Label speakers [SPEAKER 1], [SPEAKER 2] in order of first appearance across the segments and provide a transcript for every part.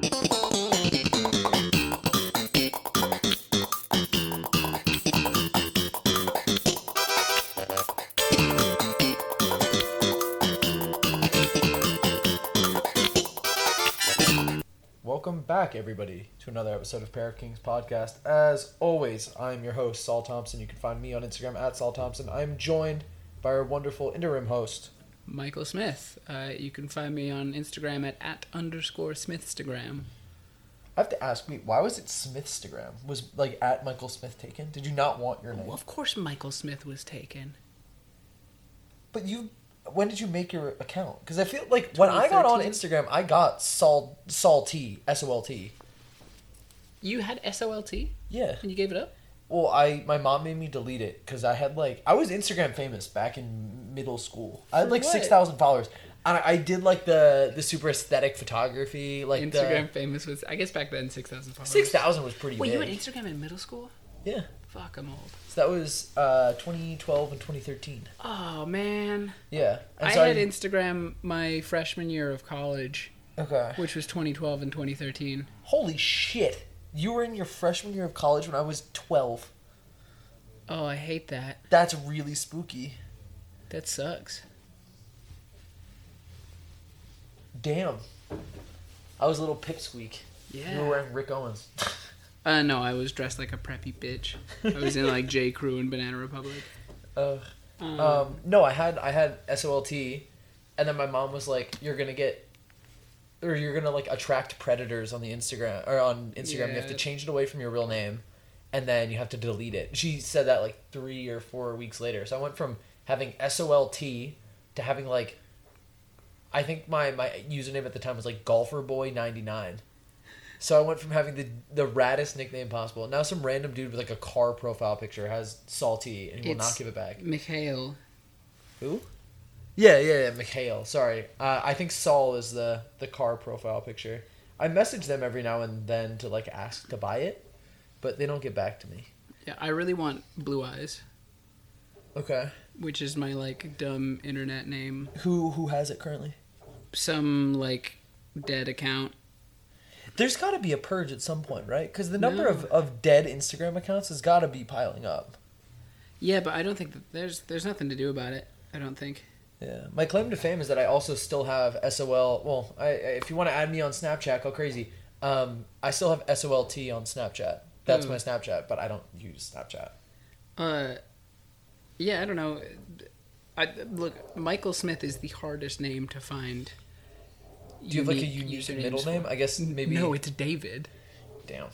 [SPEAKER 1] Welcome back, everybody, to another episode of Pair of Kings podcast. As always, I'm your host, Sol Thompson. You can find me on Instagram at Sol Thompson. I'm joined by our wonderful interim host.
[SPEAKER 2] Michael Smith. Uh, you can find me on Instagram at at underscore Smithstagram.
[SPEAKER 1] I have to ask, wait, why was it Smithstagram? Was like at Michael Smith taken? Did you not want your name?
[SPEAKER 2] Well, of course, Michael Smith was taken.
[SPEAKER 1] But you, when did you make your account? Because I feel like when I got on Instagram, I got Sol Sol T S O L T.
[SPEAKER 2] You had SOLT
[SPEAKER 1] Yeah.
[SPEAKER 2] and you gave it up.
[SPEAKER 1] Well, I my mom made me delete it because I had like I was Instagram famous back in middle school. I had like
[SPEAKER 2] what?
[SPEAKER 1] six thousand followers. And I, I did like the the super aesthetic photography, like
[SPEAKER 2] Instagram
[SPEAKER 1] the
[SPEAKER 2] famous was, I guess back then, six thousand followers.
[SPEAKER 1] six thousand was pretty
[SPEAKER 2] Wait,
[SPEAKER 1] big.
[SPEAKER 2] you had Instagram in middle school?
[SPEAKER 1] yeah,
[SPEAKER 2] Fuck, I'm old.
[SPEAKER 1] so that was uh, 2012 and 2013.
[SPEAKER 2] Oh man,
[SPEAKER 1] Yeah, and
[SPEAKER 2] I
[SPEAKER 1] so
[SPEAKER 2] had Instagram my freshman year of college,
[SPEAKER 1] okay.
[SPEAKER 2] which was 2012 and 2013.
[SPEAKER 1] Holy shit! You were in your freshman year of college when I was 12.
[SPEAKER 2] Oh, I hate that.
[SPEAKER 1] That's really spooky.
[SPEAKER 2] That sucks.
[SPEAKER 1] Damn. I was a little pipsqueak.
[SPEAKER 2] Yeah.
[SPEAKER 1] You were wearing Rick Owens.
[SPEAKER 2] Uh, no, I was dressed like a preppy bitch. I was in like J. Crew and Banana Republic.
[SPEAKER 1] Uh,
[SPEAKER 2] Um,
[SPEAKER 1] Um, no, I had I had SOLT, and then my mom was like, "You're gonna get, or you're gonna like attract predators on the Instagram or on Instagram. You have to change it away from your real name, and then you have to delete it." She said that like three or four weeks later. So I went from having SOLT to having like, I think my my username at the time was like Golfer Boy ninety nine. So I went from having the the raddest nickname possible. Now some random dude with like a car profile picture has salty and he will
[SPEAKER 2] It's-
[SPEAKER 1] not give it back.
[SPEAKER 2] Mikhail.
[SPEAKER 1] Who? Yeah, yeah, yeah, Mikhail. Sorry, uh, I think Sol is the the car profile picture. I message them every now and then to like ask to buy it, but they don't get back to me.
[SPEAKER 2] Yeah, I really want Blue Eyes,
[SPEAKER 1] Okay.
[SPEAKER 2] which is my like dumb internet name.
[SPEAKER 1] Who who has it currently?
[SPEAKER 2] Some like dead account.
[SPEAKER 1] There's got to be a purge at some point, right? Because the number
[SPEAKER 2] No.
[SPEAKER 1] of, of dead Instagram accounts has got to be piling up.
[SPEAKER 2] Yeah, but I don't think that there's there's nothing to do about it. I don't think.
[SPEAKER 1] Yeah. My claim to fame is that I also still have SOL. Well, I, I- if you want to add me on Snapchat, go crazy. Um, I still have SOLT on Snapchat. That's
[SPEAKER 2] Hmm.
[SPEAKER 1] my Snapchat, but I don't use Snapchat.
[SPEAKER 2] Uh, yeah, I don't know. I look. Michael Smith is the hardest name to find.
[SPEAKER 1] Do you have like a unique middle name? I guess maybe.
[SPEAKER 2] No, it's David.
[SPEAKER 1] Damn.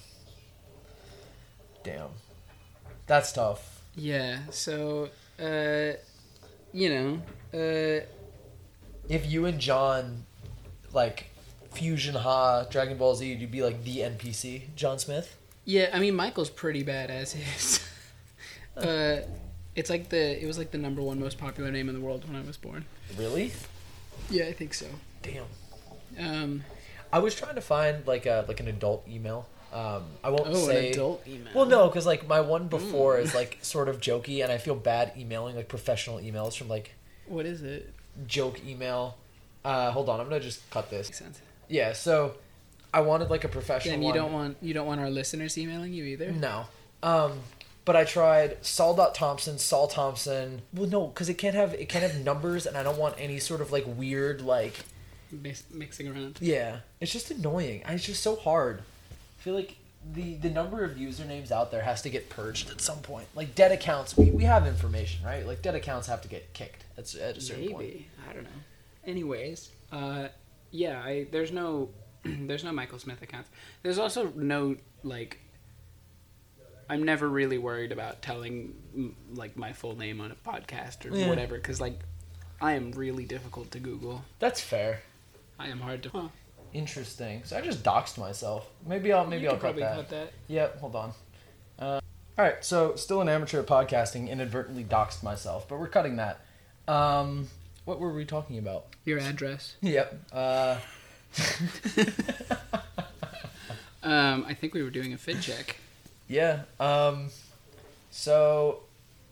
[SPEAKER 1] Damn. That's tough.
[SPEAKER 2] Yeah. So, uh, you know, uh,
[SPEAKER 1] If you and John, like, Fusion Ha, Dragon Ball Z, you'd be like the NPC, John Smith.
[SPEAKER 2] Yeah, I mean Michael's pretty bad as is. uh, it's like the it was like the number one most popular name in the world when I was born.
[SPEAKER 1] Really?
[SPEAKER 2] Yeah, I think so.
[SPEAKER 1] Damn.
[SPEAKER 2] Um,
[SPEAKER 1] I was trying to find like a like an adult email. Um, I won't
[SPEAKER 2] oh,
[SPEAKER 1] say.
[SPEAKER 2] an adult email.
[SPEAKER 1] Well, no, because like my one before is like sort of jokey, and I feel bad emailing like professional emails from like
[SPEAKER 2] What is it?
[SPEAKER 1] joke email. Uh, hold on, I'm gonna just cut this.
[SPEAKER 2] Makes sense.
[SPEAKER 1] Yeah, so I wanted like a professional.
[SPEAKER 2] Then you
[SPEAKER 1] one.
[SPEAKER 2] don't want you don't want our listeners emailing you either.
[SPEAKER 1] No. Um, but I tried Sol Thompson, Sol Thompson. Well, no, because it can't have it can't have numbers, and I don't want any sort of like weird like.
[SPEAKER 2] Mixing around.
[SPEAKER 1] Yeah, it's just annoying. It's just so hard. I feel like the the number of usernames out there has to get purged at some point. Like dead accounts, we, we have information, right? Like dead accounts have to get kicked at, at a certain
[SPEAKER 2] Maybe
[SPEAKER 1] point.
[SPEAKER 2] I don't know. Anyways, uh, yeah, I there's no there's no Michael Smith accounts. There's also no like. I'm never really worried about telling like my full name on a podcast or
[SPEAKER 1] Yeah.
[SPEAKER 2] whatever because like I am really difficult to Google.
[SPEAKER 1] That's fair.
[SPEAKER 2] I am hard to. Huh.
[SPEAKER 1] Interesting. So I just doxed myself. Maybe I'll maybe
[SPEAKER 2] you
[SPEAKER 1] I'll cut
[SPEAKER 2] probably
[SPEAKER 1] that.
[SPEAKER 2] cut that.
[SPEAKER 1] Yep, hold on. Uh, all right, so still an amateur at podcasting, inadvertently doxed myself, but we're cutting that. Um, what were we talking about?
[SPEAKER 2] Your address.
[SPEAKER 1] Yep. Uh,
[SPEAKER 2] Um, I think we were doing a fit check.
[SPEAKER 1] yeah. Um, so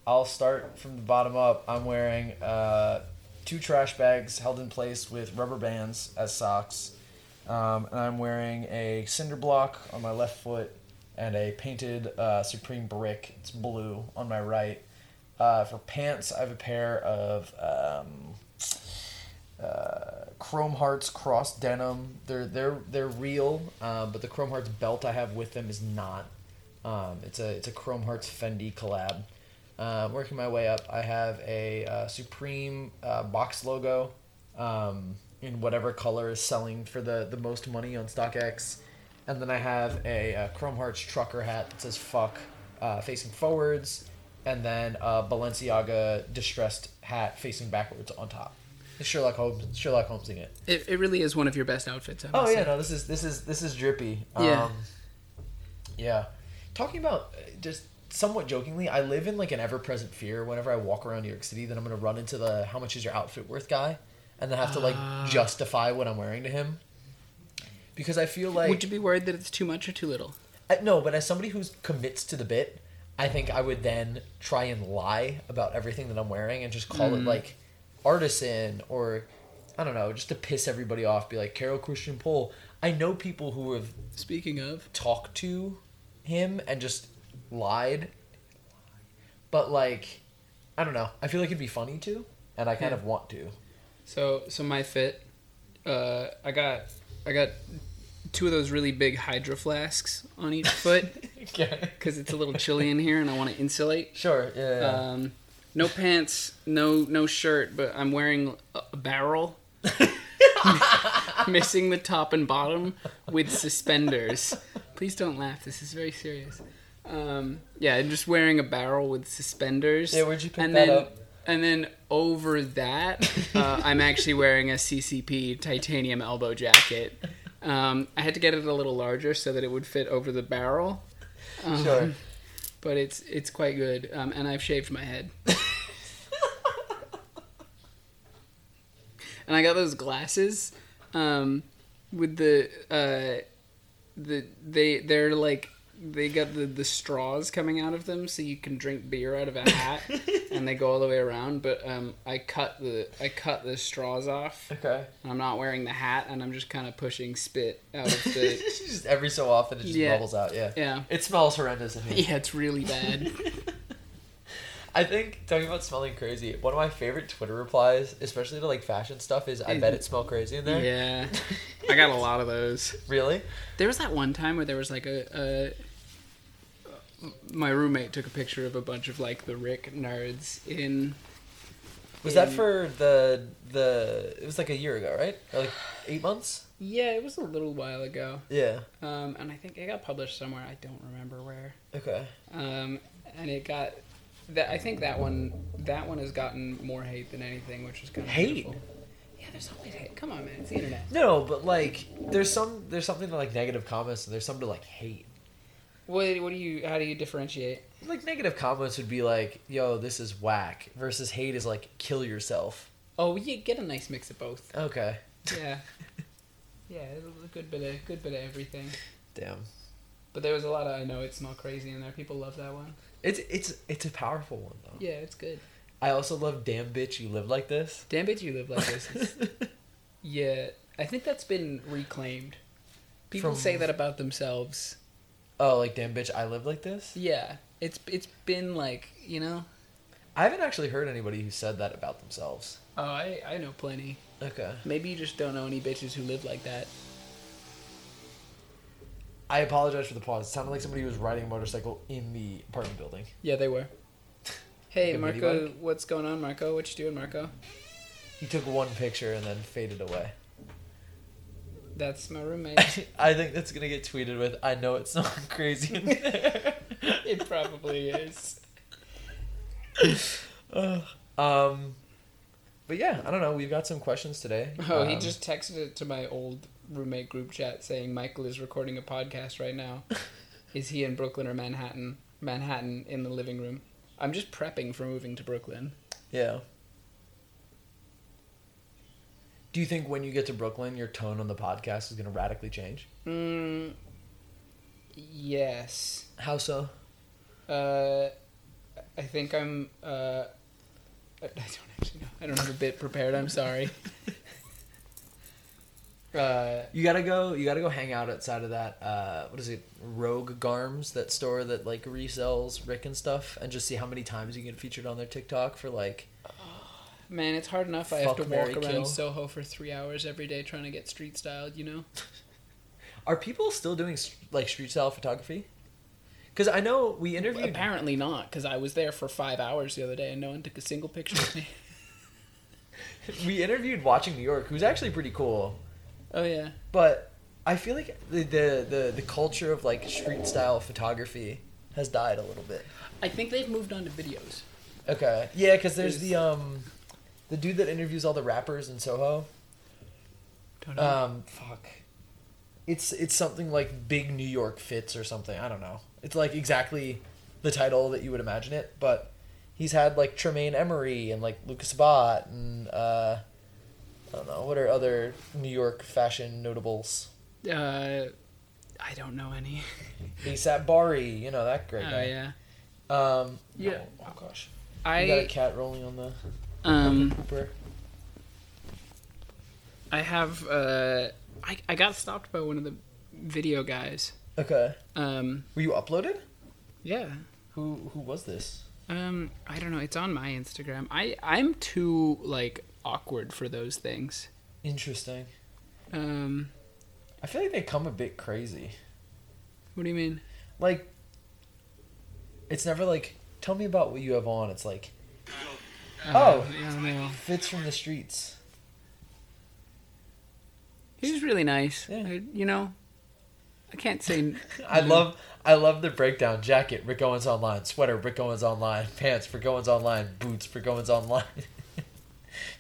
[SPEAKER 1] I'll start from the bottom up. I'm wearing uh, two trash bags held in place with rubber bands as socks. Um, and I'm wearing a cinder block on my left foot and a painted uh, Supreme brick. It's blue on my right. Uh, for pants, I have a pair of um, uh, Chrome Hearts cross denim. They're they're they're real, um, but the Chrome Hearts belt I have with them is not. Um, it's a it's a Chrome Hearts Fendi collab. Um, working my way up, I have a uh, Supreme uh, box logo um, in whatever color is selling for the, the most money on StockX. And then I have a, uh Chrome Hearts trucker hat that says fuck uh, facing forwards. And then a Balenciaga distressed hat facing backwards on top. It's Sherlock Holmes Sherlock Holmesing it.
[SPEAKER 2] It, it really is one of your best outfits. I
[SPEAKER 1] Oh yeah,
[SPEAKER 2] say.
[SPEAKER 1] no, this is this is this is drippy.
[SPEAKER 2] Yeah.
[SPEAKER 1] Um, yeah. Talking about uh, just somewhat jokingly, I live in like an ever-present fear whenever I walk around New York City that I'm gonna run into the "How much is your outfit worth?" guy, and then have to like
[SPEAKER 2] Ah.
[SPEAKER 1] justify what I'm wearing to him. Because I feel like
[SPEAKER 2] Would you be worried that it's too much or too little?
[SPEAKER 1] I, no, but as somebody who commits to the bit, I think I would then try and lie about everything that I'm wearing and just call it
[SPEAKER 2] Mm.
[SPEAKER 1] like artisan or I don't know, just to piss everybody off. Be like Carol Christian Poell. I know people who have
[SPEAKER 2] Speaking of,
[SPEAKER 1] talked to him and just lied, but like I don't know. I feel like it'd be funny to, and I kind
[SPEAKER 2] Yeah.
[SPEAKER 1] of want to.
[SPEAKER 2] So so my fit, uh, I got I got two of those really big hydro flasks on each foot because it's a little chilly in here and I want to insulate.
[SPEAKER 1] Sure. Yeah. yeah.
[SPEAKER 2] Um, no pants, no no shirt, but I'm wearing a, barrel, missing the top and bottom with suspenders. Please don't laugh. This is very serious. Um, yeah, I'm just wearing a barrel with suspenders.
[SPEAKER 1] Yeah, where'd you pick
[SPEAKER 2] and
[SPEAKER 1] that
[SPEAKER 2] then,
[SPEAKER 1] up?
[SPEAKER 2] And then over that, uh, I'm actually wearing a CCP titanium elbow jacket. Um, I had to get it a little larger so that it would fit over the barrel. Um,
[SPEAKER 1] sure.
[SPEAKER 2] but it's it's quite good. Um, and I've shaved my head. and I got those glasses um, with the uh, the they they're like they got the, the straws coming out of them so you can drink beer out of a hat and they go all the way around but um, I cut the I cut the straws off
[SPEAKER 1] Okay.
[SPEAKER 2] and I'm not wearing the hat and I'm just kind of pushing spit out of the
[SPEAKER 1] just every so often it just
[SPEAKER 2] Yeah.
[SPEAKER 1] bubbles out. Yeah.
[SPEAKER 2] yeah
[SPEAKER 1] It smells horrendous
[SPEAKER 2] yeah it's really bad
[SPEAKER 1] I think talking about smelling crazy, one of my favorite Twitter replies, especially to like fashion stuff, is "I bet it smell crazy in there."
[SPEAKER 2] yeah I got a lot of those
[SPEAKER 1] Really?
[SPEAKER 2] There was that one time where there was like a, a my roommate took a picture of a bunch of like the Rick nerds in
[SPEAKER 1] Was that for the the? It was like a year ago, right? Or like eight months.
[SPEAKER 2] Yeah, it was a little while ago.
[SPEAKER 1] Yeah.
[SPEAKER 2] Um, and I think it got published somewhere. I don't remember where.
[SPEAKER 1] Okay.
[SPEAKER 2] Um, and it got that. I think that one that one has gotten more hate than anything, which is kind of
[SPEAKER 1] Hate?
[SPEAKER 2] Beautiful. Yeah, there's always hate. Come on, man, it's the internet.
[SPEAKER 1] No, but like, there's some there's something to like negative comments, and there's some to like hate.
[SPEAKER 2] What what do you? How do you differentiate?
[SPEAKER 1] Like negative comments would be like, "Yo, this is whack," versus hate is like, "Kill yourself."
[SPEAKER 2] Oh, you get a nice mix of both.
[SPEAKER 1] Okay.
[SPEAKER 2] Yeah. Yeah, a good bit of good bit of everything.
[SPEAKER 1] Damn.
[SPEAKER 2] But there was a lot of I know it smell crazy in there. People love that one.
[SPEAKER 1] It's it's it's a powerful one though.
[SPEAKER 2] Yeah, it's good.
[SPEAKER 1] I also love "Damn bitch, you live like this."
[SPEAKER 2] Damn bitch, you live like this. Yeah, I think that's been reclaimed. People
[SPEAKER 1] From-
[SPEAKER 2] say that about themselves.
[SPEAKER 1] oh, like "Damn bitch, I live like this."
[SPEAKER 2] Yeah, it's it's been like you know.
[SPEAKER 1] I haven't actually heard anybody who said that about themselves.
[SPEAKER 2] Oh, I I know plenty.
[SPEAKER 1] Okay.
[SPEAKER 2] Maybe you just don't know any bitches who live like that.
[SPEAKER 1] I apologize for the pause. It sounded like somebody was riding a motorcycle in the apartment building.
[SPEAKER 2] Yeah, they were. Hey,
[SPEAKER 1] Like a
[SPEAKER 2] Marco, what's going on, Marco? What you doing, Marco?
[SPEAKER 1] He took one picture and then faded away.
[SPEAKER 2] That's my roommate.
[SPEAKER 1] I think that's gonna get tweeted with "I know it's not crazy in there."
[SPEAKER 2] it probably is.
[SPEAKER 1] Um, but yeah, I don't know. We've got some questions today.
[SPEAKER 2] Oh, he
[SPEAKER 1] Um,
[SPEAKER 2] just texted it to my old roommate group chat saying Michael is recording a podcast right now. is he in Brooklyn or Manhattan? Manhattan in the living room. I'm just prepping for moving to Brooklyn.
[SPEAKER 1] yeah. Do you think when you get to Brooklyn, your tone on the podcast is gonna radically change?
[SPEAKER 2] Mm, yes.
[SPEAKER 1] How so?
[SPEAKER 2] Uh, I think I'm. Uh, I don't actually know. I don't have a bit prepared. I'm sorry. Uh,
[SPEAKER 1] You gotta go. You gotta go hang out outside of that. Uh, what is it? Rogue Garms, that store that like resells Rick and stuff, and just see how many times you get featured on their TikTok for like.
[SPEAKER 2] man, it's hard enough. I have to walk around
[SPEAKER 1] kill.
[SPEAKER 2] Soho for three hours every day trying to get street styled. You know.
[SPEAKER 1] Are people still doing like street style photography? Because I know we interviewed.
[SPEAKER 2] Apparently not, because I was there for five hours the other day and no one took a single picture of me.
[SPEAKER 1] We interviewed Watching New York, who's actually pretty cool.
[SPEAKER 2] Oh yeah.
[SPEAKER 1] But I feel like the the the, the culture of like street style photography has died a little bit.
[SPEAKER 2] I think they've moved on to videos.
[SPEAKER 1] Okay. Yeah, because there's the um, the dude that interviews all the rappers in Soho.
[SPEAKER 2] Don't know.
[SPEAKER 1] Um, fuck. It's it's something like Big New York Fits or something. I don't know. It's like exactly the title that you would imagine it, but he's had like Tremaine Emory and like Luka Sabbat and uh, I don't know what are other New York fashion notables.
[SPEAKER 2] Uh, I don't know any.
[SPEAKER 1] ASAP Bari, you know that great
[SPEAKER 2] Oh
[SPEAKER 1] guy.
[SPEAKER 2] yeah.
[SPEAKER 1] Um,
[SPEAKER 2] Yeah.
[SPEAKER 1] no, oh gosh. You got a cat rolling on the
[SPEAKER 2] um
[SPEAKER 1] Cooper.
[SPEAKER 2] I have uh I I got stopped by one of the video guys.
[SPEAKER 1] Okay.
[SPEAKER 2] Um
[SPEAKER 1] Were you uploaded?
[SPEAKER 2] yeah.
[SPEAKER 1] Who who was this?
[SPEAKER 2] Um I don't know. It's on my Instagram. I I'm too like awkward for those things.
[SPEAKER 1] Interesting.
[SPEAKER 2] Um
[SPEAKER 1] I feel like they come a bit crazy.
[SPEAKER 2] what do you mean?
[SPEAKER 1] Like, it's never like, tell me about what you have on. It's like, Oh.
[SPEAKER 2] Uh, yeah, no.
[SPEAKER 1] fits from the streets.
[SPEAKER 2] He's really nice.
[SPEAKER 1] Yeah.
[SPEAKER 2] I- you know, I can't say.
[SPEAKER 1] I love, I love the breakdown. Jacket, Rick Owens online. Sweater, Rick Owens online. Pants, Rick Owens online. Boots, Rick Owens online.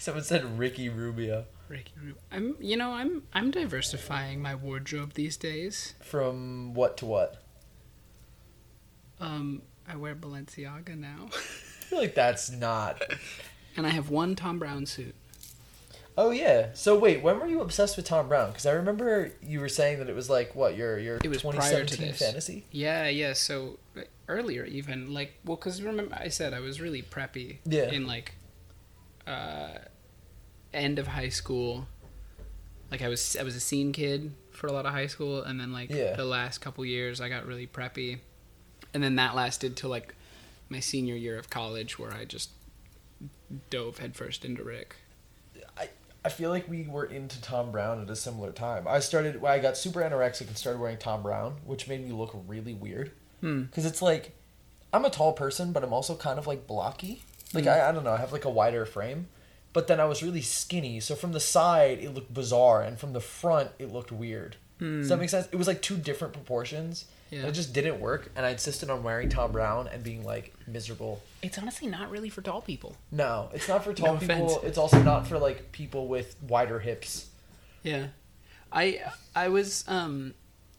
[SPEAKER 1] Someone said Ricky Rubio
[SPEAKER 2] Ricky Rubio. I'm. You know, I'm. I'm diversifying my wardrobe these days.
[SPEAKER 1] from what to what?
[SPEAKER 2] Um, I wear Balenciaga now,
[SPEAKER 1] I feel like that's not.
[SPEAKER 2] and I have one Thom Browne suit.
[SPEAKER 1] Oh yeah. So wait, when were you obsessed with Thom Browne? Because I remember you were saying that it was like what your your
[SPEAKER 2] It was prior to
[SPEAKER 1] 2017
[SPEAKER 2] this.
[SPEAKER 1] fantasy.
[SPEAKER 2] Yeah, yeah. So earlier, even like, well, because remember I said I was really preppy.
[SPEAKER 1] Yeah.
[SPEAKER 2] In like, uh, end of high school. Like I was, I was a scene kid for a lot of high school, and then like
[SPEAKER 1] Yeah.
[SPEAKER 2] the last couple years, I got really preppy, and then that lasted till like my senior year of college, where I just dove headfirst into Rick.
[SPEAKER 1] I, I feel like we were into Thom Browne at a similar time. I started when I got super anorexic and started wearing Thom Browne, which made me look really weird.
[SPEAKER 2] Hmm.
[SPEAKER 1] Because it's like, I'm a tall person, but I'm also kind of like blocky. Like
[SPEAKER 2] Hmm.
[SPEAKER 1] I, I don't know, I have like a wider frame. But then I was really skinny, so from the side it looked bizarre, and from the front it looked weird. Does that make sense? It was like two different proportions.
[SPEAKER 2] Hmm. Yeah.
[SPEAKER 1] It just didn't work, and I insisted on wearing Thom Browne and being like miserable.
[SPEAKER 2] It's honestly not really for tall people.
[SPEAKER 1] No, it's not for tall
[SPEAKER 2] No
[SPEAKER 1] people.
[SPEAKER 2] offense.
[SPEAKER 1] It's also not for like people with wider hips.
[SPEAKER 2] Yeah, I I was um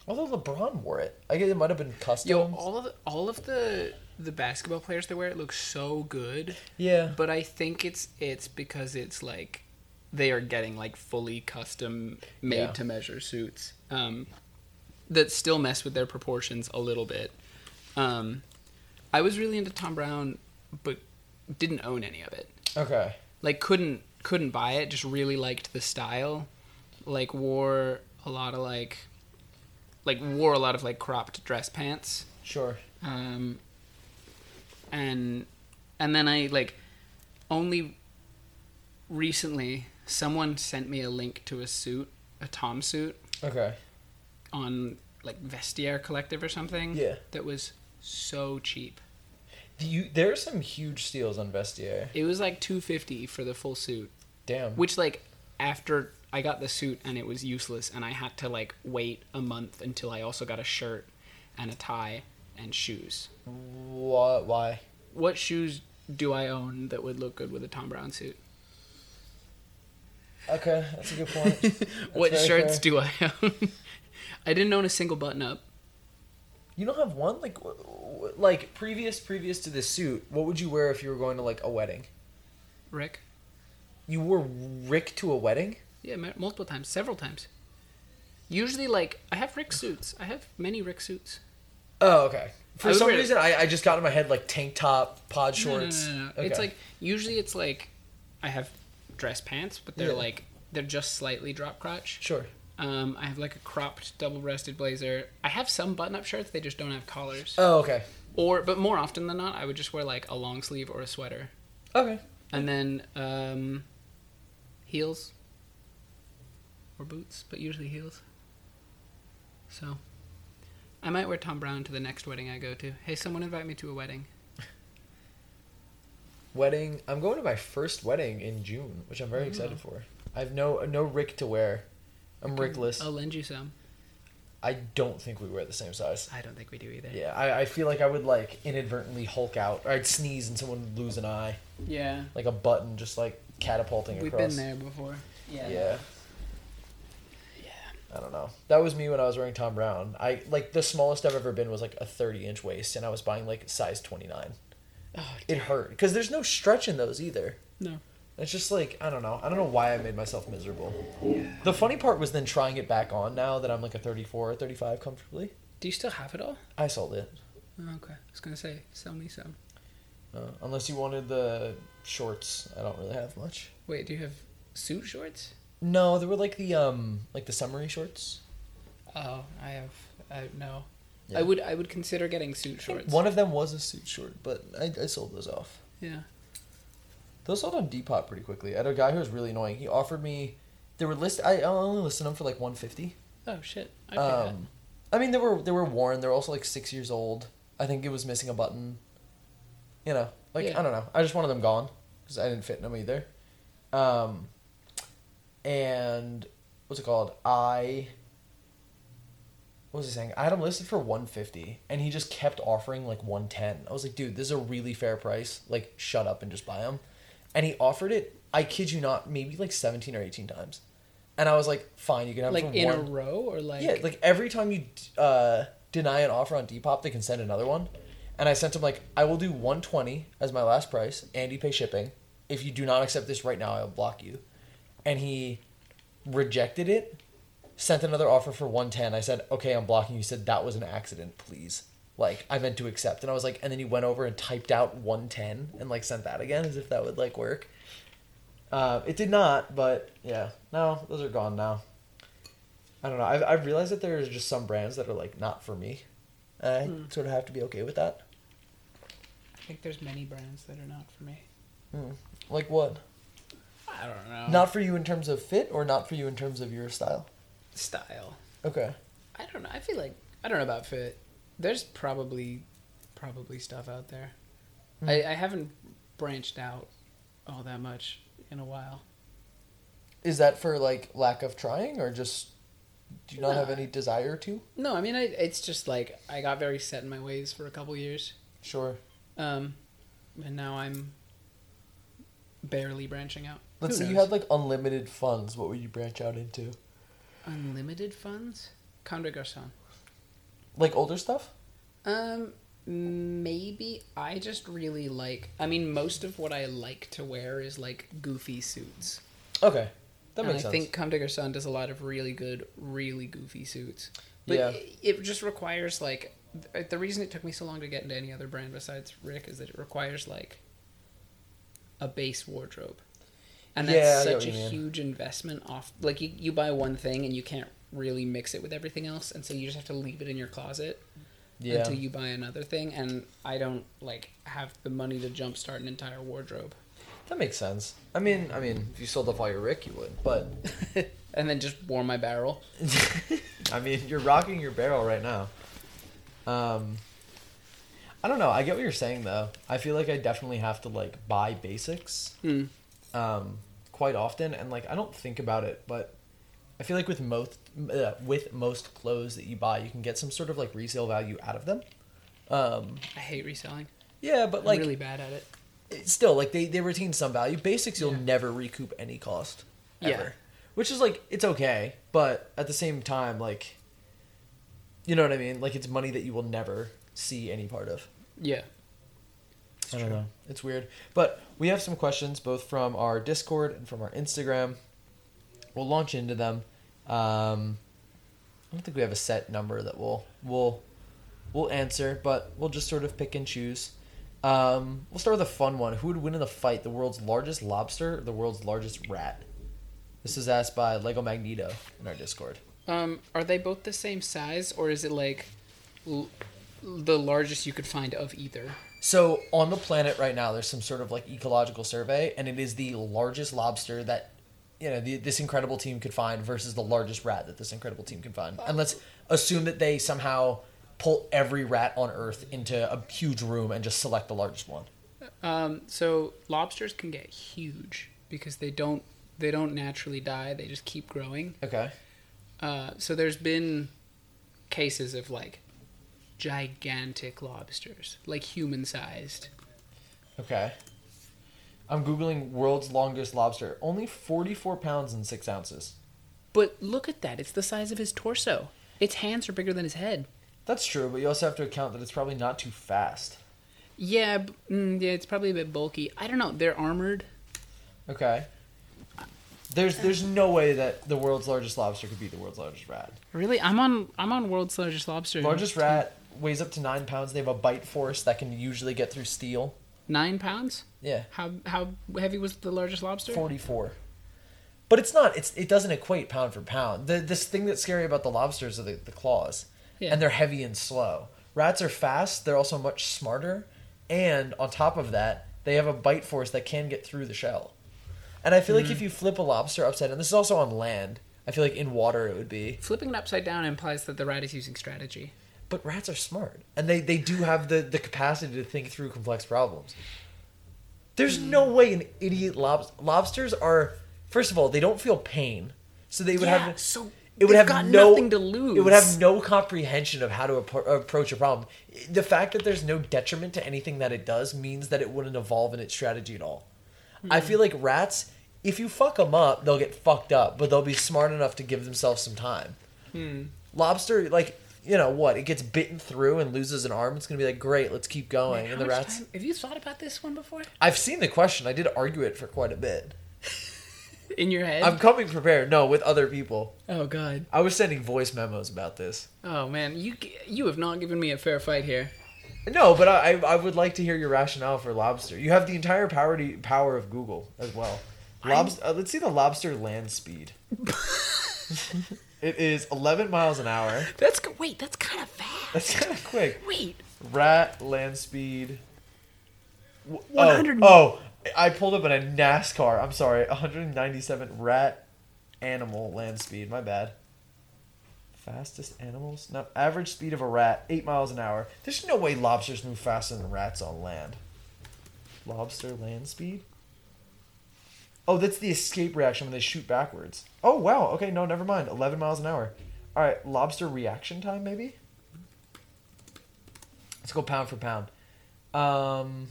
[SPEAKER 1] Although LeBron wore it, I guess it might have been custom.
[SPEAKER 2] Yo, all of the, all of the the basketball players that wear it look so good,
[SPEAKER 1] yeah,
[SPEAKER 2] but I think it's it's because it's like they are getting like fully custom made
[SPEAKER 1] Yeah.
[SPEAKER 2] to measure suits um, that still mess with their proportions a little bit. Um, I was really into Thom Browne, but didn't own any of it.
[SPEAKER 1] okay,
[SPEAKER 2] Like couldn't couldn't buy it. Just really liked the style. Like wore a lot of like like wore a lot of like cropped dress pants
[SPEAKER 1] sure.
[SPEAKER 2] um, and and then I like only recently someone sent me a link to a suit, a Tom suit
[SPEAKER 1] Okay,
[SPEAKER 2] on like Vestiaire Collective or something.
[SPEAKER 1] Yeah.
[SPEAKER 2] that was so cheap.
[SPEAKER 1] you there are some huge steals on Vestiaire.
[SPEAKER 2] It was like two fifty for the full suit,
[SPEAKER 1] Damn.
[SPEAKER 2] which like after I got the suit and it was useless, and I had to like wait a month until I also got a shirt and a tie and shoes.
[SPEAKER 1] What? Why?
[SPEAKER 2] What shoes do I own that would look good with a Thom Browne suit?
[SPEAKER 1] Okay, that's a good point.
[SPEAKER 2] What shirts
[SPEAKER 1] fair.
[SPEAKER 2] do I own? I didn't own a single button up.
[SPEAKER 1] You don't have one like like previous previous to this suit. What would you wear if you were going to like a wedding?
[SPEAKER 2] Rick?
[SPEAKER 1] You wore Rick to a wedding?
[SPEAKER 2] Yeah, multiple times, several times. Usually, like I have Rick suits. I have many Rick suits.
[SPEAKER 1] Oh, okay. For
[SPEAKER 2] I
[SPEAKER 1] some reason, I, I just got in my head like tank top, pod
[SPEAKER 2] No, no, no,
[SPEAKER 1] shorts.
[SPEAKER 2] no, no.
[SPEAKER 1] Okay.
[SPEAKER 2] It's like usually it's like I have dress pants, but they're
[SPEAKER 1] Yeah.
[SPEAKER 2] like they're just slightly drop crotch.
[SPEAKER 1] sure.
[SPEAKER 2] Um, I have like a cropped double-breasted blazer. I have some button-up shirts. They just don't have collars.
[SPEAKER 1] Oh, okay.
[SPEAKER 2] Or, but more often than not, I would just wear like a long sleeve or a sweater,
[SPEAKER 1] Okay.
[SPEAKER 2] and then um, heels or boots, but usually heels. So, I might wear Thom Browne to the next wedding I go to. Hey, someone invite me to a wedding.
[SPEAKER 1] Wedding. I'm going to my first wedding in June, which I'm very excited oh. for. I have no no Rick to wear. I'm Rickless.
[SPEAKER 2] I'll lend you some.
[SPEAKER 1] I don't think we wear the same size.
[SPEAKER 2] I don't think we do either.
[SPEAKER 1] Yeah, I, I feel like I would like inadvertently Hulk out, or I'd sneeze and someone would lose an eye,
[SPEAKER 2] Yeah.
[SPEAKER 1] like a button just like catapulting
[SPEAKER 2] We've
[SPEAKER 1] across.
[SPEAKER 2] been there before. Yeah.
[SPEAKER 1] Yeah. I don't know. That was me when I was wearing Thom Browne. I like the smallest I've ever been was like a 30 inch waist, and I was buying like size 29.
[SPEAKER 2] Oh,
[SPEAKER 1] It hurt because there's no stretch in those either.
[SPEAKER 2] no.
[SPEAKER 1] It's just like I don't know. I don't know why I made myself miserable.
[SPEAKER 2] Yeah.
[SPEAKER 1] The funny part was then trying it back on now that I'm like a 34 or 35 comfortably.
[SPEAKER 2] Do you still have it all?
[SPEAKER 1] I sold it.
[SPEAKER 2] Oh, okay. I was gonna say, sell me some.
[SPEAKER 1] Uh, unless you wanted the shorts, I don't really have much.
[SPEAKER 2] Wait, do you have suit shorts?
[SPEAKER 1] No, they were like the um like the summery shorts.
[SPEAKER 2] Oh, I have. I no.
[SPEAKER 1] Yeah.
[SPEAKER 2] I would. I would consider getting suit shorts.
[SPEAKER 1] One of them was a suit short, but I, I sold those off.
[SPEAKER 2] Yeah.
[SPEAKER 1] Those sold on Depop pretty quickly. I had a guy who was really annoying. He offered me, they were list. I only listed them for like one fifty.
[SPEAKER 2] Oh shit. I um,
[SPEAKER 1] Um, I mean they were they were worn. They were also like six years old. I think it was missing a button. You know, like
[SPEAKER 2] Yeah.
[SPEAKER 1] I don't know. I just wanted them gone because I didn't fit in them either. Um, and what's it called? I. What was he saying? I had him listed for one fifty, and he just kept offering like one ten. I was like, dude, this is a really fair price. Like, shut up and just buy them. And he offered it. I kid you not, maybe like seventeen or eighteen times. And I was like, fine, you can have
[SPEAKER 2] like in
[SPEAKER 1] one.
[SPEAKER 2] a row or like.
[SPEAKER 1] Yeah, like every time you uh, deny an offer on Depop, they can send another one. And I sent him like, I will do 120 as my last price, and you pay shipping. If you do not accept this right now, I'll block you. And he rejected it, sent another offer for 110. I said, okay, I'm blocking you. He said, that was an accident, please. Like, I meant to accept. And I was like, and then he went over and typed out 110 and like sent that again as if that would like work. Uh, it did not, but yeah, no, those are gone now. I don't know. I've, I've realized that there's just some brands that are like not for me. And I
[SPEAKER 2] Hmm.
[SPEAKER 1] sort of have to be okay with that.
[SPEAKER 2] I think there's many brands that are not for me.
[SPEAKER 1] Hmm. Like what?
[SPEAKER 2] I don't know.
[SPEAKER 1] Not for you in terms of fit, or not for you in terms of your style.
[SPEAKER 2] style.
[SPEAKER 1] Okay.
[SPEAKER 2] I don't know. I feel like I don't know about fit. There's probably probably stuff out there.
[SPEAKER 1] Hmm.
[SPEAKER 2] I, I haven't branched out all that much in a while.
[SPEAKER 1] Is that for like lack of trying, or just do you not
[SPEAKER 2] No.
[SPEAKER 1] have any desire to?
[SPEAKER 2] No, I mean I, it's just like I got very set in my ways for a couple years,
[SPEAKER 1] Sure.
[SPEAKER 2] um, and now I'm barely branching out.
[SPEAKER 1] Let's say you had like unlimited funds. What would you branch out into?
[SPEAKER 2] unlimited funds. Comme Garçon.
[SPEAKER 1] Like older stuff?
[SPEAKER 2] Um, maybe I just really like. I mean, most of what I like to wear is like goofy suits.
[SPEAKER 1] Okay, that
[SPEAKER 2] and
[SPEAKER 1] makes
[SPEAKER 2] I
[SPEAKER 1] sense.
[SPEAKER 2] think Comme des Garçons does a lot of really good, really goofy suits. But
[SPEAKER 1] Yeah.
[SPEAKER 2] it, it just requires like the reason it took me so long to get into any other brand besides Rick is that it requires like a base wardrobe. And that's
[SPEAKER 1] Yeah,
[SPEAKER 2] such a
[SPEAKER 1] what you mean.
[SPEAKER 2] huge investment off like you, you buy one thing and you can't really mix it with everything else and so you just have to leave it in your closet
[SPEAKER 1] yeah.
[SPEAKER 2] until you buy another thing and I don't like have the money to jumpstart an entire wardrobe.
[SPEAKER 1] That makes sense. I mean, I mean, if you sold off all your Rick, you would. But
[SPEAKER 2] and then just warm my barrel.
[SPEAKER 1] I mean, you're rocking your barrel right now. Um, I don't know. I get what you're saying though. I feel like I definitely have to like buy basics
[SPEAKER 2] Mm.
[SPEAKER 1] Um, quite often, and like I don't think about it, but I feel like with most uh, with most clothes that you buy, you can get some sort of like resale value out of them. Um,
[SPEAKER 2] I hate reselling.
[SPEAKER 1] yeah, but
[SPEAKER 2] I'm
[SPEAKER 1] like
[SPEAKER 2] really bad at it.
[SPEAKER 1] it's still like they, they retain some value. Basics you'll
[SPEAKER 2] Yeah.
[SPEAKER 1] never recoup any cost ever.
[SPEAKER 2] Yeah.
[SPEAKER 1] Which is like it's okay, but at the same time like you know what I mean? Like it's money that you will never see any part of.
[SPEAKER 2] Yeah.
[SPEAKER 1] I don't know. It's weird. But we have some questions both from our Discord and from our Instagram. We'll launch into them. Um, I don't think we have a set number that we'll we'll we'll answer, but we'll just sort of pick and choose. Um, we'll start with a fun one. Who would win in the fight? The world's largest lobster or the world's largest rat? This is asked by Lego Magneto in our Discord.
[SPEAKER 2] Um, are they both the same size, or is it like l- the largest you could find of either?
[SPEAKER 1] So on the planet right now, there's some sort of like ecological survey, and it is the largest lobster that you know the, this incredible team could find versus the largest rat that this incredible team can find. And let's assume that they somehow pull every rat on Earth into a huge room and just select the largest one.
[SPEAKER 2] Um, so lobsters can get huge because they don't they don't naturally die; they just keep growing.
[SPEAKER 1] Okay.
[SPEAKER 2] Uh, so there's been cases of like gigantic lobsters, like human sized.
[SPEAKER 1] Okay. I'm googling world's longest lobster. Only 44 pounds and six ounces.
[SPEAKER 2] But look at that; it's the size of his torso. Its hands are bigger than his head.
[SPEAKER 1] That's true, but you also have to account that it's probably not too fast.
[SPEAKER 2] Yeah, b- mm, yeah, it's probably a bit bulky. I don't know. They're armored.
[SPEAKER 1] Okay. There's there's no way that the world's largest lobster could be the world's largest rat.
[SPEAKER 2] Really, I'm on I'm on world's largest lobster.
[SPEAKER 1] Largest rat weighs up to nine pounds. They have a bite force that can usually get through steel.
[SPEAKER 2] nine pounds.
[SPEAKER 1] Yeah,
[SPEAKER 2] How how heavy was the largest lobster?
[SPEAKER 1] forty-four. But it's not. It's it doesn't equate pound for pound. The this thing that's scary about the lobsters are the, the claws,
[SPEAKER 2] Yeah.
[SPEAKER 1] and they're heavy and slow. Rats are fast. They're also much smarter, and on top of that, they have a bite force that can get through the shell. And I feel like mm-hmm. if you flip a lobster upside down, this is also on land. I feel like in water it would be.
[SPEAKER 2] Flipping it upside down implies that the rat is using strategy.
[SPEAKER 1] But rats are smart, and they, they do have the, the capacity to think through complex problems. There's no way an idiot lob- lobsters are. First of all, they don't feel pain, so they would
[SPEAKER 2] Yeah,
[SPEAKER 1] have.
[SPEAKER 2] so
[SPEAKER 1] it would
[SPEAKER 2] got
[SPEAKER 1] no
[SPEAKER 2] nothing to lose.
[SPEAKER 1] It would have no comprehension of how to appro- approach a problem. The fact that there's no detriment to anything that it does means that it wouldn't evolve in its strategy at all. I
[SPEAKER 2] Hmm.
[SPEAKER 1] feel like rats, if you fuck them up, they'll get fucked up, but they'll be smart enough to give themselves some time.
[SPEAKER 2] Hmm.
[SPEAKER 1] Lobster, like you know what, it gets bitten through and loses an arm. It's gonna be like, great, let's keep going.
[SPEAKER 2] Man,
[SPEAKER 1] and the rats,
[SPEAKER 2] time- Have you thought about this one before?
[SPEAKER 1] I've seen the question. I did argue it for quite a bit.
[SPEAKER 2] In your head?
[SPEAKER 1] I'm coming prepared. No, with other people.
[SPEAKER 2] oh god.
[SPEAKER 1] I was sending voice memos about this.
[SPEAKER 2] Oh man, you you have not given me a fair fight here.
[SPEAKER 1] No, but I, I would like to hear your rationale for lobster. You have the entire power to, power of Google as well. Lobster. Uh, let's see the lobster land speed. it is 11 miles an hour.
[SPEAKER 2] That's wait, that's kind of fast.
[SPEAKER 1] That's kind of quick.
[SPEAKER 2] Wait,
[SPEAKER 1] Rat land speed. W-
[SPEAKER 2] 100
[SPEAKER 1] Oh, oh, I pulled up in a NASCAR. I'm sorry, 197 rat animal land speed. My bad. Fastest animals? No, average speed of a rat, eight miles an hour. There's no way lobsters move faster than rats on land. Lobster land speed? Oh, that's the escape reaction when they shoot backwards. Oh wow. Okay, no, never mind. 11 miles an hour. All right, lobster reaction time maybe. Let's go pound for pound. Um,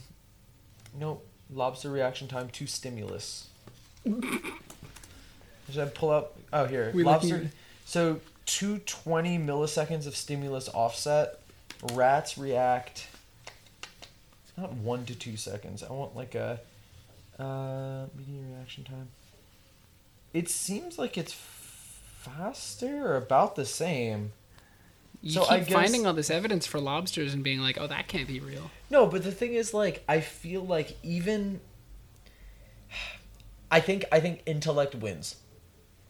[SPEAKER 1] nope. Lobster reaction time to stimulus. Should I pull up? Oh, here.
[SPEAKER 2] We
[SPEAKER 1] lobster.
[SPEAKER 2] at-
[SPEAKER 1] So 220 milliseconds of stimulus offset. Rats react. Not one to two seconds. I want like a uh, median reaction time. It seems like it's faster or about the same.
[SPEAKER 2] you
[SPEAKER 1] So
[SPEAKER 2] keep
[SPEAKER 1] I guess-
[SPEAKER 2] finding all this evidence for lobsters and being like, "Oh, that can't be real."
[SPEAKER 1] No, but the thing is, like, I feel like even, I think I think intellect wins.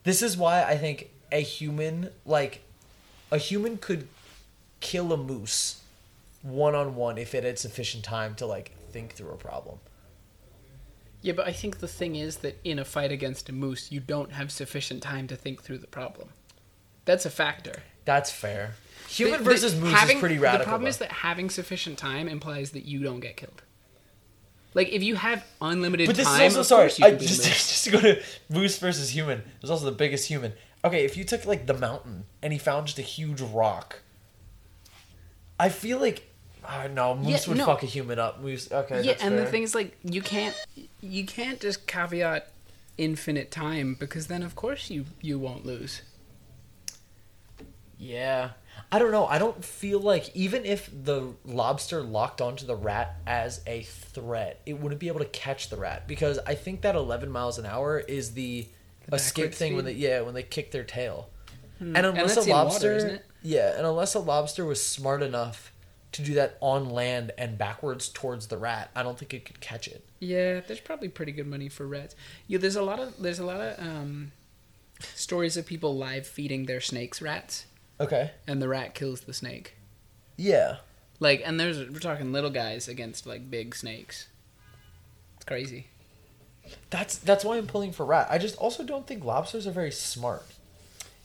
[SPEAKER 1] This is why I think a human, like, a human could kill a moose one on one if it had sufficient time to like think through a problem.
[SPEAKER 2] Yeah, but I think the thing is that in a fight against a moose, you don't have sufficient time to think through the problem. That's a factor.
[SPEAKER 1] That's fair. Human
[SPEAKER 2] The- the-
[SPEAKER 1] versus moose
[SPEAKER 2] having-
[SPEAKER 1] is pretty radical.
[SPEAKER 2] The problem
[SPEAKER 1] though.
[SPEAKER 2] is that having sufficient time implies that you don't get killed. Like if you have unlimited
[SPEAKER 1] But this
[SPEAKER 2] time,
[SPEAKER 1] is also sorry. I, just just to go to moose versus human. There's also the biggest human. Okay, if you took like the mountain and he found just a huge rock, I feel like oh, no moose
[SPEAKER 2] Yeah,
[SPEAKER 1] would
[SPEAKER 2] no.
[SPEAKER 1] fuck a human up. Moose. Okay.
[SPEAKER 2] yeah, and the thing is, like, you can't you can't just caveat infinite time because then of course you you won't lose.
[SPEAKER 1] Yeah. I don't know. I don't feel like even if the lobster locked onto the rat as a threat, it wouldn't be able to catch the rat because I think that 11 miles an hour is the,
[SPEAKER 2] The
[SPEAKER 1] escape thing when they yeah when they kick their tail. And
[SPEAKER 2] And
[SPEAKER 1] unless
[SPEAKER 2] that's
[SPEAKER 1] a
[SPEAKER 2] water,
[SPEAKER 1] lobster,
[SPEAKER 2] isn't it?
[SPEAKER 1] yeah, and unless a lobster was smart enough to do that on land and backwards towards the rat, I don't think it could catch it.
[SPEAKER 2] Yeah, there's probably pretty good money for rats. Yeah, there's a lot of there's a lot of um, stories of people live feeding their snakes rats,
[SPEAKER 1] Okay.
[SPEAKER 2] and the rat kills the snake.
[SPEAKER 1] Yeah.
[SPEAKER 2] Like, and there's we're talking little guys against like big snakes. It's crazy.
[SPEAKER 1] That's that's why I'm pulling for rat. I just also don't think lobsters are very smart.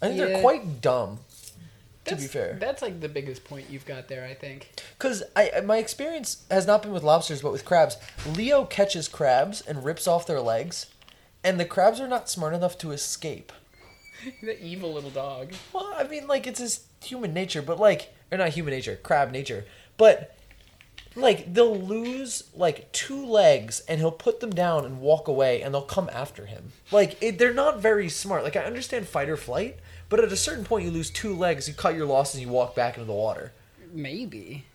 [SPEAKER 1] I think
[SPEAKER 2] Yeah.
[SPEAKER 1] they're quite dumb. To be fair,
[SPEAKER 2] that's like the biggest point you've got there. I think.
[SPEAKER 1] because I my experience has not been with lobsters, but with crabs. Leo catches crabs and rips off their legs, and the crabs are not smart enough to escape.
[SPEAKER 2] the evil little dog.
[SPEAKER 1] Well, I mean, like it's his human nature, but like, or not human nature, crab nature, but like they'll lose like two legs and he'll put them down and walk away, and they'll come after him. Like it, they're not very smart. Like I understand fight or flight, but at a certain point, you lose two legs, you cut your losses, you walk back into the water.
[SPEAKER 2] Maybe.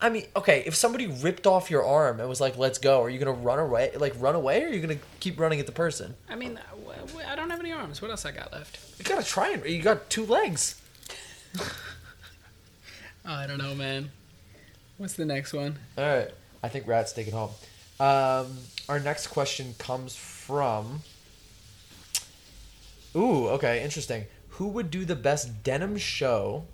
[SPEAKER 1] I mean, okay, if somebody ripped off your arm and was like, "Let's go," are you gonna run away? Like run away, or are you gonna keep running at the person?
[SPEAKER 2] I mean, I don't have any arms. What else I got left?
[SPEAKER 1] You gotta try and you got two legs.
[SPEAKER 2] I don't know, man. What's the next one?
[SPEAKER 1] All right. I think rats take it home. Um, our next question comes from. Ooh, okay, interesting. Who would do the best denim show,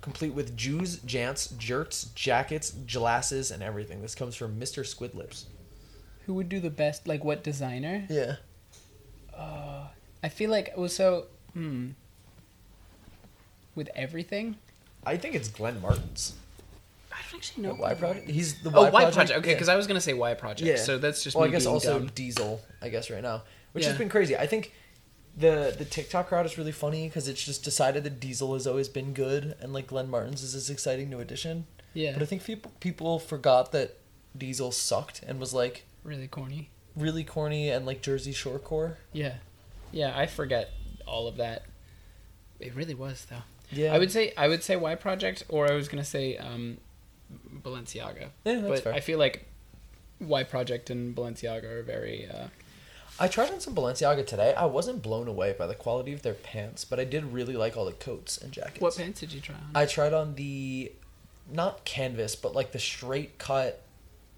[SPEAKER 1] complete with Jews, jants, jerks, jackets, glasses, and everything? This comes from Mr. Squidlips.
[SPEAKER 2] Who would do the best? Like what designer?
[SPEAKER 1] Yeah.
[SPEAKER 2] I feel like well, so hmm. With everything,
[SPEAKER 1] I think it's Glenn Martens.
[SPEAKER 2] I don't actually know.
[SPEAKER 1] The Y Project. He's the
[SPEAKER 2] Oh,
[SPEAKER 1] Y,
[SPEAKER 2] Y Project. Okay,
[SPEAKER 1] Yeah.
[SPEAKER 2] because I was gonna say Y Project.
[SPEAKER 1] Yeah.
[SPEAKER 2] So that's just
[SPEAKER 1] well, I guess also
[SPEAKER 2] dumb.
[SPEAKER 1] Diesel. I guess right now, which
[SPEAKER 2] Yeah.
[SPEAKER 1] has been crazy. I think the the TikTok crowd is really funny because it's just decided that Diesel has always been good, and like Glenn Martens is this exciting new addition.
[SPEAKER 2] Yeah.
[SPEAKER 1] But I think people people forgot that Diesel sucked and was like
[SPEAKER 2] really corny.
[SPEAKER 1] really corny and like Jersey Shore core.
[SPEAKER 2] Yeah, yeah. I forget all of that. It really was though.
[SPEAKER 1] Yeah,
[SPEAKER 2] I would say I would say Y Project, or I was gonna say um, Balenciaga.
[SPEAKER 1] Yeah, that's
[SPEAKER 2] but
[SPEAKER 1] fair.
[SPEAKER 2] I feel like Y Project and Balenciaga are very. Uh,
[SPEAKER 1] I tried on some Balenciaga today. I wasn't blown away by the quality of their pants, but I did really like all the coats and jackets.
[SPEAKER 2] what pants did you try on?
[SPEAKER 1] I tried on the not canvas, but like the straight cut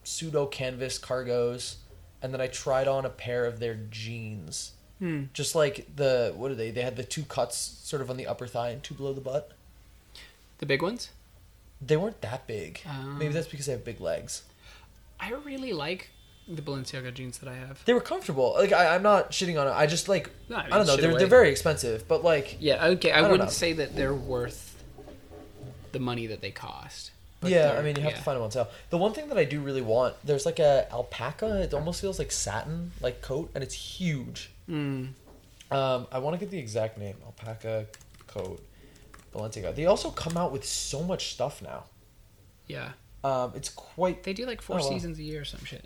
[SPEAKER 1] pseudo canvas cargos, and then I tried on a pair of their jeans.
[SPEAKER 2] Hmm.
[SPEAKER 1] Just like the what are they? They had the two cuts sort of on the upper thigh and two below the butt.
[SPEAKER 2] The big ones.
[SPEAKER 1] They weren't that big.
[SPEAKER 2] Um.
[SPEAKER 1] Maybe that's because they have big legs.
[SPEAKER 2] I really like the Balenciaga jeans that I have.
[SPEAKER 1] They were comfortable. Like I, I'm not shitting on it. I just like
[SPEAKER 2] No, I
[SPEAKER 1] I, don't know. They're,
[SPEAKER 2] away.
[SPEAKER 1] they're very expensive, but like
[SPEAKER 2] Yeah, okay. I,
[SPEAKER 1] I
[SPEAKER 2] wouldn't
[SPEAKER 1] know.
[SPEAKER 2] say that they're worth the money that they cost. but
[SPEAKER 1] yeah, I mean you have
[SPEAKER 2] yeah.
[SPEAKER 1] to find them on sale. The one thing that I do really want, there's like a alpaca. It almost feels like satin, like coat, and it's huge.
[SPEAKER 2] Mm.
[SPEAKER 1] Um, I want to get the exact name. Alpaca coat, Balenciaga. They also come out with so much stuff now.
[SPEAKER 2] Yeah,
[SPEAKER 1] Um, it's quite
[SPEAKER 2] they do like four
[SPEAKER 1] Oh,
[SPEAKER 2] seasons a year or some shit.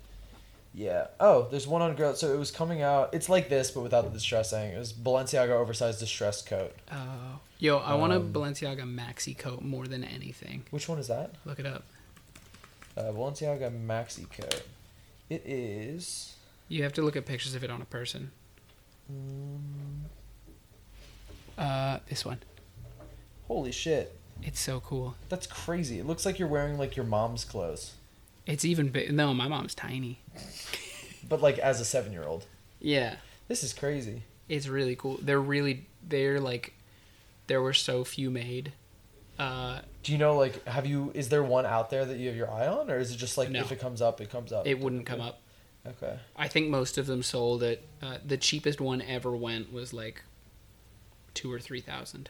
[SPEAKER 1] Yeah. Oh, there's one on girl. So it was coming out. It's like this, but without the distressing. It was Balenciaga oversized distressed coat.
[SPEAKER 2] Oh, yo, I want a
[SPEAKER 1] Um,
[SPEAKER 2] Balenciaga maxi coat more than anything.
[SPEAKER 1] Which one is that?
[SPEAKER 2] Look it up.
[SPEAKER 1] Uh, Balenciaga maxi coat. It is.
[SPEAKER 2] You have to look at pictures of it on a person.
[SPEAKER 1] mm,
[SPEAKER 2] Uh, this one.
[SPEAKER 1] holy shit!
[SPEAKER 2] It's so cool.
[SPEAKER 1] That's crazy. It looks like you're wearing like your mom's clothes,
[SPEAKER 2] It's even big. No, my mom's tiny.
[SPEAKER 1] but like as a seven year old.
[SPEAKER 2] Yeah,
[SPEAKER 1] This is crazy.
[SPEAKER 2] it's really cool. They're really they're like there were so few made. Uh,
[SPEAKER 1] Do you know like have you? Is there one out there that you have your eye on, or is it just like
[SPEAKER 2] No.
[SPEAKER 1] if it comes up, it comes up?
[SPEAKER 2] it wouldn't come up.
[SPEAKER 1] Okay.
[SPEAKER 2] I think most of them sold at uh, the cheapest one ever went was like two or three thousand.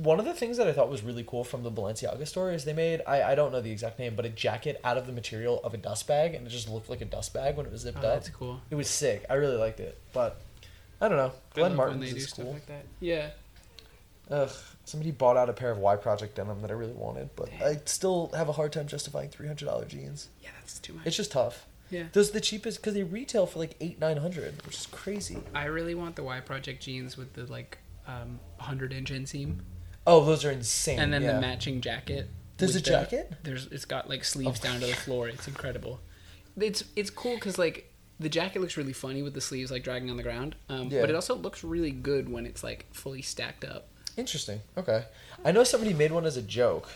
[SPEAKER 1] One of the things that I thought was really cool from the Balenciaga store is they made I, I don't know the exact name, but a jacket out of the material of a dust bag, and it just looked like a dust bag when it was zipped
[SPEAKER 2] Oh,
[SPEAKER 1] up.
[SPEAKER 2] that's cool.
[SPEAKER 1] It was sick. I really liked it, but I don't know.
[SPEAKER 2] I
[SPEAKER 1] Glenn
[SPEAKER 2] love when
[SPEAKER 1] Martin's
[SPEAKER 2] they
[SPEAKER 1] is
[SPEAKER 2] stuff
[SPEAKER 1] cool.
[SPEAKER 2] like that. Yeah.
[SPEAKER 1] Ugh, somebody bought out a pair of Y Project denim that I really wanted, but I still have a hard time justifying three hundred dollar jeans.
[SPEAKER 2] Yeah, that's too much.
[SPEAKER 1] It's just tough.
[SPEAKER 2] yeah.
[SPEAKER 1] Those are the cheapest because they retail for like eight nine hundred, which is crazy.
[SPEAKER 2] I really want the Y Project jeans with the like um, 100 inch inseam,
[SPEAKER 1] Oh, those are insane.
[SPEAKER 2] and then
[SPEAKER 1] yeah.
[SPEAKER 2] the matching jacket.
[SPEAKER 1] There's a
[SPEAKER 2] the-
[SPEAKER 1] jacket?
[SPEAKER 2] There's it's got like sleeves
[SPEAKER 1] Oh.
[SPEAKER 2] down to the floor. It's incredible. It's it's cool because like the jacket looks really funny with the sleeves like dragging on the ground, um,
[SPEAKER 1] Yeah.
[SPEAKER 2] but it also looks really good when it's like fully stacked up.
[SPEAKER 1] Interesting. Okay, I know somebody made one as a joke.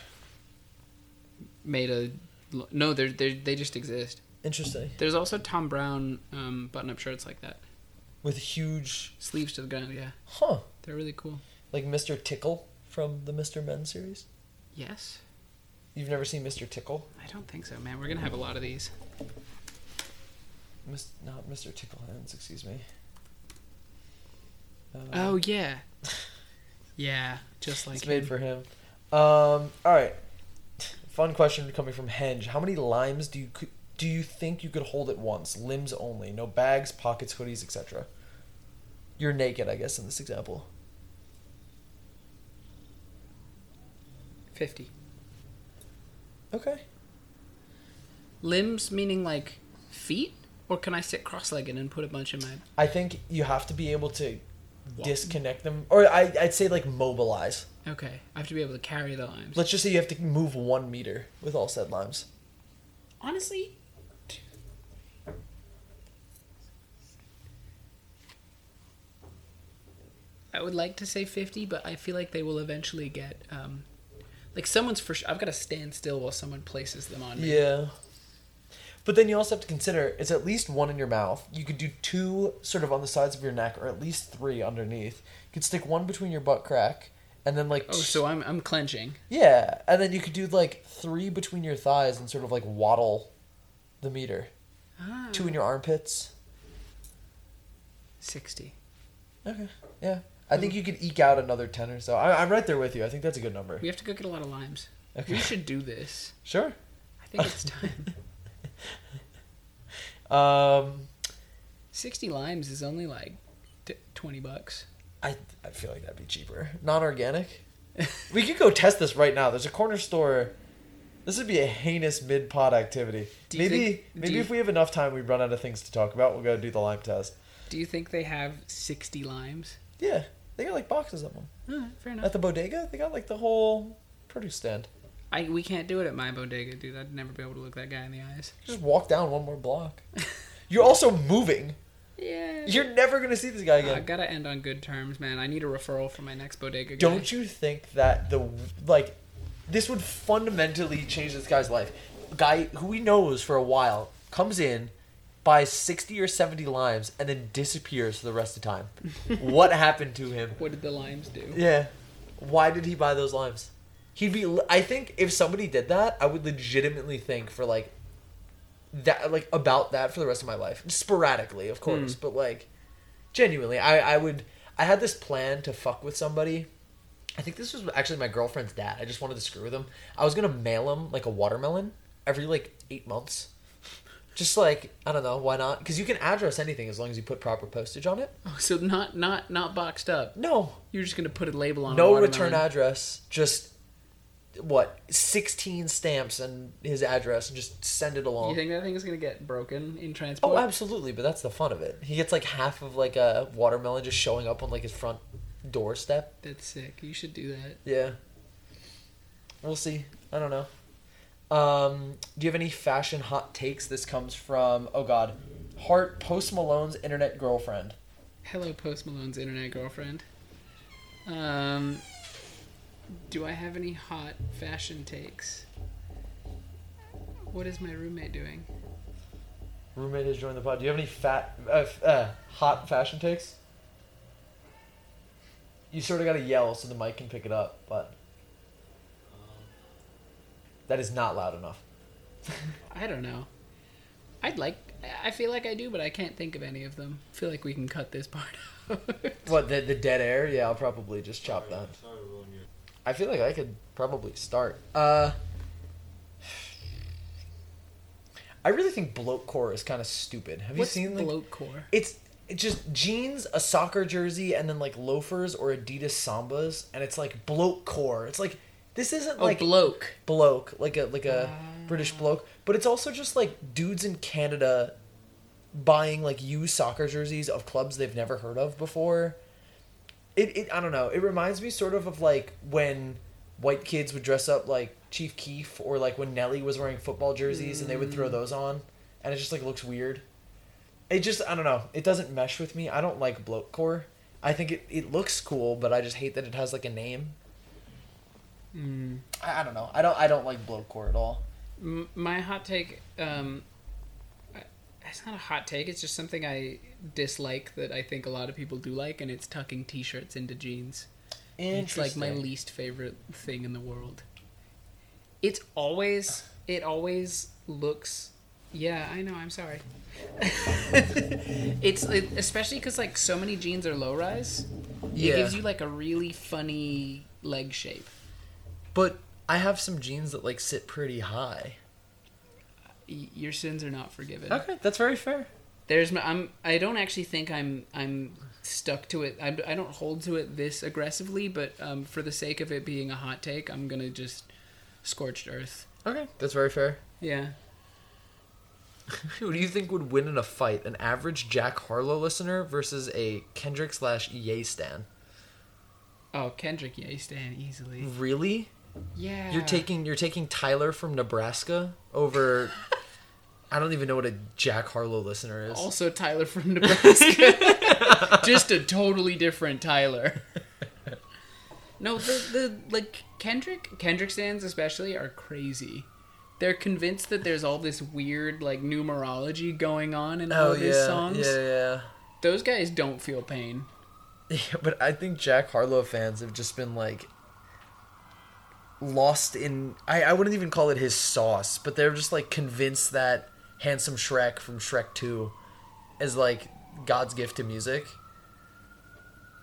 [SPEAKER 2] Made a no, they they they just exist.
[SPEAKER 1] Interesting.
[SPEAKER 2] There's also Thom Browne um, button up shirts like that.
[SPEAKER 1] with huge.
[SPEAKER 2] Sleeves to the ground. Yeah,
[SPEAKER 1] Huh.
[SPEAKER 2] They're really cool.
[SPEAKER 1] Like Mr. Tickle from the Mr. Men series.
[SPEAKER 2] Yes.
[SPEAKER 1] You've never seen Mr. Tickle?
[SPEAKER 2] I don't think so, man. We're gonna have a lot of these.
[SPEAKER 1] Mis- not Mr. Tickle Hands, excuse me. Uh,
[SPEAKER 2] Oh yeah. Yeah, just like
[SPEAKER 1] it's made
[SPEAKER 2] him.
[SPEAKER 1] for him. Um, all right. Fun question coming from Henge. How many limes do you do you think you could hold at once? Limbs only, no bags, pockets, hoodies, etc. You're naked, I guess, in this example.
[SPEAKER 2] Fifty
[SPEAKER 1] Okay.
[SPEAKER 2] limbs, meaning like feet, or can I sit cross-legged and put a bunch in my?
[SPEAKER 1] I think you have to be able to
[SPEAKER 2] Walk.
[SPEAKER 1] disconnect them, or I, I'd say like mobilize.
[SPEAKER 2] Okay, I have to be able to carry the limes.
[SPEAKER 1] Let's just say you have to move one meter with all said limes.
[SPEAKER 2] Honestly, I would like to say 50, but I feel like they will eventually get. Um, like someone's for sure. I've got to stand still while someone places them on me.
[SPEAKER 1] Yeah. But then you also have to consider it's at least one in your mouth. You could do two sort of on the sides of your neck, or at least three underneath. You could stick one between your butt crack, and then like
[SPEAKER 2] Oh, so I'm I'm clenching.
[SPEAKER 1] yeah, and then you could do like three between your thighs and sort of like waddle the meter.
[SPEAKER 2] Ah,
[SPEAKER 1] Two in your armpits.
[SPEAKER 2] 60.
[SPEAKER 1] Okay. Yeah. I think you could eke out another ten or so. I, I'm right there with you. I think that's a good number.
[SPEAKER 2] We have to go get a lot of limes.
[SPEAKER 1] Okay.
[SPEAKER 2] We should do this.
[SPEAKER 1] Sure.
[SPEAKER 2] I think it's time.
[SPEAKER 1] Um,
[SPEAKER 2] 60 limes is only like t- 20 bucks.
[SPEAKER 1] I I feel like that'd be cheaper. Non-organic. we could go test this right now. There's a corner store. This would be a heinous mid-pod activity. Maybe
[SPEAKER 2] think-
[SPEAKER 1] maybe
[SPEAKER 2] you-
[SPEAKER 1] if we have enough time, we run out of things to talk about. We'll go do the lime test.
[SPEAKER 2] Do you think they have 60 limes?
[SPEAKER 1] Yeah, they got like boxes of them
[SPEAKER 2] Alright, fair enough.
[SPEAKER 1] at the bodega. They got like the whole produce stand.
[SPEAKER 2] I we can't do it at my bodega, dude. I'd never be able to look that guy in the eyes.
[SPEAKER 1] Just walk down one more block. You're also moving.
[SPEAKER 2] Yeah.
[SPEAKER 1] You're never gonna see this guy again.
[SPEAKER 2] I gotta end on good terms, man. I need a referral for my next bodega. Guy.
[SPEAKER 1] Don't you think that the like this would fundamentally change this guy's life? Guy who he knows for a while comes in, buys sixty or seventy limes, and then disappears for the rest of time. what happened to him?
[SPEAKER 2] What did the limes do?
[SPEAKER 1] Yeah, why did he buy those limes? He'd be. I think if somebody did that, I would legitimately think for like that, like about that for the rest of my life. Sporadically, of course, hmm. but like genuinely, I I would. I had this plan to fuck with somebody. I think this was actually my girlfriend's dad. I just wanted to screw with him. I was gonna mail him like a watermelon every like eight months. Just like I don't know why not? Because you can address anything as long as you put proper postage on it.
[SPEAKER 2] Oh, so not not not boxed up.
[SPEAKER 1] No,
[SPEAKER 2] You're just gonna put a label on.
[SPEAKER 1] no return address. Just what sixteen stamps and his address, and just send it along.
[SPEAKER 2] You think that thing is gonna get broken in transport?
[SPEAKER 1] oh, absolutely, but that's the fun of it. He gets like half of like a watermelon just showing up on like his front doorstep.
[SPEAKER 2] That's sick. You should do that.
[SPEAKER 1] Yeah. We'll see. I don't know. Um, do you have any fashion hot takes? This comes from oh god, Heart Post Malone's internet girlfriend.
[SPEAKER 2] Hello, Post Malone's internet girlfriend. Um, do I have any hot fashion takes? What is my roommate doing?
[SPEAKER 1] Roommate has joined the pod. Do you have any fat, uh, f- uh, hot fashion takes? You sort of got to yell so the mic can pick it up, but that is not loud enough.
[SPEAKER 2] I don't know. I'd like. I feel like I do, but I can't think of any of them. I feel like we can cut this part out.
[SPEAKER 1] What the the dead air? Yeah, I'll probably just chop that. Sorry, I feel like I could probably start. Uh, I really think bloatcore is kind of stupid. Have
[SPEAKER 2] What's
[SPEAKER 1] you seen like
[SPEAKER 2] bloat core?
[SPEAKER 1] it's it's just jeans, a soccer jersey, and then like loafers or Adidas Sambas, and it's like bloatcore. It's like this isn't
[SPEAKER 2] Oh,
[SPEAKER 1] like
[SPEAKER 2] bloke.
[SPEAKER 1] bloke, like a like a
[SPEAKER 2] Ah.
[SPEAKER 1] British bloke, but it's also just like dudes in Canada buying like used soccer jerseys of clubs they've never heard of before. It, it I don't know. It reminds me sort of of like when white kids would dress up like Chief Keef or like when Nelly was wearing football jerseys and they would
[SPEAKER 2] Mm.
[SPEAKER 1] throw those on and it just like looks weird. It just I don't know. It doesn't mesh with me. I don't like bloatcore. I think it, it looks cool, but I just hate that it has like a name.
[SPEAKER 2] Mm.
[SPEAKER 1] I, I don't know. I don't I don't like bloatcore at all.
[SPEAKER 2] M- my hot take um, it's not a hot take. It's just something I dislike that I think a lot of people do like, and it's tucking t-shirts into jeans. It's like my least favorite thing in the world. It's always it always looks yeah, I know, I'm sorry. it's it, especially cuz like so many jeans are low rise.
[SPEAKER 1] Yeah.
[SPEAKER 2] It gives you like a really funny leg shape.
[SPEAKER 1] But I have some jeans that like sit pretty high.
[SPEAKER 2] Your sins are not forgiven.
[SPEAKER 1] Okay, that's very fair.
[SPEAKER 2] There's my, I'm I don't actually think I'm I'm stuck to it. I, I don't hold to it this aggressively, but um, for the sake of it being a hot take, I'm gonna just scorched earth.
[SPEAKER 1] Okay, that's very fair.
[SPEAKER 2] Yeah.
[SPEAKER 1] Who do you think would win in a fight? An average Jack Harlow listener versus a Kendrick slash Ye stan?
[SPEAKER 2] Oh, Kendrick Ye stan easily.
[SPEAKER 1] Really?
[SPEAKER 2] Yeah.
[SPEAKER 1] You're taking you're taking Tyler from Nebraska over. I don't even know what a Jack Harlow listener is.
[SPEAKER 2] also Tyler from Nebraska. Just a totally different Tyler. No, the the like Kendrick Kendrick stands especially are crazy. They're convinced that there's all this weird like numerology going on in all
[SPEAKER 1] oh
[SPEAKER 2] of his
[SPEAKER 1] yeah,
[SPEAKER 2] songs.
[SPEAKER 1] yeah, yeah.
[SPEAKER 2] Those guys don't feel pain.
[SPEAKER 1] Yeah, but I think Jack Harlow fans have just been like lost in I, I wouldn't even call it his sauce, but they're just like convinced that Handsome Shrek from Shrek 2 is like God's gift to music.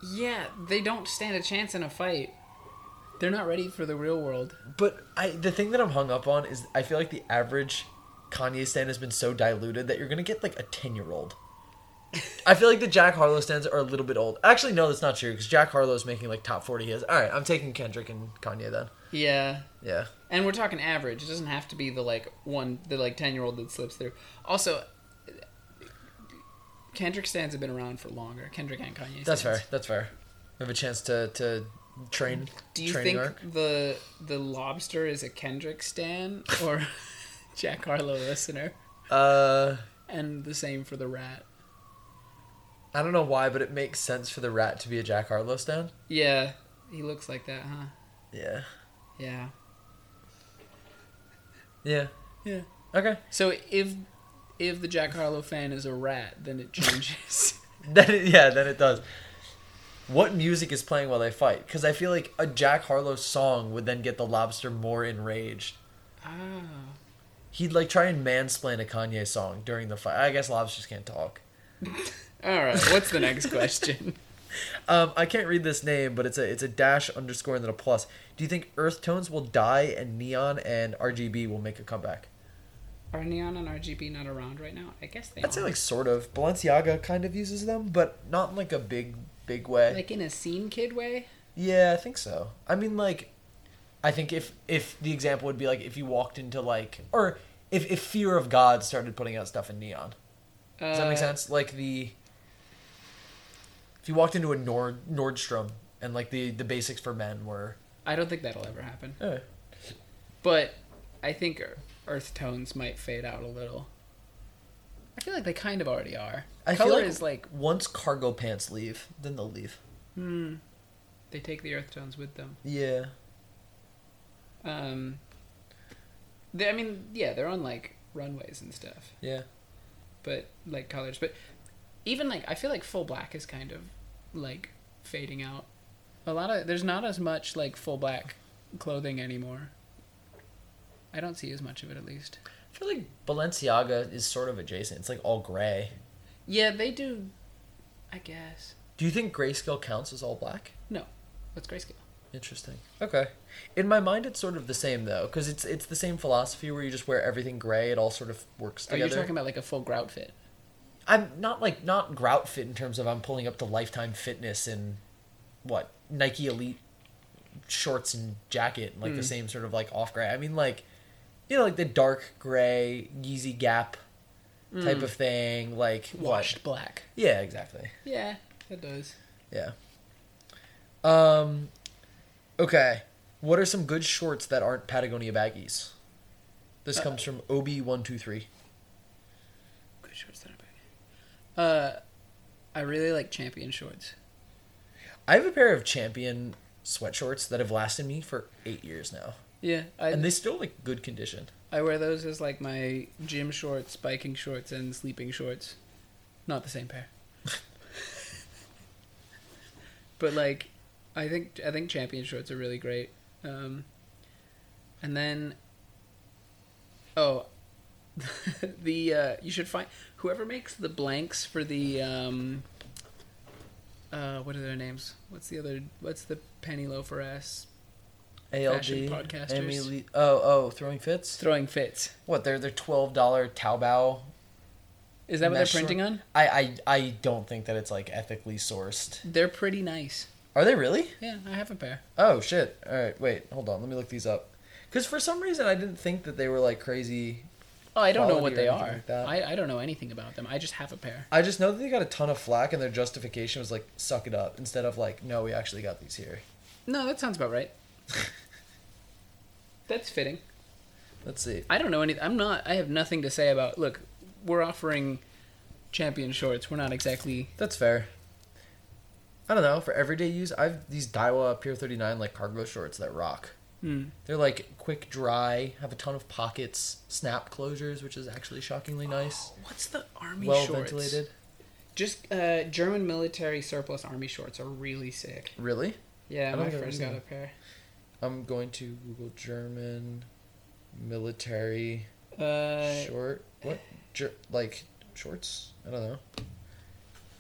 [SPEAKER 2] Yeah, they don't stand a chance in a fight. They're not ready for the real world.
[SPEAKER 1] But I the thing that I'm hung up on is I feel like the average Kanye stan has been so diluted that you're gonna get like a ten year old. I feel like the Jack Harlow stands are a little bit old. Actually, no, that's not true because Jack Harlow is making like top forty hits. All right, I'm taking Kendrick and Kanye then.
[SPEAKER 2] Yeah.
[SPEAKER 1] Yeah.
[SPEAKER 2] And we're talking average. It doesn't have to be the like one the like 10-year-old that slips through. Also Kendrick stands have been around for longer. Kendrick and Kanye.
[SPEAKER 1] That's
[SPEAKER 2] stands.
[SPEAKER 1] fair. That's fair. We have a chance to to train.
[SPEAKER 2] Do you think
[SPEAKER 1] arc.
[SPEAKER 2] the the lobster is a Kendrick stan or Jack Harlow listener?
[SPEAKER 1] Uh,
[SPEAKER 2] And the same for the rat.
[SPEAKER 1] I don't know why, but it makes sense for the rat to be a Jack Harlow stand.
[SPEAKER 2] Yeah, he looks like that, huh?
[SPEAKER 1] Yeah.
[SPEAKER 2] Yeah.
[SPEAKER 1] Yeah.
[SPEAKER 2] Yeah.
[SPEAKER 1] Okay.
[SPEAKER 2] So if if the Jack Harlow fan is a rat, then it changes.
[SPEAKER 1] Then it, yeah, then it does. What music is playing while they fight? Because I feel like a Jack Harlow song would then get the lobster more enraged.
[SPEAKER 2] oh.
[SPEAKER 1] He'd like try and mansplain a Kanye song during the fight. I guess lobsters can't talk.
[SPEAKER 2] All right. What's the next question?
[SPEAKER 1] Um, I can't read this name, but it's a it's a dash underscore and then a plus. Do you think Earth Tones will die and Neon and RGB will make a comeback?
[SPEAKER 2] Are Neon and RGB not around right now? I guess they
[SPEAKER 1] I'd say like sort of. Balenciaga kind of uses them, but not in like a big big way.
[SPEAKER 2] like in a scene kid way.
[SPEAKER 1] Yeah, I think so. I mean, like, I think if if the example would be like if you walked into like or if if Fear of God started putting out stuff in neon, does that make
[SPEAKER 2] Uh,
[SPEAKER 1] sense? Like the if you walked into a Nord Nordstrom and like the the basics for men were
[SPEAKER 2] I don't think that'll ever happen.
[SPEAKER 1] eh,
[SPEAKER 2] But I think Earth tones might fade out a little. I feel like they kind of already are.
[SPEAKER 1] I
[SPEAKER 2] Color
[SPEAKER 1] feel like
[SPEAKER 2] is like
[SPEAKER 1] once cargo pants leave, then they'll leave.
[SPEAKER 2] hmm, they take the earth tones with them.
[SPEAKER 1] Yeah,
[SPEAKER 2] Um, they, I mean, yeah, they're on like runways and stuff,
[SPEAKER 1] yeah.
[SPEAKER 2] but like colors. But even like I feel like full black is kind of like fading out. A lot of there's not as much like full black clothing anymore. I don't see as much of it at least.
[SPEAKER 1] I feel like Balenciaga is sort of adjacent. It's like all gray.
[SPEAKER 2] Yeah, they do. I guess.
[SPEAKER 1] Do you think grayscale counts as all black?
[SPEAKER 2] No, what's grayscale?
[SPEAKER 1] Interesting. Okay. In my mind, it's sort of the same though, because it's it's the same philosophy where you just wear everything gray. It all sort of works together.
[SPEAKER 2] Are you talking about like a full grout fit?
[SPEAKER 1] I'm not like not grout fit in terms of I'm pulling up to Lifetime Fitness and what Nike Elite shorts and jacket and like mm. the
[SPEAKER 2] hmm.
[SPEAKER 1] same sort of like off gray. I mean like you know like the dark gray Yeezy Gap mm. type
[SPEAKER 2] hmm.
[SPEAKER 1] of thing, like
[SPEAKER 2] washed what? black.
[SPEAKER 1] Yeah, exactly.
[SPEAKER 2] Yeah, it does.
[SPEAKER 1] Yeah. Um okay. What are some good shorts that aren't Patagonia baggies? This
[SPEAKER 2] uh,
[SPEAKER 1] comes from
[SPEAKER 2] OB123. Uh, I really like champion shorts.
[SPEAKER 1] I have a pair of Champion sweatshorts that have lasted me for eight years now,
[SPEAKER 2] Yeah, I
[SPEAKER 1] and they still like good condition.
[SPEAKER 2] I wear those as like my gym shorts, biking shorts, and sleeping shorts. Not the same pair. but like, I think I think champion shorts are really great. Um, and then, oh, the uh, you should find whoever makes the blanks for the um, uh, what are their names? What's the other? What's the penny loafer ass Fashion
[SPEAKER 1] ALG.
[SPEAKER 2] podcasters.
[SPEAKER 1] Emily, oh, oh, throwing fits.
[SPEAKER 2] throwing fits?
[SPEAKER 1] What? They're they're twelve dollar Taobao.
[SPEAKER 2] Is that what they're printing on?
[SPEAKER 1] I, I I don't think that it's like ethically sourced.
[SPEAKER 2] They're pretty nice.
[SPEAKER 1] Are they really?
[SPEAKER 2] Yeah, I have a pair.
[SPEAKER 1] Oh shit! All right, wait, hold on. Let me look these up. Because for some reason I didn't think that they were like crazy.
[SPEAKER 2] Oh, I don't know what they are.
[SPEAKER 1] like.
[SPEAKER 2] I, I don't know anything about them. I just have a pair.
[SPEAKER 1] I just know that they got a ton of flack, and their justification was like "suck it up" instead of like "no, we actually got these here."
[SPEAKER 2] No, that sounds about right. That's fitting.
[SPEAKER 1] Let's see.
[SPEAKER 2] I don't know any. I'm not. I have nothing to say about. Look, we're offering champion shorts. We're not exactly.
[SPEAKER 1] That's fair. I don't know. For everyday use, I've these Daiwa Pier 39 like cargo shorts that rock.
[SPEAKER 2] Hmm.
[SPEAKER 1] They're like quick dry, have a ton of pockets, snap closures, which is actually shockingly nice.
[SPEAKER 2] What's the army
[SPEAKER 1] well
[SPEAKER 2] shorts?
[SPEAKER 1] ventilated.
[SPEAKER 2] Just uh, German military surplus army shorts are really sick.
[SPEAKER 1] Really?
[SPEAKER 2] Yeah,
[SPEAKER 1] I don't
[SPEAKER 2] my
[SPEAKER 1] think I've
[SPEAKER 2] friend
[SPEAKER 1] seen
[SPEAKER 2] got a
[SPEAKER 1] them.
[SPEAKER 2] pair.
[SPEAKER 1] I'm going to Google German military
[SPEAKER 2] Uh,
[SPEAKER 1] short. What? Ger- like shorts? I don't know.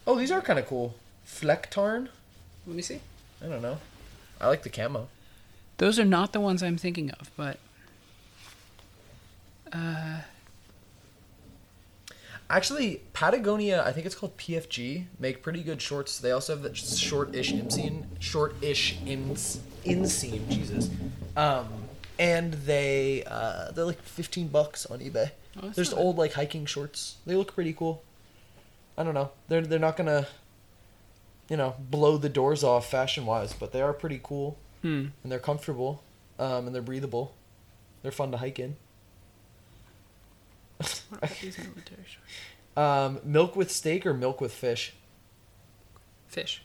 [SPEAKER 1] Oh, these are kind of cool. Flecktarn?
[SPEAKER 2] let me see.
[SPEAKER 1] I don't know. I like the camo.
[SPEAKER 2] Those are not the ones I'm thinking of, but. Uh,
[SPEAKER 1] Actually, Patagonia, I think it's called PFG, make pretty good shorts. They also have that short-ish inseam, short-ish ins, inseam, Jesus. Um, and they uh, they're like 15 bucks on eBay.
[SPEAKER 2] Oh,
[SPEAKER 1] There's
[SPEAKER 2] not
[SPEAKER 1] old like hiking shorts. They look pretty cool. I don't know. They're they're not gonna, you know, blow the doors off fashion-wise, but they are pretty cool
[SPEAKER 2] hmm.
[SPEAKER 1] and they're comfortable, um, and they're breathable. They're fun to hike in.
[SPEAKER 2] What are these military shorts?
[SPEAKER 1] Um, milk with steak or milk with fish?
[SPEAKER 2] Fish.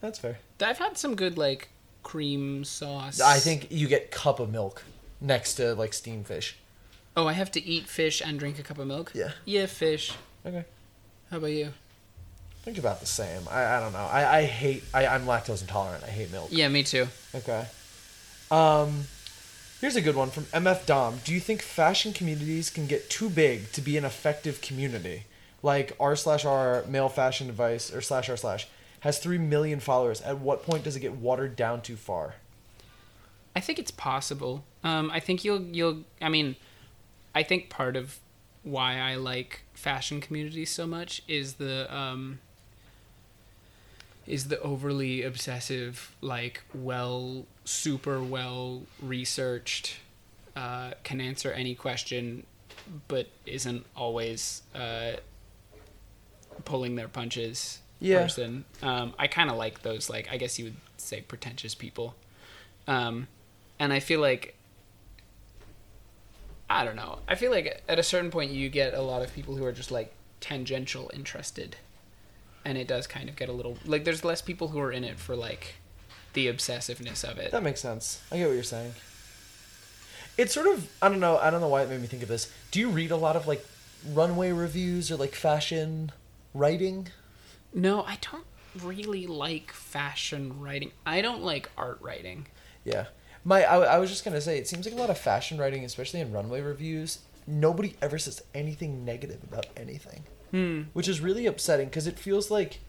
[SPEAKER 1] That's fair.
[SPEAKER 2] I've had some good like cream sauce.
[SPEAKER 1] I think you get cup of milk next to like steamed fish.
[SPEAKER 2] Oh, I have to eat fish and drink a cup of milk.
[SPEAKER 1] Yeah.
[SPEAKER 2] Yeah, fish.
[SPEAKER 1] Okay.
[SPEAKER 2] How about you?
[SPEAKER 1] Think about the same. I, I don't know. I, I hate I, I'm lactose intolerant. I hate milk.
[SPEAKER 2] Yeah, me too.
[SPEAKER 1] Okay. Um here's a good one from MF Dom. Do you think fashion communities can get too big to be an effective community? Like r slash r male fashion advice or slash r slash has three million followers. At what point does it get watered down too far?
[SPEAKER 2] I think it's possible. Um, I think you'll you'll. I mean, I think part of why I like fashion communities so much is the um, is the overly obsessive, like well, super well researched, uh, can answer any question, but isn't always uh, pulling their punches.
[SPEAKER 1] Yeah.
[SPEAKER 2] Person. Um, I kind of like those. Like I guess you would say pretentious people. Um, and I feel like I don't know. I feel like at a certain point you get a lot of people who are just like tangential interested, and it does kind of get a little like there's less people who are in it for like the obsessiveness of it.
[SPEAKER 1] That makes sense. I get what you're saying. It's sort of I don't know, I don't know why it made me think of this. Do you read a lot of like runway reviews or like fashion writing?
[SPEAKER 2] No, I don't really like fashion writing. I don't like art writing.
[SPEAKER 1] Yeah. My I, I was just going to say it seems like a lot of fashion writing especially in runway reviews, nobody ever says anything negative about anything.
[SPEAKER 2] Hmm.
[SPEAKER 1] Which is really upsetting cuz it feels like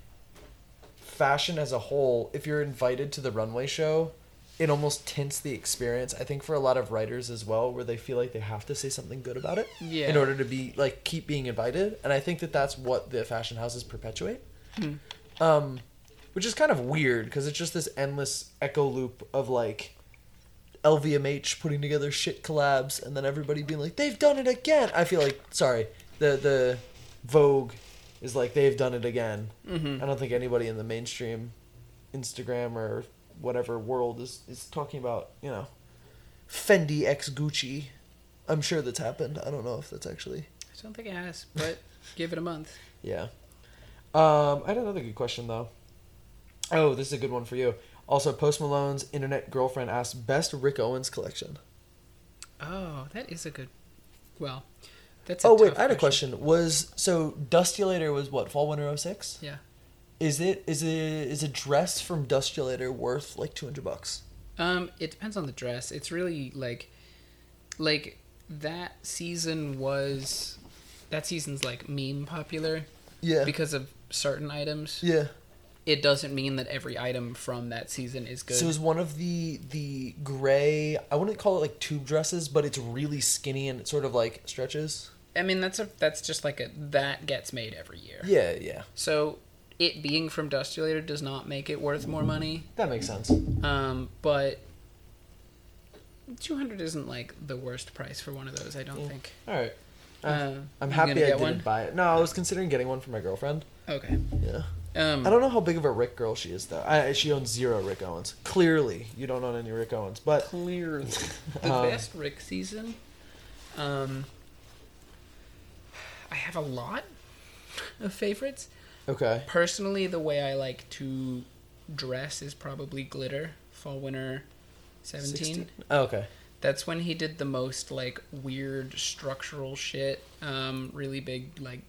[SPEAKER 1] fashion as a whole, if you're invited to the runway show, it almost tints the experience. I think for a lot of writers as well, where they feel like they have to say something good about it
[SPEAKER 2] Yeah.
[SPEAKER 1] in order to be like keep being invited. And I think that that's what the fashion houses perpetuate. Um, which is kind of weird because it's just this endless echo loop of like LVMH putting together shit collabs and then everybody being like they've done it again. I feel like sorry the the Vogue is like they've done it again.
[SPEAKER 2] Mm-hmm.
[SPEAKER 1] I don't think anybody in the mainstream Instagram or whatever world is is talking about you know Fendi X Gucci. I'm sure that's happened. I don't know if that's actually
[SPEAKER 2] I don't think it has, but give it a month.
[SPEAKER 1] yeah. Um, I had another good question though. Oh, this is a good one for you. Also, Post Malone's internet girlfriend asked best Rick Owens collection.
[SPEAKER 2] Oh, that is a good. well, that's.
[SPEAKER 1] Oh wait, I had a question. Was so Dustulator was what fall winter 06?
[SPEAKER 2] Yeah.
[SPEAKER 1] Is it is it is a dress from Dustulator worth like two hundred bucks?
[SPEAKER 2] Um, it depends on the dress. It's really like, like that season was, that season's like meme popular
[SPEAKER 1] Yeah.
[SPEAKER 2] because of certain items.
[SPEAKER 1] yeah.
[SPEAKER 2] It doesn't mean that every item from that season is good.
[SPEAKER 1] So is one of the the gray? I wouldn't call it like tube dresses, but it's really skinny and it sort of like stretches.
[SPEAKER 2] I mean, that's a that's just like a that gets made every year.
[SPEAKER 1] Yeah, yeah,
[SPEAKER 2] So it being from Dustulator does not make it worth more money.
[SPEAKER 1] that makes sense.
[SPEAKER 2] Um, but two hundred isn't like the worst price for one of those. I don't
[SPEAKER 1] Yeah.
[SPEAKER 2] think.
[SPEAKER 1] All right,
[SPEAKER 2] Uh,
[SPEAKER 1] I'm happy I didn't
[SPEAKER 2] one?
[SPEAKER 1] buy it. No, I was considering getting one for my girlfriend.
[SPEAKER 2] Okay.
[SPEAKER 1] Yeah,
[SPEAKER 2] Um,
[SPEAKER 1] I don't know how big of a Rick girl she is though. I, she owns zero Rick Owens. Clearly, you don't own any Rick Owens, but
[SPEAKER 2] clearly the
[SPEAKER 1] Um,
[SPEAKER 2] best Rick season. Um, I have a lot of favorites.
[SPEAKER 1] okay.
[SPEAKER 2] Personally, the way I like to dress is probably glitter. Fall winter, seventeen.
[SPEAKER 1] 16? Oh, okay.
[SPEAKER 2] That's when he did the most like weird structural shit. Um, really big like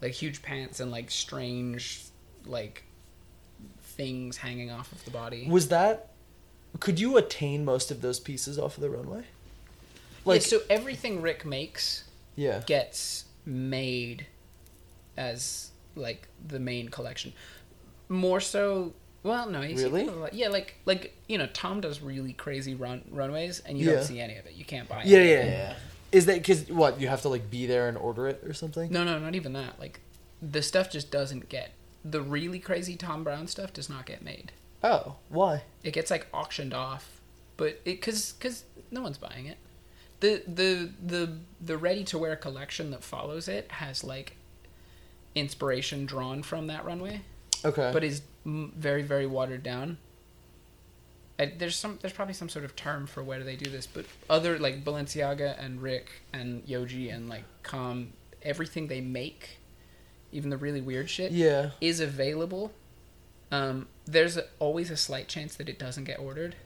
[SPEAKER 2] like huge pants and like strange like things hanging off of the body.
[SPEAKER 1] Was that? Could you attain most of those pieces off of the runway?
[SPEAKER 2] Like so everything Rick makes
[SPEAKER 1] yeah.
[SPEAKER 2] gets made as like the main collection. More so well, no, he's
[SPEAKER 1] Really?
[SPEAKER 2] Yeah, like like you know, Thom does really crazy run runways, and you
[SPEAKER 1] Yeah.
[SPEAKER 2] don't see any of it. You can't buy. It.
[SPEAKER 1] Yeah,
[SPEAKER 2] any
[SPEAKER 1] yeah, yeah. Is that because what you have to like be there and order it or something?
[SPEAKER 2] No, no, not even that. Like, the stuff just doesn't get the really crazy Thom Browne stuff does not get made.
[SPEAKER 1] Oh, why?
[SPEAKER 2] It gets like auctioned off, but it because because no one's buying it. The the the the ready to wear collection that follows it has like inspiration drawn from that runway,
[SPEAKER 1] Okay.
[SPEAKER 2] but is very very watered down. I, there's some there's probably some sort of term for where they do this, but other like Balenciaga and Rick and Yohji and like Comme, everything they make, even the really weird shit,
[SPEAKER 1] yeah.
[SPEAKER 2] is available. Um, there's a, always a slight chance that it doesn't get ordered,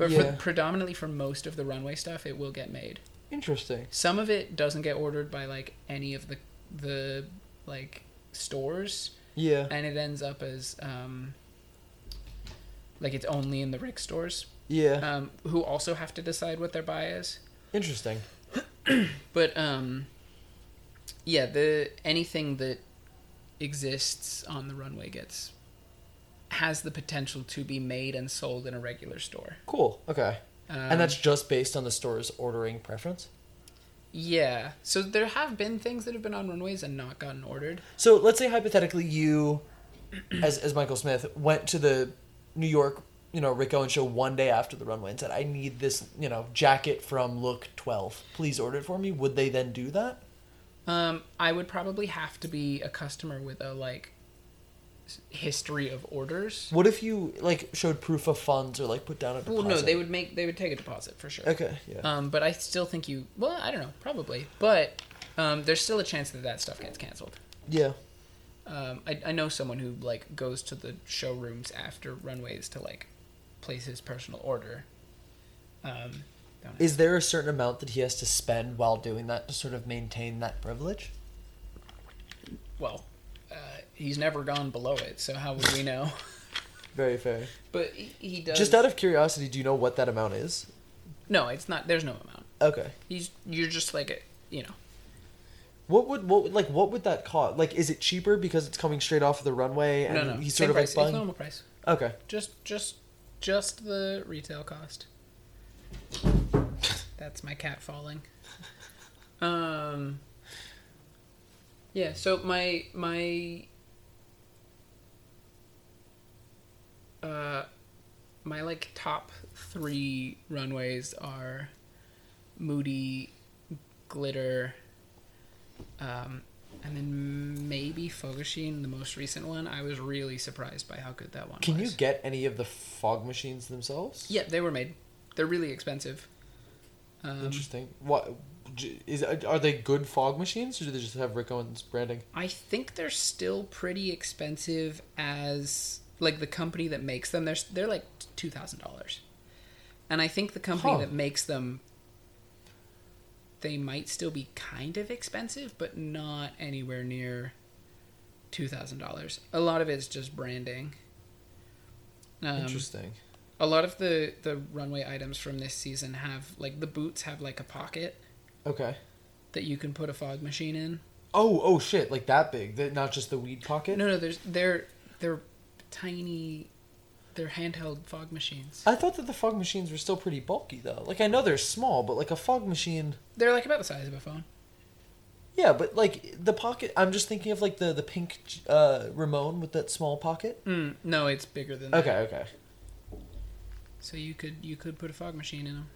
[SPEAKER 2] but
[SPEAKER 1] Yeah.
[SPEAKER 2] for, predominantly for most of the runway stuff, it will get made.
[SPEAKER 1] Interesting.
[SPEAKER 2] Some of it doesn't get ordered by like any of the the like stores,
[SPEAKER 1] Yeah.
[SPEAKER 2] and it ends up as um, like it's only in the Rick stores,
[SPEAKER 1] Yeah.
[SPEAKER 2] um, who also have to decide what their buy is.
[SPEAKER 1] Interesting.
[SPEAKER 2] But um, yeah, the anything that exists on the runway gets has the potential to be made and sold in a regular store.
[SPEAKER 1] Cool. Okay.
[SPEAKER 2] Um,
[SPEAKER 1] and that's just based on the store's ordering preference.
[SPEAKER 2] yeah. So there have been things that have been on runways and not gotten ordered.
[SPEAKER 1] So let's say hypothetically you, as as Michael Smith, went to the New York, you know, Rick Owens show one day after the runway and said, "I need this, you know, jacket from Look 12. Please order it for me." Would they then do that?
[SPEAKER 2] Um, I would probably have to be a customer with a like history of orders.
[SPEAKER 1] What if you like showed proof of funds or like put down a deposit?
[SPEAKER 2] Well, no, they would make they would take a deposit for sure.
[SPEAKER 1] Okay. Yeah.
[SPEAKER 2] Um, but I still think you. Well, I don't know, probably, but um, there's still a chance that that stuff gets canceled.
[SPEAKER 1] yeah.
[SPEAKER 2] Um, I, I know someone who like goes to the showrooms after runways to like place his personal order. Um, don't.
[SPEAKER 1] Is there a certain amount that he has to spend while doing that to sort of maintain that privilege?
[SPEAKER 2] well, uh, he's never gone below it, so how would we know?
[SPEAKER 1] Very fair.
[SPEAKER 2] but he, he does.
[SPEAKER 1] Just out of curiosity, do you know what that amount is?
[SPEAKER 2] no, it's not. There's no amount.
[SPEAKER 1] Okay.
[SPEAKER 2] He's you're just like a you know.
[SPEAKER 1] What would what would- like what would that cost? Like, is it cheaper because it's coming straight off of the runway and
[SPEAKER 2] no, no.
[SPEAKER 1] he's
[SPEAKER 2] same
[SPEAKER 1] sort of
[SPEAKER 2] price.
[SPEAKER 1] like buying?
[SPEAKER 2] normal price.
[SPEAKER 1] Okay.
[SPEAKER 2] Just just just the retail cost. That's my cat falling. Um Yeah, so my my uh my like top 3 runways are Moody, Glitter, um and then maybe Fogachine, the most recent one. I was really surprised by how good that one was.
[SPEAKER 1] Can
[SPEAKER 2] was.
[SPEAKER 1] you get any of the fog machines themselves?
[SPEAKER 2] Yeah, they were made. They're really expensive. Um,
[SPEAKER 1] Interesting. What is are they good fog machines or do they just have Rick Owens branding?
[SPEAKER 2] I think they're still pretty expensive as like the company that makes them. They're they're like two thousand dollars, and I think the company
[SPEAKER 1] Huh.
[SPEAKER 2] that makes them they might still be kind of expensive, but not anywhere near two thousand dollars. A lot of it's just branding. Um,
[SPEAKER 1] Interesting.
[SPEAKER 2] a lot of the the runway items from this season have like the boots have like a pocket
[SPEAKER 1] Okay.
[SPEAKER 2] that you can put a fog machine in.
[SPEAKER 1] Oh, oh shit! Like that big? That not just the weed pocket?
[SPEAKER 2] No, no, there's they're they're tiny, they're handheld fog machines.
[SPEAKER 1] I thought that the fog machines were still pretty bulky though. Like I know they're small, but like a fog machine.
[SPEAKER 2] They're like about the size of a phone.
[SPEAKER 1] Yeah, but like the pocket. I'm just thinking of like the the pink uh, Ramon with that small pocket.
[SPEAKER 2] Mm, no, it's bigger than that.
[SPEAKER 1] Okay, okay,
[SPEAKER 2] So you could you could put a fog machine in them.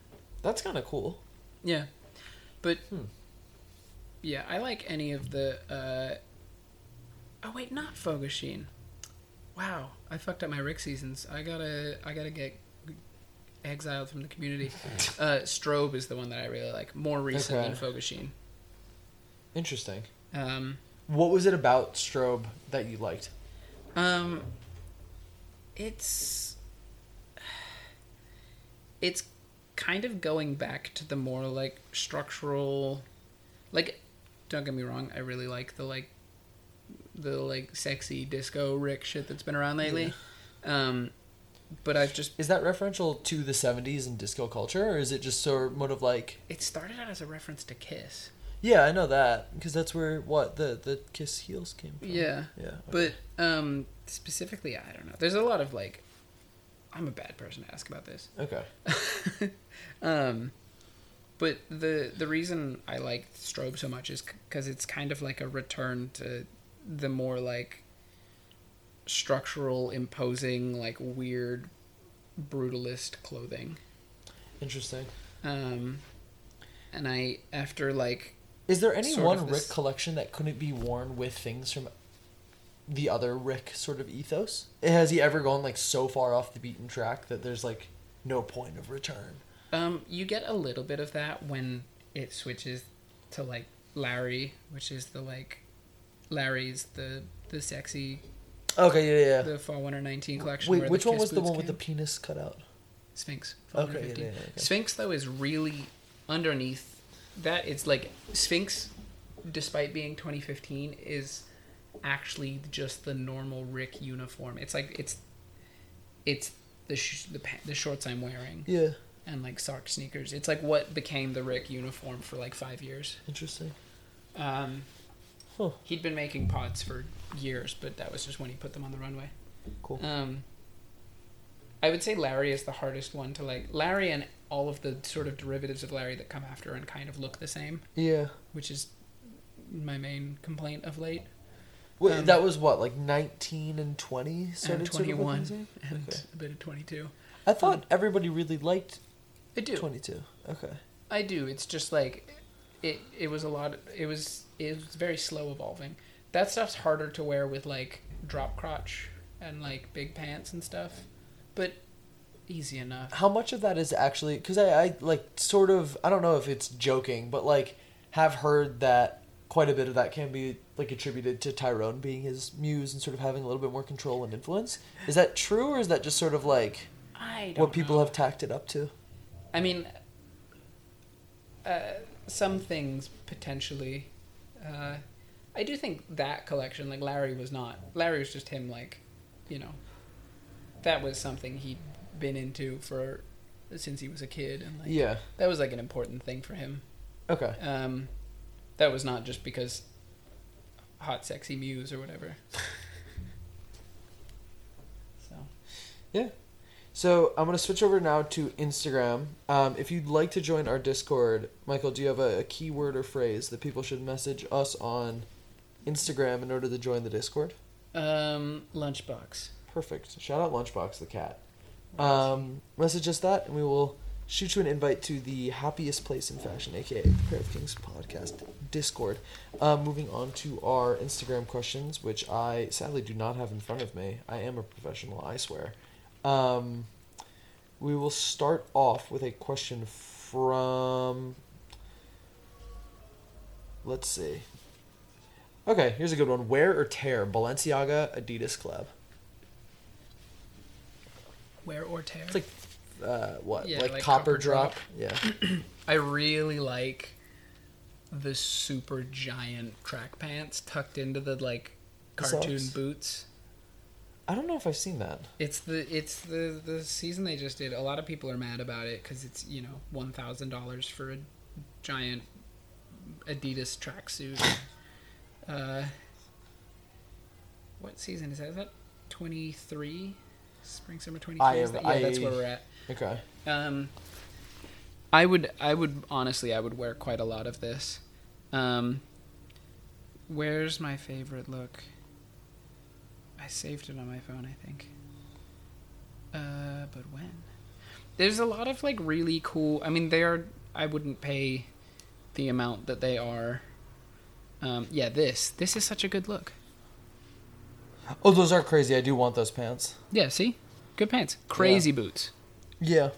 [SPEAKER 1] that's kind of cool.
[SPEAKER 2] Yeah, but
[SPEAKER 1] Hmm.
[SPEAKER 2] yeah, I like any of the. Uh... Oh wait, not fog. Wow, I fucked up my Rick seasons. I gotta I gotta get exiled from the community. Uh, Strobe is the one that I really like. More recent
[SPEAKER 1] Okay.
[SPEAKER 2] than fog.
[SPEAKER 1] Interesting.
[SPEAKER 2] Um,
[SPEAKER 1] What was it about Strobe that you liked?
[SPEAKER 2] Um, it's it's kind of going back to the more like structural, like. Don't get me wrong, I really like the like the like sexy disco Rick shit that's been around lately. Um, but I've just
[SPEAKER 1] Is that referential to the '70s and disco culture, or is it just sort of like?
[SPEAKER 2] it started out as a reference to Kiss.
[SPEAKER 1] Yeah, I know that because that's where what the the Kiss heels came from.
[SPEAKER 2] Yeah.
[SPEAKER 1] yeah.
[SPEAKER 2] But um specifically, I don't know. There's a lot of like I'm a bad person to ask about this.
[SPEAKER 1] okay.
[SPEAKER 2] um, but the the reason I like Strobe so much is because it's kind of like a return to the more like structural, imposing, like weird, brutalist clothing.
[SPEAKER 1] Interesting.
[SPEAKER 2] Um, and I after like
[SPEAKER 1] Is there any one Rick
[SPEAKER 2] this-
[SPEAKER 1] collection that couldn't be worn with things from the other Rick sort of ethos? Has he ever gone like so far off the beaten track that there's like no point of return?
[SPEAKER 2] um you get a little bit of that when it switches to like Larry, which is the like Larry's the the sexy
[SPEAKER 1] Okay, yeah, yeah.
[SPEAKER 2] the fall winter 19 collection
[SPEAKER 1] Wait, which one was the one with the penis cut out?
[SPEAKER 2] Sphinx. fall
[SPEAKER 1] Okay, yeah, yeah, yeah, okay.
[SPEAKER 2] Sphinx though is really underneath that. It's like Sphinx, despite being 2015, is actually just the normal Rick uniform. It's like it's it's the sh- the pa- the shorts I'm wearing
[SPEAKER 1] Yeah,
[SPEAKER 2] and like sock sneakers. It's like what became the Rick uniform for like five years.
[SPEAKER 1] interesting.
[SPEAKER 2] Um,
[SPEAKER 1] Huh.
[SPEAKER 2] He'd been making pods for years, but that was just when he put them on the runway.
[SPEAKER 1] Cool.
[SPEAKER 2] Um, I would say Larry is the hardest one to like. Larry and all of the sort of derivatives of Larry that come after and kind of look the same,
[SPEAKER 1] Yeah.
[SPEAKER 2] which is my main complaint of late.
[SPEAKER 1] Wait,
[SPEAKER 2] Um,
[SPEAKER 1] that was what, like 19 and 20 started
[SPEAKER 2] and
[SPEAKER 1] sort of looking
[SPEAKER 2] 21 and
[SPEAKER 1] Okay.
[SPEAKER 2] a bit of 22.
[SPEAKER 1] I thought everybody really liked
[SPEAKER 2] I do.
[SPEAKER 1] 22. Okay.
[SPEAKER 2] I do. It's just like it. It was a lot. It was. It was very slow evolving. That stuff's harder to wear with like drop crotch and like big pants and stuff, but easy enough.
[SPEAKER 1] How much of that is actually because I, I like sort of I don't know if it's joking, but like have heard that quite a bit of that can be like attributed to Tyrone being his muse and sort of having a little bit more control and influence. Is that true, or is that just sort of like
[SPEAKER 2] I don't
[SPEAKER 1] what people
[SPEAKER 2] know.
[SPEAKER 1] have tacked it up to?
[SPEAKER 2] I mean, uh, some things potentially. Uh, I do think that collection, like Larry, was not. Larry was just him, like, you know. That was something he'd been into for since he was a kid, and like
[SPEAKER 1] Yeah.
[SPEAKER 2] that was like an important thing for him.
[SPEAKER 1] Okay.
[SPEAKER 2] Um, that was not just because hot, sexy muse or whatever. so yeah.
[SPEAKER 1] So I'm gonna switch over now to Instagram. Um, if you'd like to join our Discord, Michael, do you have a, a keyword or phrase that people should message us on Instagram in order to join the Discord?
[SPEAKER 2] um, lunchbox.
[SPEAKER 1] Perfect. Shout out Lunchbox the cat. Um, message us that, and we will shoot you an invite to the happiest place in fashion, aka the Pair of Kings podcast Discord. Um, moving on to our Instagram questions, which I sadly do not have in front of me. I am a professional, I swear. Um, we will start off with a question from. Let's see. Okay, here's a good one. Wear or tear Balenciaga Adidas Club?
[SPEAKER 2] Wear or tear.
[SPEAKER 1] It's like uh, what?
[SPEAKER 2] Yeah,
[SPEAKER 1] like,
[SPEAKER 2] like
[SPEAKER 1] copper,
[SPEAKER 2] copper
[SPEAKER 1] drop.
[SPEAKER 2] drop.
[SPEAKER 1] Yeah.
[SPEAKER 2] I really like the super giant track pants tucked into the like cartoon
[SPEAKER 1] socks?
[SPEAKER 2] boots.
[SPEAKER 1] I don't know if I've seen that.
[SPEAKER 2] It's the it's the the season they just did. A lot of people are mad about it because it's you know one thousand dollars for a giant Adidas tracksuit. uh, what season is that? Is that twenty three? Spring summer twenty
[SPEAKER 1] I
[SPEAKER 2] three. Yeah, that's where we're at.
[SPEAKER 1] Okay.
[SPEAKER 2] Um, I would, I would honestly, I would wear quite a lot of this. Um, where's my favorite look? I saved it on my phone, I think. Uh, but when? There's a lot of like really cool. I mean, they are. I wouldn't pay the amount that they are. Um, yeah, this this is such a good look.
[SPEAKER 1] Oh, those are crazy. I do want those pants.
[SPEAKER 2] Yeah, see, good pants, crazy boots.
[SPEAKER 1] Yeah.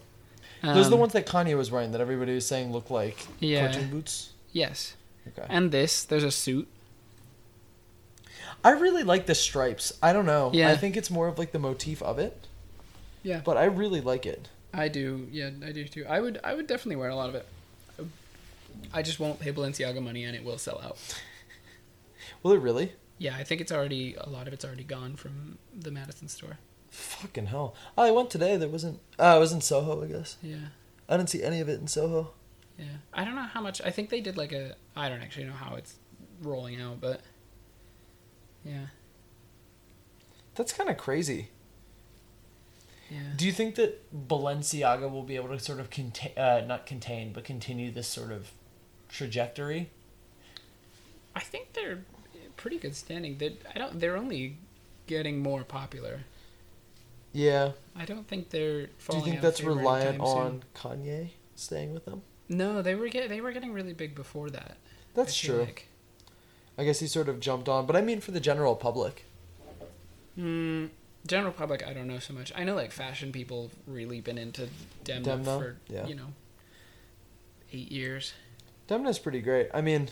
[SPEAKER 1] Those are the
[SPEAKER 2] Um,
[SPEAKER 1] ones that Kanye was wearing that everybody was saying look like
[SPEAKER 2] Yeah.
[SPEAKER 1] cartoon boots.
[SPEAKER 2] Yes,
[SPEAKER 1] Okay.
[SPEAKER 2] and this there's a suit.
[SPEAKER 1] I really like the stripes. I don't know.
[SPEAKER 2] Yeah.
[SPEAKER 1] I think it's more of like the motif of it,
[SPEAKER 2] Yeah.
[SPEAKER 1] but I really like it.
[SPEAKER 2] I do, yeah, I do too. I would, I would definitely wear a lot of it. I just won't pay Balenciaga money, and it will sell out.
[SPEAKER 1] Will it really?
[SPEAKER 2] Yeah, I think it's already a lot of it's already gone from the Madison store.
[SPEAKER 1] Fucking hell. I went today. There wasn't. Uh, oh, it was in Soho, I guess.
[SPEAKER 2] Yeah,
[SPEAKER 1] I didn't see any of it in Soho.
[SPEAKER 2] Yeah. I don't know how much. I think they did like a. I don't actually know how it's rolling out, but yeah,
[SPEAKER 1] That's kind of crazy.
[SPEAKER 2] yeah.
[SPEAKER 3] Do you think that Balenciaga will be able to sort of contain, uh, not contain, but continue this sort of trajectory?
[SPEAKER 2] I think they're pretty good standing. They, I don't. They're only getting more popular.
[SPEAKER 1] Yeah.
[SPEAKER 2] I don't think they're.
[SPEAKER 1] Do you think
[SPEAKER 2] out
[SPEAKER 1] that's reliant
[SPEAKER 2] anytime soon.
[SPEAKER 1] on Kanye staying with them?
[SPEAKER 2] No, they were get. They were getting really big before that.
[SPEAKER 1] That's true.
[SPEAKER 2] like.
[SPEAKER 1] I guess he sort of jumped on, but I mean for the general public.
[SPEAKER 2] Mm, general public, I don't know so much. I know like fashion people really been into Demna,
[SPEAKER 1] Demna?
[SPEAKER 2] for
[SPEAKER 1] Yeah.
[SPEAKER 2] you know eight years.
[SPEAKER 1] Demna's pretty great. I mean,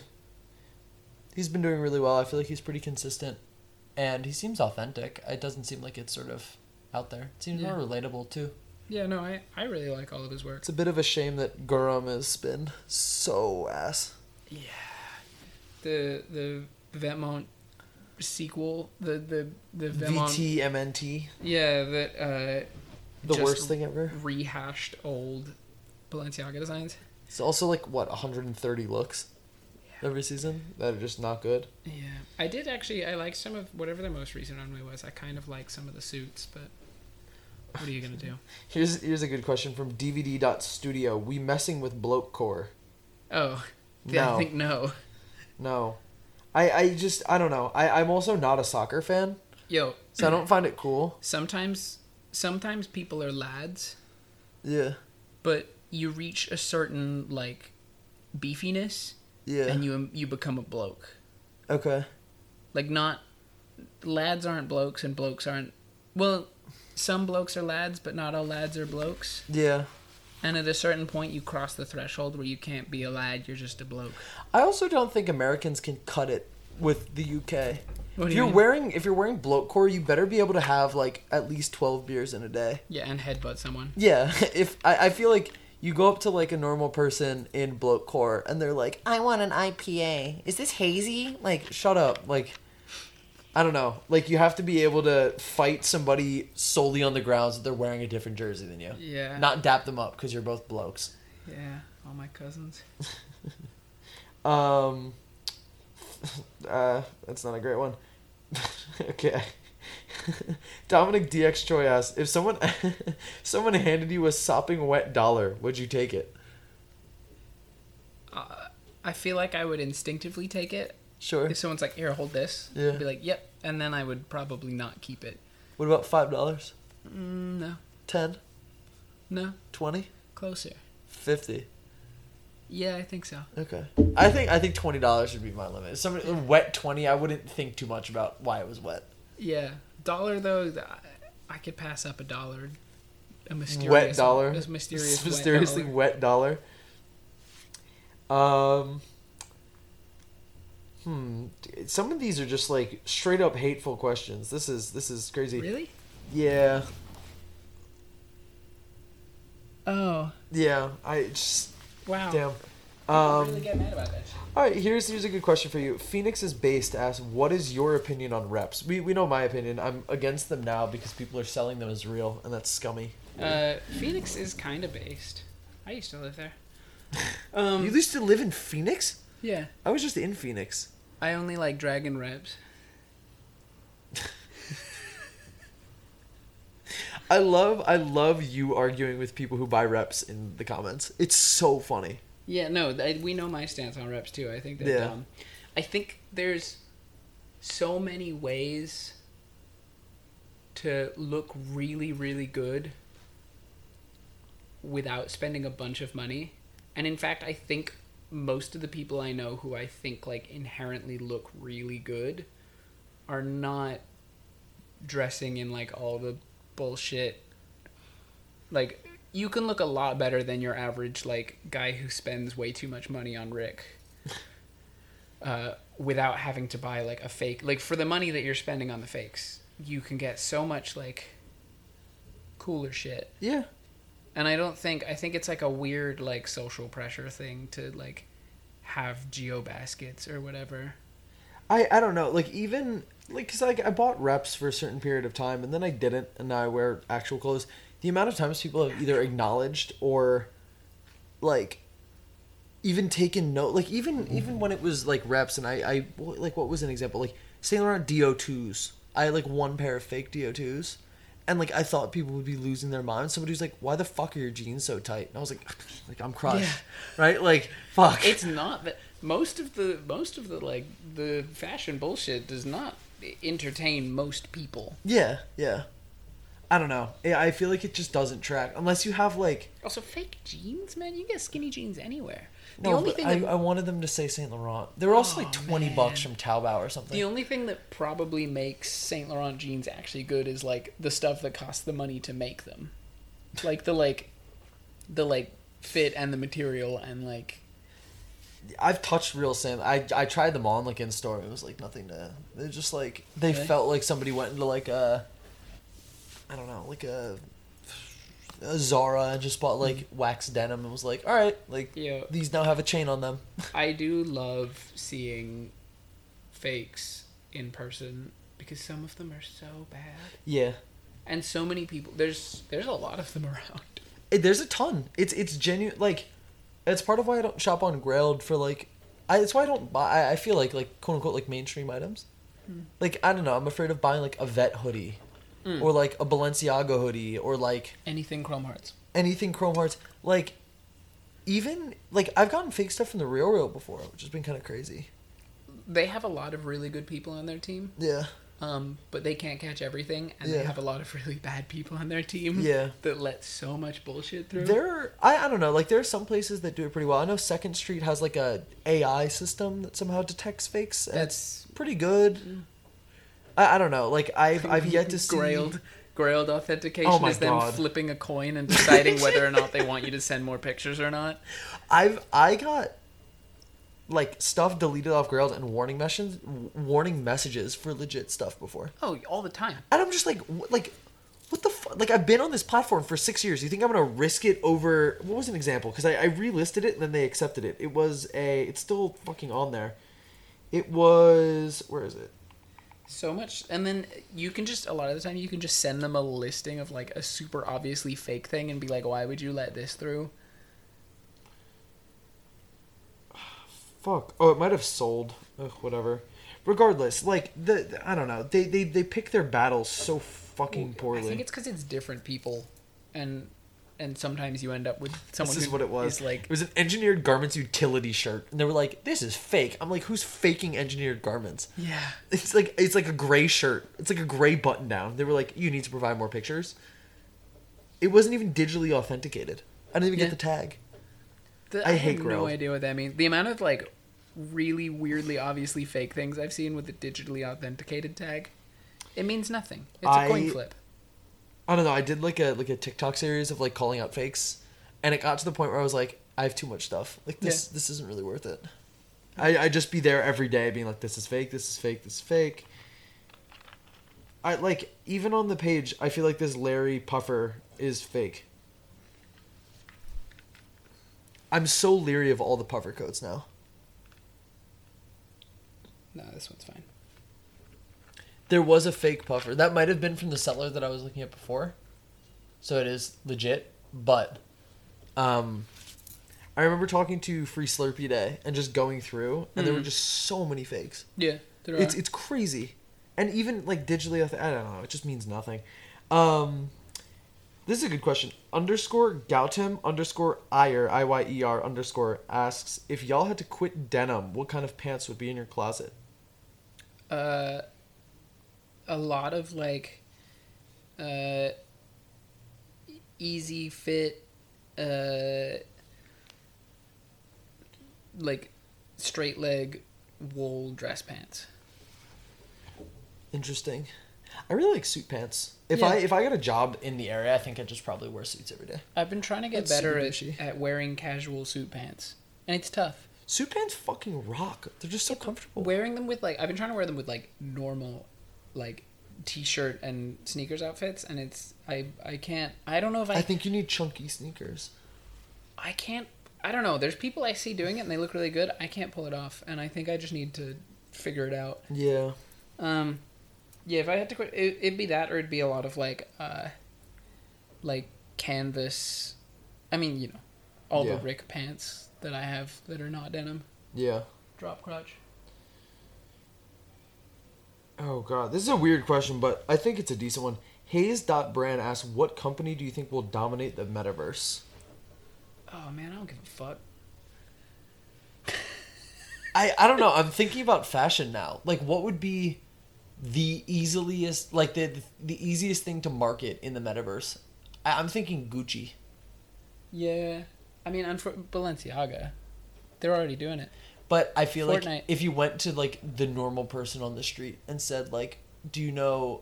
[SPEAKER 1] he's been doing really well. I feel like he's pretty consistent.
[SPEAKER 3] And he seems authentic. It doesn't seem like it's sort of out there. It seems
[SPEAKER 2] Yeah.
[SPEAKER 3] more relatable too.
[SPEAKER 2] Yeah, no, I I really like all of his work.
[SPEAKER 1] It's a bit of a shame that Guram has been so ass. Yeah.
[SPEAKER 2] The the Vetements sequel, the the the Vetements,
[SPEAKER 1] VTMNT.
[SPEAKER 2] yeah, that uh,
[SPEAKER 1] The worst thing ever.
[SPEAKER 2] rehashed old Balenciaga designs.
[SPEAKER 1] It's also like, what, 130 looks every season that are just not good.
[SPEAKER 2] Yeah, I did actually. I liked some of whatever the most recent runway was. I kind of like some of the suits, but what are you gonna do?
[SPEAKER 1] Here's here's a good question from DVD.studio. We messing with bloke core?
[SPEAKER 2] Oh, yeah,
[SPEAKER 1] No.
[SPEAKER 2] I think no.
[SPEAKER 1] No. I, I just, I don't know. I, I'm also not a soccer fan,
[SPEAKER 2] Yo,
[SPEAKER 1] so I don't find it cool.
[SPEAKER 2] sometimes sometimes people are lads,
[SPEAKER 1] Yeah.
[SPEAKER 2] but you reach a certain like beefiness
[SPEAKER 1] Yeah.
[SPEAKER 2] and you you become a bloke.
[SPEAKER 1] okay.
[SPEAKER 2] Like not lads aren't blokes and blokes aren't well, some blokes are lads, but not all lads are blokes.
[SPEAKER 1] Yeah.
[SPEAKER 2] And at a certain point you cross the threshold where you can't be a lad, you're just a bloke.
[SPEAKER 1] I also don't think Americans can cut it with the UK.
[SPEAKER 2] What
[SPEAKER 1] if
[SPEAKER 2] you
[SPEAKER 1] you're
[SPEAKER 2] mean?
[SPEAKER 1] wearing if you're wearing bloke core, you better be able to have like at least 12 beers in a day.
[SPEAKER 2] Yeah, and headbutt someone.
[SPEAKER 1] Yeah, if I, I feel like you go up to like a normal person in bloke core and they're like, "I want an IPA. Is this hazy?" Like, shut up. Like, I don't know. Like, you have to be able to fight somebody
[SPEAKER 3] Solely on the grounds that they're wearing a different jersey than you.
[SPEAKER 2] Yeah.
[SPEAKER 3] Not dap them up because you're both blokes.
[SPEAKER 2] Yeah, all my cousins.
[SPEAKER 1] Um, uh, that's not a great one. okay. Dominic DX Choi asks if someone someone handed you a sopping wet dollar, would you take it?
[SPEAKER 2] Uh, I feel like I would instinctively take it.
[SPEAKER 1] Sure.
[SPEAKER 2] If someone's like, "Here, hold this,"
[SPEAKER 1] Yeah.
[SPEAKER 2] I'd be like, "Yep," and then I would probably not keep it.
[SPEAKER 1] What about five dollars?
[SPEAKER 2] Mm, no,
[SPEAKER 1] Ten?
[SPEAKER 2] no,
[SPEAKER 1] Twenty?
[SPEAKER 2] closer.
[SPEAKER 1] Fifty?
[SPEAKER 2] Yeah, I think so.
[SPEAKER 1] Okay.
[SPEAKER 3] I think I think twenty dollars would be my limit. Somebody wet twenty, I wouldn't think too much about why it was wet.
[SPEAKER 2] Yeah, dollar though, I could pass up a dollar. A mysterious
[SPEAKER 1] wet dollar.
[SPEAKER 2] A mysterious, wet
[SPEAKER 1] mysteriously
[SPEAKER 2] dollar.
[SPEAKER 1] wet dollar. Um. Hmm. Some of these are just like straight up hateful questions. This is this is crazy.
[SPEAKER 2] Really?
[SPEAKER 1] Yeah.
[SPEAKER 2] Oh,
[SPEAKER 1] Yeah. I just
[SPEAKER 2] wow.
[SPEAKER 1] damn. Um,
[SPEAKER 2] really get mad about that.
[SPEAKER 1] All right, here's here's a good question for you. Phoenix is based asks, "What is your opinion on reps?" We we know my opinion. I'm against them now because people are selling them as real, and that's scummy.
[SPEAKER 2] Uh, Phoenix is kind of based. I used to live there. Um,
[SPEAKER 1] you used to live in Phoenix?
[SPEAKER 2] yeah.
[SPEAKER 1] I was just in Phoenix.
[SPEAKER 2] I only like Dragon Reps.
[SPEAKER 1] I love I love you arguing with people who buy reps in the comments. It's so funny.
[SPEAKER 2] Yeah, no, th- we know my stance on reps too. I think they're
[SPEAKER 1] Yeah.
[SPEAKER 2] dumb. I think there's so many ways to look really, really good without spending a bunch of money. And in fact, I think most of the people I know who I think like inherently look really good are not dressing in like all the bullshit like you can look a lot better than your average like guy who spends way too much money on Rick uh, without having to buy like a fake like for the money that you're spending on the fakes you can get so much like cooler shit
[SPEAKER 1] Yeah.
[SPEAKER 2] And I don't think I think it's like a weird like social pressure thing to like have Geobaskets or whatever.
[SPEAKER 1] I I don't know. Like even like cuz like I bought reps for a certain period of time and then I didn't and now I wear actual clothes. The amount of times people have either acknowledged or like even taken note like even even when it was like reps and I I like what was an example like Saint Laurent DO2s. I had like one pair of fake DO2s and like I thought people would be losing their minds. Somebody was like, "Why the fuck are your jeans so tight?" And I was like, "Like I'm crushed,
[SPEAKER 2] Yeah.
[SPEAKER 1] right? Like fuck."
[SPEAKER 2] It's not that most of the most of the like the fashion bullshit does not entertain most people.
[SPEAKER 1] Yeah, yeah. I don't know. I feel like it just doesn't track unless you have like.
[SPEAKER 2] Also, fake jeans, man. You can get skinny jeans anywhere. The
[SPEAKER 1] No,
[SPEAKER 2] only thing
[SPEAKER 1] I,
[SPEAKER 2] that,
[SPEAKER 1] I wanted them to say Saint Laurent. They were also
[SPEAKER 2] Oh,
[SPEAKER 1] like twenty bucks from Taobao or something.
[SPEAKER 2] the only thing that probably makes Saint Laurent jeans actually good is like the stuff that costs the money to make them, like the like, the like fit and the material and like
[SPEAKER 1] I've touched real Saint. I I tried them on like in store. It was like nothing to. They're just like they
[SPEAKER 2] Really?
[SPEAKER 1] felt like somebody went into like a. I don't know, like a. A Zara and just bought like mm-hmm. wax denim and was like, all right, like
[SPEAKER 2] Yeah.
[SPEAKER 1] these now have a chain on them.
[SPEAKER 2] I do love seeing fakes in person because some of them are so bad.
[SPEAKER 1] Yeah,
[SPEAKER 2] And so many people there's there's a lot of them around.
[SPEAKER 1] It, there's a ton. It's it's genuine. Like, it's part of why I don't shop on Grailed for like. I, it's why I don't buy. I, I feel like like quote unquote like mainstream items. Hmm. Like I don't know. I'm afraid of buying like a vet hoodie,
[SPEAKER 2] Mm.
[SPEAKER 1] or like a Balenciaga hoodie, or like
[SPEAKER 2] Anything Chrome Hearts.
[SPEAKER 1] anything Chrome Hearts. Like, even like I've gotten fake stuff from the Real Real before, which has been kind of crazy.
[SPEAKER 2] They have a lot of really good people on their team.
[SPEAKER 1] Yeah.
[SPEAKER 2] Um, but they can't catch everything and
[SPEAKER 1] Yeah.
[SPEAKER 2] they have a lot of really bad people on their team
[SPEAKER 1] Yeah.
[SPEAKER 2] that let so much bullshit through.
[SPEAKER 1] There, I, I don't know. Like there are some places that do it pretty well. I know Second Street has like a AI system that somehow detects fakes.
[SPEAKER 2] That's
[SPEAKER 1] pretty good. I, I don't know. Like I've I've yet to see.
[SPEAKER 2] Grailed. Grailed authentication
[SPEAKER 1] Oh
[SPEAKER 2] is them flipping a coin and deciding whether or not they want you to send more pictures or not.
[SPEAKER 1] I've I got like stuff deleted off Grailed and warning messages warning messages for legit stuff before.
[SPEAKER 2] Oh, all the time.
[SPEAKER 1] And I'm just like like what the fuck? Like I've been on this platform for six years. You think I'm gonna risk it over? What was an example? Because I, I relisted it and then they accepted it. It was a. It's still fucking on there. It was where is it?
[SPEAKER 2] So much, and then you can just a lot of the time you can just send them a listing of like a super obviously fake thing and be like, "Why would you let this through?"
[SPEAKER 1] Fuck. Oh, it might have sold. Ugh, whatever. Regardless, like the I don't know. They they they pick their battles so fucking poorly.
[SPEAKER 2] I think it's because it's different people, and and sometimes you end up with someone
[SPEAKER 1] this is
[SPEAKER 2] who
[SPEAKER 1] what it was.
[SPEAKER 2] is like
[SPEAKER 1] it was an engineered garments utility shirt, and they were like, "This is fake." I'm like, "Who's faking engineered garments?"
[SPEAKER 2] yeah.
[SPEAKER 1] It's like it's like a gray shirt. It's like a gray button down. They were like, "You need to provide more pictures." It wasn't even digitally authenticated. I didn't even
[SPEAKER 2] Yeah.
[SPEAKER 1] get the tag.
[SPEAKER 2] The-
[SPEAKER 1] I
[SPEAKER 2] I,
[SPEAKER 1] hate
[SPEAKER 2] have no
[SPEAKER 1] Grove.
[SPEAKER 2] idea what that means. The amount of like really weirdly obviously fake things I've seen with the digitally authenticated tag, it means nothing. It's a coin flip.
[SPEAKER 1] I don't know. I did like a like a TikTok series of like calling out fakes, and it got to the point where I was like, I have too much stuff. Like this, this isn't really worth it. I I just be there every day, being like, this is fake, this is fake, this is fake. I like even on the page, I feel like this Larry Puffer is fake. I'm so leery of all the puffer coats now.
[SPEAKER 2] No, this one's fine.
[SPEAKER 1] There was a fake puffer. That might have been from the seller that I was looking at before. So it is legit, but um I remember talking to Free Slurpee Day and just going through and there were
[SPEAKER 2] Mhm.
[SPEAKER 1] just so many fakes.
[SPEAKER 2] Yeah,
[SPEAKER 1] It's it's crazy. And even like digitally I th- I don't know, it just means nothing. Um this is a good question. Underscore Gautam underscore Iyer I Y E R underscore asks if y'all had to quit denim, what kind of pants would be in your closet?
[SPEAKER 2] uh, a lot of like uh, easy fit, uh, like straight leg wool dress pants.
[SPEAKER 1] Interesting. I really like suit pants. If
[SPEAKER 2] Yeah.
[SPEAKER 1] I if I got a job
[SPEAKER 4] In the area, I think I just probably wear suits every day.
[SPEAKER 2] I've been trying to get
[SPEAKER 1] That's
[SPEAKER 2] better at, at wearing casual suit pants, and it's tough.
[SPEAKER 1] suit pants fucking rock. They're just so comfortable.
[SPEAKER 2] Wearing them with like I've been trying to wear them with like normal, like t-shirt and sneakers outfits, and it's I I can't I don't know if I
[SPEAKER 1] I think you need chunky sneakers.
[SPEAKER 2] I can't. I don't know. There's people I see doing it and they look really good. I can't pull it off, and I think I just need to figure it out.
[SPEAKER 1] Yeah.
[SPEAKER 2] Um, yeah, if I had to quit, it, it'd be that, or it'd be a lot of like, uh, like canvas. I mean, you know, all
[SPEAKER 1] Yeah.
[SPEAKER 2] the Rick pants that I have that are not denim.
[SPEAKER 1] Yeah.
[SPEAKER 2] Drop crotch.
[SPEAKER 1] Oh god, this is a weird question, but I think it's a decent one. Hayes.brand asks, what company do you think will dominate the metaverse?
[SPEAKER 2] Oh man, I don't give a fuck.
[SPEAKER 1] I, I don't know. I'm thinking about fashion now. Like, what would be the easiest, like the the easiest thing to market in the metaverse? I, I'm thinking Gucci.
[SPEAKER 2] Yeah, I mean, unfor- Balenciaga, they're already doing it.
[SPEAKER 1] But I feel
[SPEAKER 2] Fortnite.
[SPEAKER 1] like if you went to like the normal person on the street and said like, "Do you know?"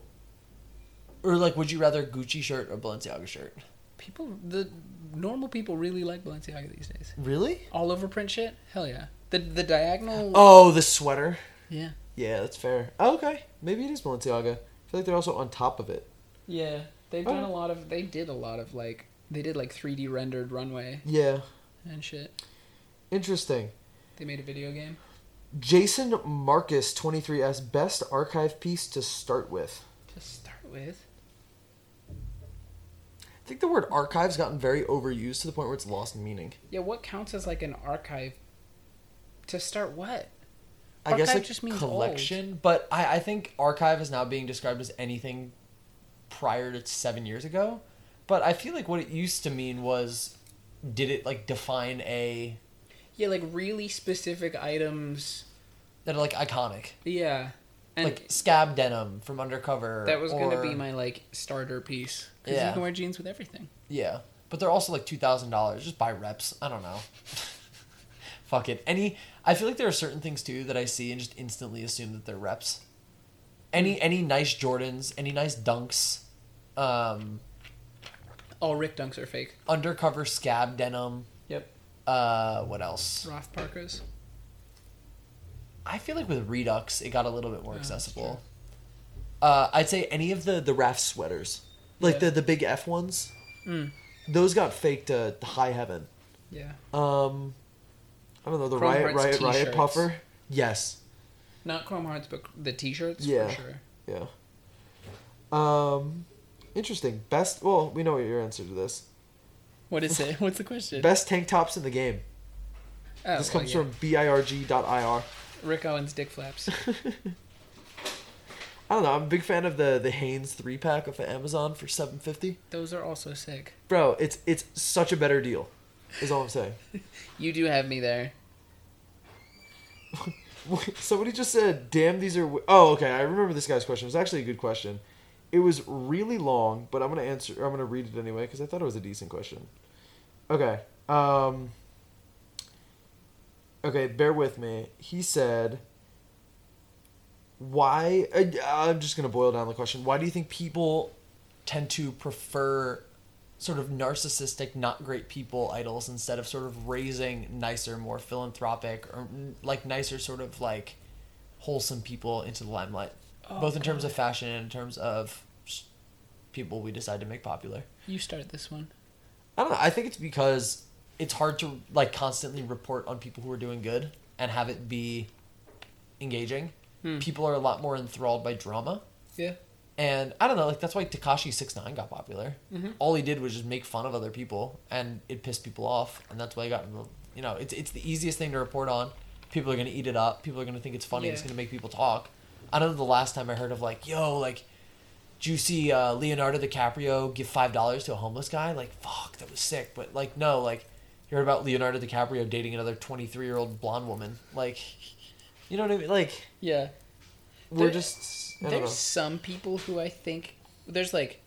[SPEAKER 1] Or like, would you rather Gucci shirt or Balenciaga shirt?
[SPEAKER 2] People, the normal people really like Balenciaga these days.
[SPEAKER 1] Really?
[SPEAKER 2] All over print shit. Hell yeah. The the diagonal.
[SPEAKER 1] Oh, the sweater.
[SPEAKER 2] Yeah.
[SPEAKER 1] Yeah, that's fair. Oh, okay, maybe it is Balenciaga. I feel like they're also on top of it.
[SPEAKER 2] Yeah, they've done
[SPEAKER 1] Okay.
[SPEAKER 2] a lot of. They did a lot of like. They did like 3D rendered runway
[SPEAKER 1] Yeah,
[SPEAKER 2] and shit.
[SPEAKER 1] interesting.
[SPEAKER 2] They made a video game.
[SPEAKER 1] Jason Marcus twenty three s best archive piece to start with.
[SPEAKER 2] To start with.
[SPEAKER 1] I think the word archive's gotten very overused to the point where it's lost meaning.
[SPEAKER 2] Yeah, what counts as like an archive? To start what?
[SPEAKER 1] I guess like
[SPEAKER 2] just means
[SPEAKER 4] collection, but I, I think archive is now being described as anything prior to seven years ago. But I feel like what it used to mean was, did it like define a
[SPEAKER 2] Yeah, like really specific items.
[SPEAKER 4] that are like iconic,
[SPEAKER 2] Yeah, and
[SPEAKER 4] like scab denim from Undercover.
[SPEAKER 2] that was gonna be my like starter piece. Because
[SPEAKER 4] Yeah.
[SPEAKER 2] you can wear jeans with everything.
[SPEAKER 4] yeah. But they're also like two thousand dollars. Just buy reps. I don't know. Fuck it. Any. I feel like there are certain things too that I see and just instantly assume that they're reps. Any any nice Jordans, any nice dunks, um,
[SPEAKER 2] All Rick Dunks are fake.
[SPEAKER 4] undercover scab denim. Uh, what else?
[SPEAKER 2] Raf Parkas.
[SPEAKER 4] I feel like with Redux, it got a little bit more
[SPEAKER 2] that's
[SPEAKER 4] accessible. Uh, I'd say any of the
[SPEAKER 1] The Raf sweaters, like
[SPEAKER 2] Yeah.
[SPEAKER 1] the the big F ones,
[SPEAKER 2] Mm.
[SPEAKER 1] those got faked to high heaven.
[SPEAKER 2] Yeah.
[SPEAKER 1] Um, I don't know the
[SPEAKER 2] Chrome
[SPEAKER 1] riot
[SPEAKER 2] Hearts
[SPEAKER 1] riot riot
[SPEAKER 2] t-shirts.
[SPEAKER 1] puffer. Yes.
[SPEAKER 2] Not Chrome Hearts, but the T-shirts
[SPEAKER 1] Yeah.
[SPEAKER 2] for sure.
[SPEAKER 1] Yeah. Um, interesting. Best. Well, we know your answer to this.
[SPEAKER 2] What is it? What's the question?
[SPEAKER 1] Best tank tops in the game.
[SPEAKER 2] Oh,
[SPEAKER 1] this
[SPEAKER 2] well,
[SPEAKER 1] comes
[SPEAKER 2] yeah.
[SPEAKER 1] from birg.ir.
[SPEAKER 2] Rick Owens dick flaps.
[SPEAKER 1] I don't know. I'm a big fan of the the Hanes three pack off of Amazon for seven fifty.
[SPEAKER 2] Those are also sick.
[SPEAKER 1] Bro, it's it's such a better deal. Is all I'm saying.
[SPEAKER 2] You do have me there.
[SPEAKER 1] Somebody just said, "Damn, these are." W-. Oh, okay. I remember this guy's question. It was actually a good question. It was really long, but I'm gonna answer. I'm gonna read it anyway because I thought it was a decent question. Okay. Um. Okay, bear with me. He said, "Why?" I, I'm just gonna boil down the question. Why do you think people?
[SPEAKER 4] Tend to prefer sort of narcissistic, not great people idols instead of sort of raising nicer, more philanthropic, or like nicer, sort of like wholesome people into the limelight,
[SPEAKER 2] Oh,
[SPEAKER 4] both in terms of fashion and in terms of people we decide to make popular.
[SPEAKER 2] You start this one.
[SPEAKER 4] I don't know. I think it's because
[SPEAKER 1] it's hard to like constantly report on people who are doing good and have it be engaging.
[SPEAKER 2] Hmm.
[SPEAKER 1] People are a lot more enthralled by drama.
[SPEAKER 2] Yeah.
[SPEAKER 1] And I don't know, like that's why Tekashi Six Nine got popular.
[SPEAKER 2] Mhm.
[SPEAKER 1] All he did was just make fun of other people, and it pissed people off, and that's why he got. You know, it's it's the easiest thing to report on. People are gonna eat it up. People are gonna think it's funny. It's gonna make people talk. I don't know the last time I heard of like, yo, like, did you see uh, Leonardo DiCaprio give five dollars to a homeless guy? Like, fuck, that was sick. But like, no, like, you heard about Leonardo DiCaprio dating another twenty three year old blonde woman? Like, you know what I mean? Like,
[SPEAKER 2] Yeah.
[SPEAKER 1] we're
[SPEAKER 2] There-
[SPEAKER 1] just.
[SPEAKER 2] There's
[SPEAKER 1] know.
[SPEAKER 2] some people who I think there's like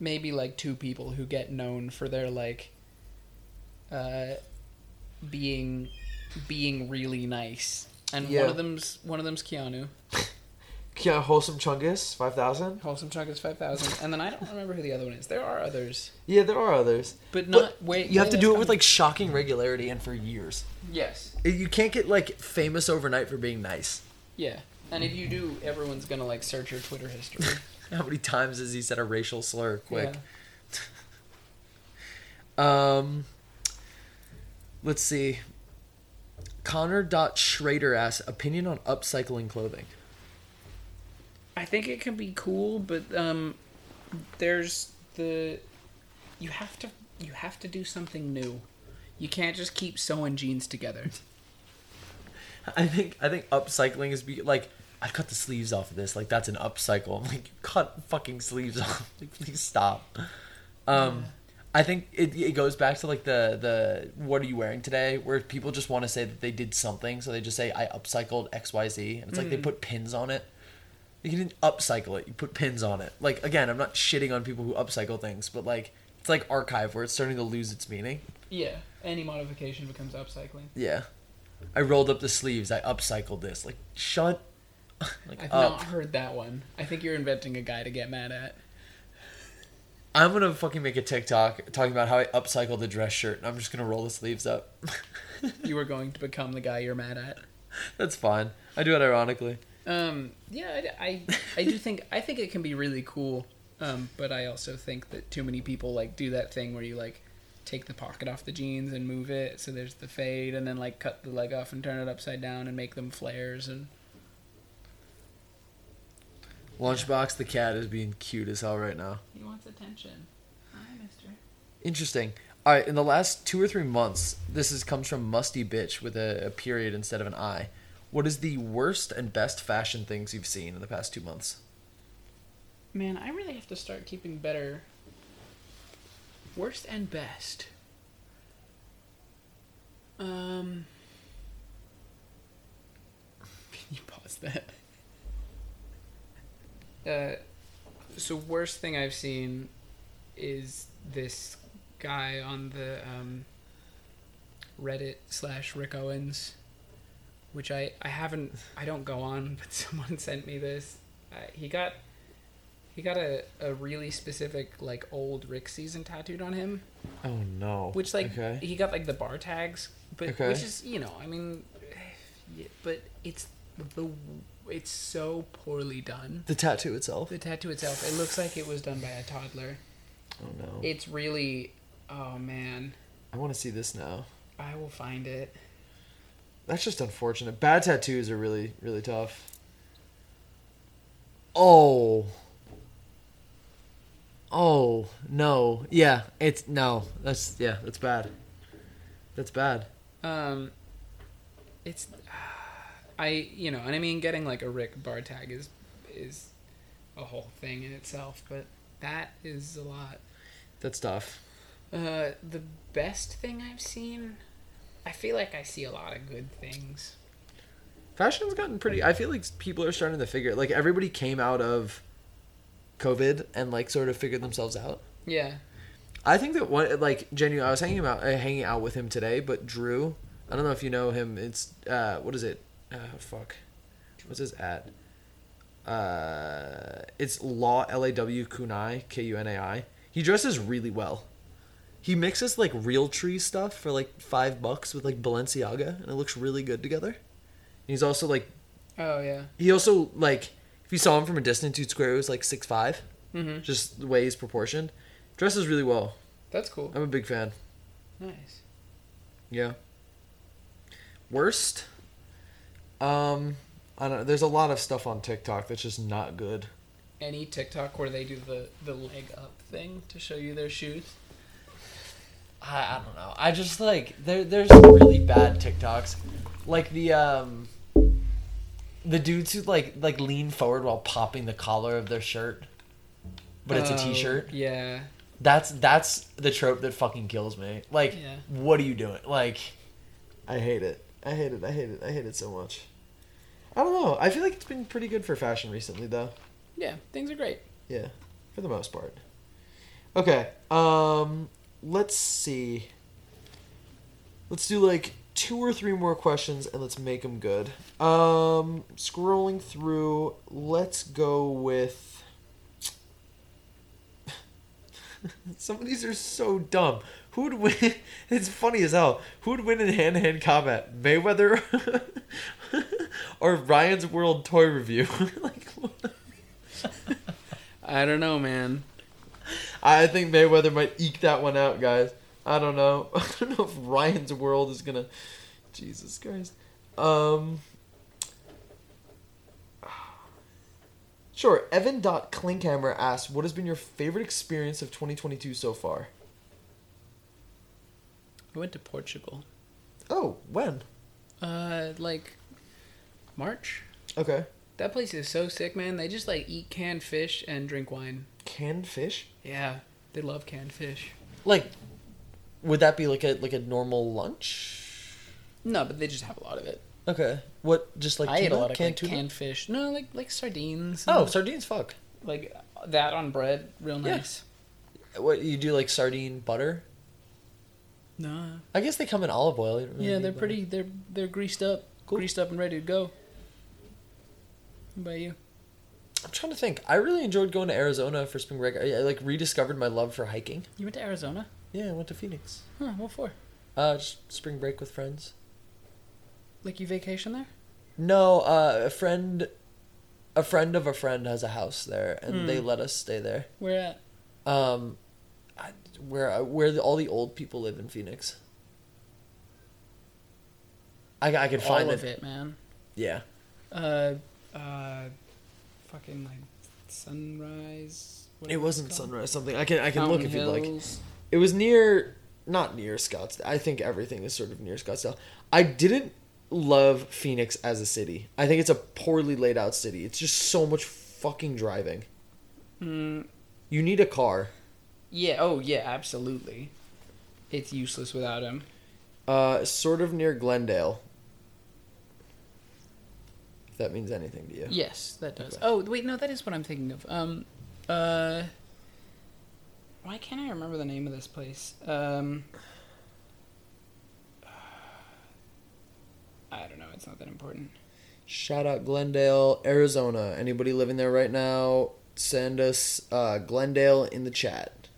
[SPEAKER 2] maybe like two people who get known for their like uh being being really nice. And
[SPEAKER 1] Yeah.
[SPEAKER 2] one of them's one of them's Keanu.
[SPEAKER 1] Yeah, wholesome Chungus, five thousand.
[SPEAKER 2] Wholesome Chungus five thousand. And then I don't remember who the other one is. There are others.
[SPEAKER 1] Yeah, there are others.
[SPEAKER 2] But
[SPEAKER 1] But
[SPEAKER 2] wait
[SPEAKER 1] You have to do it with like shocking regularity and for years.
[SPEAKER 2] Yes.
[SPEAKER 1] You can't get like famous overnight for being nice.
[SPEAKER 2] Yeah. And if you do, everyone's gonna like search your Twitter history.
[SPEAKER 1] How many times has he said a racial slur quick?
[SPEAKER 2] Yeah.
[SPEAKER 1] Um, let's see. Connor dot Schrader asks opinion on upcycling clothing.
[SPEAKER 2] I think it can be cool, but um, there's the you have to you have to do something new. You can't just keep sewing jeans together.
[SPEAKER 1] I think I think upcycling is be like I cut the sleeves off of this. Like that's an upcycle. I'm like cut fucking sleeves off. Like please stop. Um, I think it it goes back to like the the what are you wearing today? Where people just want to say that they did something, so they just say I upcycled X Y Z, and it's like they put pins on it. You didn't upcycle it. You put pins on it. Like again, I'm not shitting on people who upcycle things, but like it's like archive where it's starting to lose its meaning.
[SPEAKER 2] Yeah, any modification becomes upcycling.
[SPEAKER 1] Yeah. I rolled up the sleeves. I upcycled this. Like shut like
[SPEAKER 2] I've
[SPEAKER 1] up.
[SPEAKER 2] not heard that one. I think you're inventing a guy to get mad at.
[SPEAKER 1] I'm gonna fucking make a TikTok talking about how I upcycled the dress shirt, and I'm just gonna roll the sleeves up.
[SPEAKER 2] You are going to become the guy you're mad at.
[SPEAKER 1] That's fine. I do it ironically.
[SPEAKER 2] Um, yeah, I, I, I do think I think it can be really cool. Um, but I also think that too many people like do that thing where you like take the pocket off the jeans and move it so there's the fade, and then like cut the leg off and turn it upside down and make them flares and
[SPEAKER 1] Lunchbox the cat is being cute as hell right now.
[SPEAKER 2] he wants attention. Hi, Mister.
[SPEAKER 1] Interesting. All right, in the last two or three months, this is comes from Musty Bitch with a, a period instead of an I. What is the worst and best fashion things you've seen in the past two months?
[SPEAKER 2] Man, I really have to start keeping better. Worst and best. Um. Can you pause that? Uh, so worst thing I've seen is this guy on the um, Reddit slash Rick Owens, which I I haven't I don't go on, but someone sent me this. Uh, he got he got a, a really specific like old Rick season tattooed on him,
[SPEAKER 1] Oh no.
[SPEAKER 2] which like
[SPEAKER 1] okay.
[SPEAKER 2] he got like the bar tags, but
[SPEAKER 1] Okay.
[SPEAKER 2] which is you know I mean, yeah, but it's the it's so poorly done.
[SPEAKER 1] The tattoo itself.
[SPEAKER 2] The tattoo itself, it looks like it was done by a toddler.
[SPEAKER 1] Oh no.
[SPEAKER 2] It's really, oh man,
[SPEAKER 1] I want to see this now.
[SPEAKER 2] I will find it.
[SPEAKER 1] That's just unfortunate. Bad tattoos are really, really tough. Oh. Oh, no. Yeah, it's no. That's yeah, that's bad. That's bad.
[SPEAKER 2] Um, it's, I you know, and I mean getting like a Rick bar tag is is a whole thing in itself, but that is a lot.
[SPEAKER 1] That's tough.
[SPEAKER 2] Uh, the best thing I've seen, I feel like I see a lot of good things.
[SPEAKER 1] Fashion's gotten pretty I feel like people are starting to figure like everybody came out of COVID and like sort of figured themselves out.
[SPEAKER 2] Yeah.
[SPEAKER 1] I think that one like Genu, I was hanging out uh, hanging out with him today, but Drew, I don't know if you know him. It's uh, what is it? Uh, fuck, what's his at? Uh, it's Law L A W Kunai K U N A I. He dresses really well. He mixes like Realtree stuff for like five bucks with like Balenciaga, and it looks really good together. He's also like
[SPEAKER 2] Oh yeah.
[SPEAKER 1] he also like if you saw him from a distance, you'd swear he was like six five.
[SPEAKER 2] Mm-hmm.
[SPEAKER 1] Just the way he's proportioned. Dresses really well.
[SPEAKER 2] That's cool.
[SPEAKER 1] I'm a big fan.
[SPEAKER 2] Nice.
[SPEAKER 1] Yeah. Worst? Um, I don't know. There's a lot of stuff on TikTok that's just not good.
[SPEAKER 2] Any TikTok where they do the the leg up thing to show you their shoes.
[SPEAKER 5] I, I don't know. I just like there. There's really bad TikToks, like the um, the dudes who like like lean forward while popping the collar of their shirt, but it's a
[SPEAKER 2] Oh,
[SPEAKER 5] t-shirt.
[SPEAKER 2] Yeah.
[SPEAKER 5] That's that's the trope that fucking kills me. Like,
[SPEAKER 2] Yeah.
[SPEAKER 5] what are you doing? Like,
[SPEAKER 1] I hate it. I hate it. I hate it. I hate it so much. I don't know. I feel like it's been pretty good for fashion recently, though.
[SPEAKER 2] Yeah. Things are great.
[SPEAKER 1] Yeah, for the most part. Okay. Um, let's see. Let's do like two or three more questions and let's make them good. Um, scrolling through, let's go with. Some of these are so dumb. Who would win? It's funny as hell. Who would win in hand to hand combat? Mayweather or Ryan's World Toy Review? like.
[SPEAKER 2] I don't know, man.
[SPEAKER 1] I think Mayweather might eke that one out, guys. I don't know. I don't know if Ryan's World is gonna. Jesus Christ. Um. Sure. Evan Klinkhammer asks, "What has been your favorite experience of 2022 so far?"
[SPEAKER 2] I went to Portugal.
[SPEAKER 1] Oh, when?
[SPEAKER 2] Uh, like March.
[SPEAKER 1] Okay.
[SPEAKER 2] That place is so sick, man. They just like eat canned fish and drink wine.
[SPEAKER 1] Canned fish.
[SPEAKER 2] Yeah, they love canned fish.
[SPEAKER 5] like, would that be like a like a normal lunch?
[SPEAKER 2] No, but they just have a lot of it.
[SPEAKER 5] Okay. What? Just like
[SPEAKER 2] I ate a lot of
[SPEAKER 5] canned
[SPEAKER 2] like, canned fish. No, like like sardines.
[SPEAKER 5] Oh, sardines. Fuck.
[SPEAKER 2] like that on bread, real
[SPEAKER 5] Yeah.
[SPEAKER 2] nice.
[SPEAKER 5] What you do? Like sardine butter?
[SPEAKER 2] No.
[SPEAKER 5] I guess they come in olive oil. Really
[SPEAKER 2] Yeah, they're
[SPEAKER 5] butter.
[SPEAKER 2] pretty. They're they're greased up,
[SPEAKER 5] Cool.
[SPEAKER 2] greased up and ready to go. What about you?
[SPEAKER 5] I'm trying to think. I really enjoyed going to Arizona for spring break. I, I like rediscovered my love for hiking.
[SPEAKER 2] You went to Arizona?
[SPEAKER 5] Yeah, I went to Phoenix.
[SPEAKER 2] Huh? What for?
[SPEAKER 5] Uh, just spring break with friends.
[SPEAKER 2] Like you vacation there?
[SPEAKER 5] No, uh, a friend, a friend of a friend has a house there, and
[SPEAKER 2] Hmm.
[SPEAKER 5] they let us stay there.
[SPEAKER 2] Where at?
[SPEAKER 5] Um, I, where where the, all the old people live in Phoenix. I I could find
[SPEAKER 2] All
[SPEAKER 5] it.
[SPEAKER 2] of it, man.
[SPEAKER 5] Yeah.
[SPEAKER 2] Uh, uh, fucking like sunrise.
[SPEAKER 1] It wasn't sunrise. Something I can I can
[SPEAKER 2] Mountain
[SPEAKER 1] look if you'd like. It was near, not near Scottsdale. I think everything is sort of near Scottsdale. I didn't love Phoenix as a city. I think it's a poorly laid out city. It's just so much fucking driving.
[SPEAKER 2] Mm,
[SPEAKER 1] You need a car.
[SPEAKER 2] yeah. Oh, yeah. Absolutely. It's useless without him.
[SPEAKER 1] Uh, sort of near Glendale. That means anything to you.
[SPEAKER 2] Yes, that does.
[SPEAKER 1] Okay.
[SPEAKER 2] Oh, wait, no, that is what I'm thinking of. Um, uh, why can't I remember the name of this place? Um, I don't know. It's not that important.
[SPEAKER 1] Shout out Glendale, Arizona. Anybody living there right now? Send us uh, Glendale in the chat.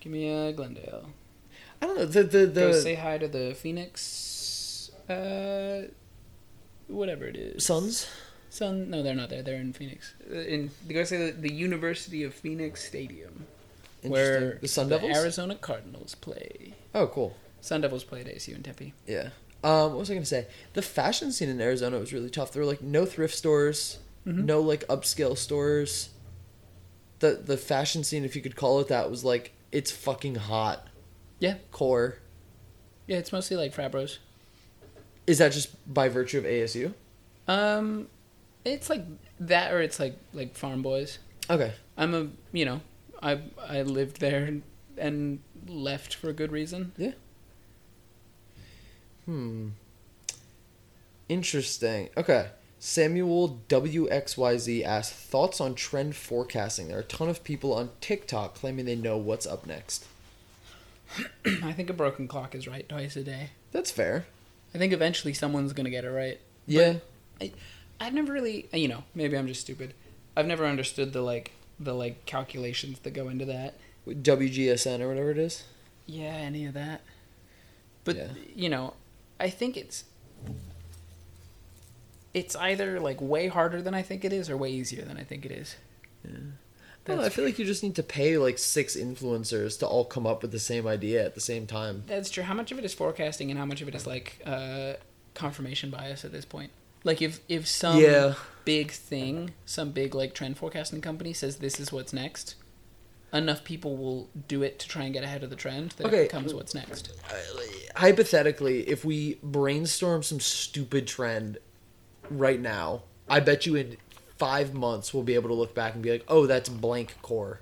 [SPEAKER 2] Give me a Glendale.
[SPEAKER 1] I don't know the the
[SPEAKER 2] Go
[SPEAKER 1] the
[SPEAKER 2] say hi to the Phoenix. Uh, whatever it is.
[SPEAKER 1] Suns.
[SPEAKER 2] Sun. No, they're not there. They're in Phoenix. Uh, In they go say the, the University of Phoenix Stadium, where
[SPEAKER 1] Interesting. the Sun Devils.
[SPEAKER 2] Arizona Cardinals play.
[SPEAKER 1] oh, cool.
[SPEAKER 2] Sun Devils play at ASU in Tempe.
[SPEAKER 1] Yeah. Um, what was I gonna say? The fashion scene in Arizona was really tough. There were like no thrift stores,
[SPEAKER 2] Mhm.
[SPEAKER 1] no like upscale stores. The the fashion scene, if you could call it that, was like it's fucking hot.
[SPEAKER 2] Yeah.
[SPEAKER 1] Core.
[SPEAKER 2] Yeah, it's mostly like frat bros.
[SPEAKER 1] Is that just by virtue of ASU?
[SPEAKER 2] Um, it's like that, or it's like like farm boys.
[SPEAKER 1] Okay.
[SPEAKER 2] I'm a you know, I I lived there and left for a good reason. Yeah.
[SPEAKER 1] Hmm. Interesting. Okay. Samuel WXYZ asks thoughts on trend forecasting. There are a ton of people on TikTok claiming they know what's up next.
[SPEAKER 2] I think a broken clock is right twice a day.
[SPEAKER 1] That's fair.
[SPEAKER 2] I think eventually someone's gonna get it right.
[SPEAKER 1] Yeah.
[SPEAKER 2] I, I've never really, uh, you know, maybe I'm just stupid. I've never understood the like the like calculations that go into that.
[SPEAKER 1] WGSN or whatever it is.
[SPEAKER 2] Yeah, any of that. But
[SPEAKER 1] Yeah.
[SPEAKER 2] you know, I think it's it's either like way harder than I think it is or way easier than I think it is.
[SPEAKER 6] Well, I feel like you just need to pay like six influencers to all come up with the same idea at the same time.
[SPEAKER 2] That's true. How much of it is forecasting and how much of it is like uh, confirmation bias at this point? Like if if some
[SPEAKER 6] Yeah.
[SPEAKER 2] big thing, some big like trend forecasting company says this is what's next, enough people will do it to try and get ahead of the trend that
[SPEAKER 6] Okay.
[SPEAKER 2] it becomes what's next.
[SPEAKER 6] Hypothetically, if we brainstorm some stupid trend right now, I bet you in five months we'll be able to look back and be like, "Oh, that's blank core."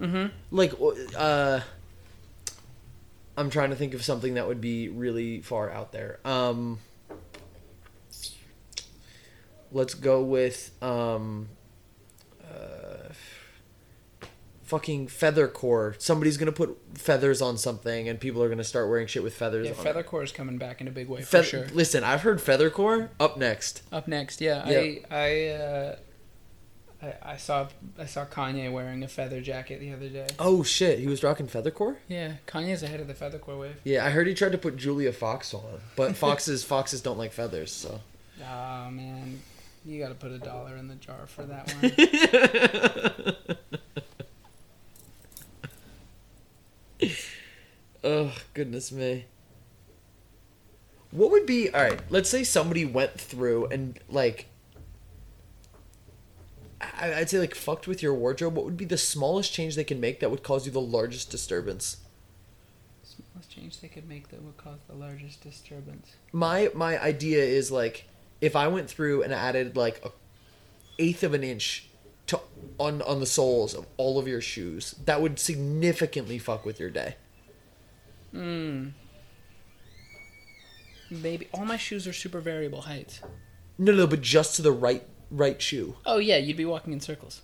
[SPEAKER 6] Mm-hmm. Like, uh, I'm trying to think of something that would be really far out there. Um, let's go with um, uh, fucking feather core. Somebody's gonna put feathers on something, and people are gonna start wearing shit with feathers.
[SPEAKER 2] Yeah,
[SPEAKER 6] on it.
[SPEAKER 2] feathercore is coming back in a big way for
[SPEAKER 6] Feather-
[SPEAKER 2] sure.
[SPEAKER 6] Listen, I've heard feathercore. Up next.
[SPEAKER 2] Up next, yeah,
[SPEAKER 6] Yeah.
[SPEAKER 2] I I, uh, I I saw I saw Kanye wearing a feather jacket the other day.
[SPEAKER 6] Oh shit, he was rocking feathercore.
[SPEAKER 2] Yeah, Kanye's ahead of the feathercore wave.
[SPEAKER 6] Yeah, I heard he tried to put Julia Fox on, but foxes foxes don't like feathers. So
[SPEAKER 2] Oh man, you got to put a dollar in the jar for that one.
[SPEAKER 6] Oh, goodness me. What would be all right? Let's say somebody went through and like, I'd say like fucked with your wardrobe. What would be the smallest change they can make that would cause you the largest disturbance?
[SPEAKER 2] Smallest change they could make that would cause the largest disturbance.
[SPEAKER 6] My my idea is like, if I went through and added like a eighth of an inch to on on the soles of all of your shoes, that would significantly fuck with your day.
[SPEAKER 2] Hmm. Maybe all my shoes are super variable heights.
[SPEAKER 6] No, no, but just to the right right shoe.
[SPEAKER 2] Oh yeah, you'd be walking in circles.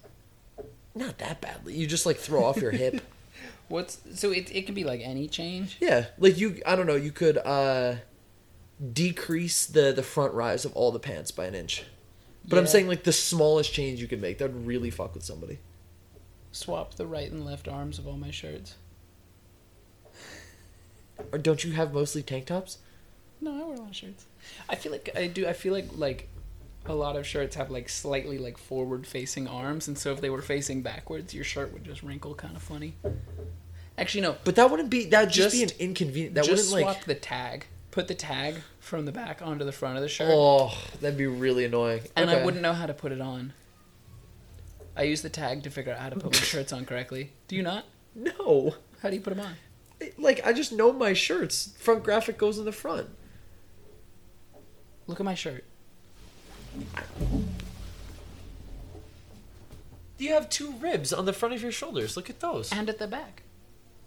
[SPEAKER 6] Not that badly. You just like throw off your hip.
[SPEAKER 2] What's so it? It could be like any change.
[SPEAKER 6] Yeah, like you. I don't know. You could uh decrease the the front rise of all the pants by an inch. But I'm saying like the smallest change you could make that would really fuck with somebody.
[SPEAKER 2] Swap the right and left arms of all my shirts.
[SPEAKER 6] Or don't you have mostly tank tops?
[SPEAKER 2] No, I wear a lot of shirts. I feel like I do. I feel like like a lot of shirts have like slightly like forward facing arms, and so if they were facing backwards, your shirt would just wrinkle kind of funny. Actually, no.
[SPEAKER 6] But that wouldn't be. That'd just, be an inconvenient. That
[SPEAKER 2] just
[SPEAKER 6] wouldn't
[SPEAKER 2] swap
[SPEAKER 6] like.
[SPEAKER 2] the tag. Put the tag from the back onto the front of the shirt,
[SPEAKER 6] Oh, that'd be really annoying.
[SPEAKER 2] and I wouldn't know how to put it on. I use the tag to figure out how to put my shirts on correctly. Do you not?
[SPEAKER 6] No,
[SPEAKER 2] How do you put them on?
[SPEAKER 6] like I just know my shirts. Front graphic goes in the front.
[SPEAKER 2] Look at my shirt.
[SPEAKER 1] You have two ribs on the front of your shoulders. Look at those.
[SPEAKER 2] And at the back.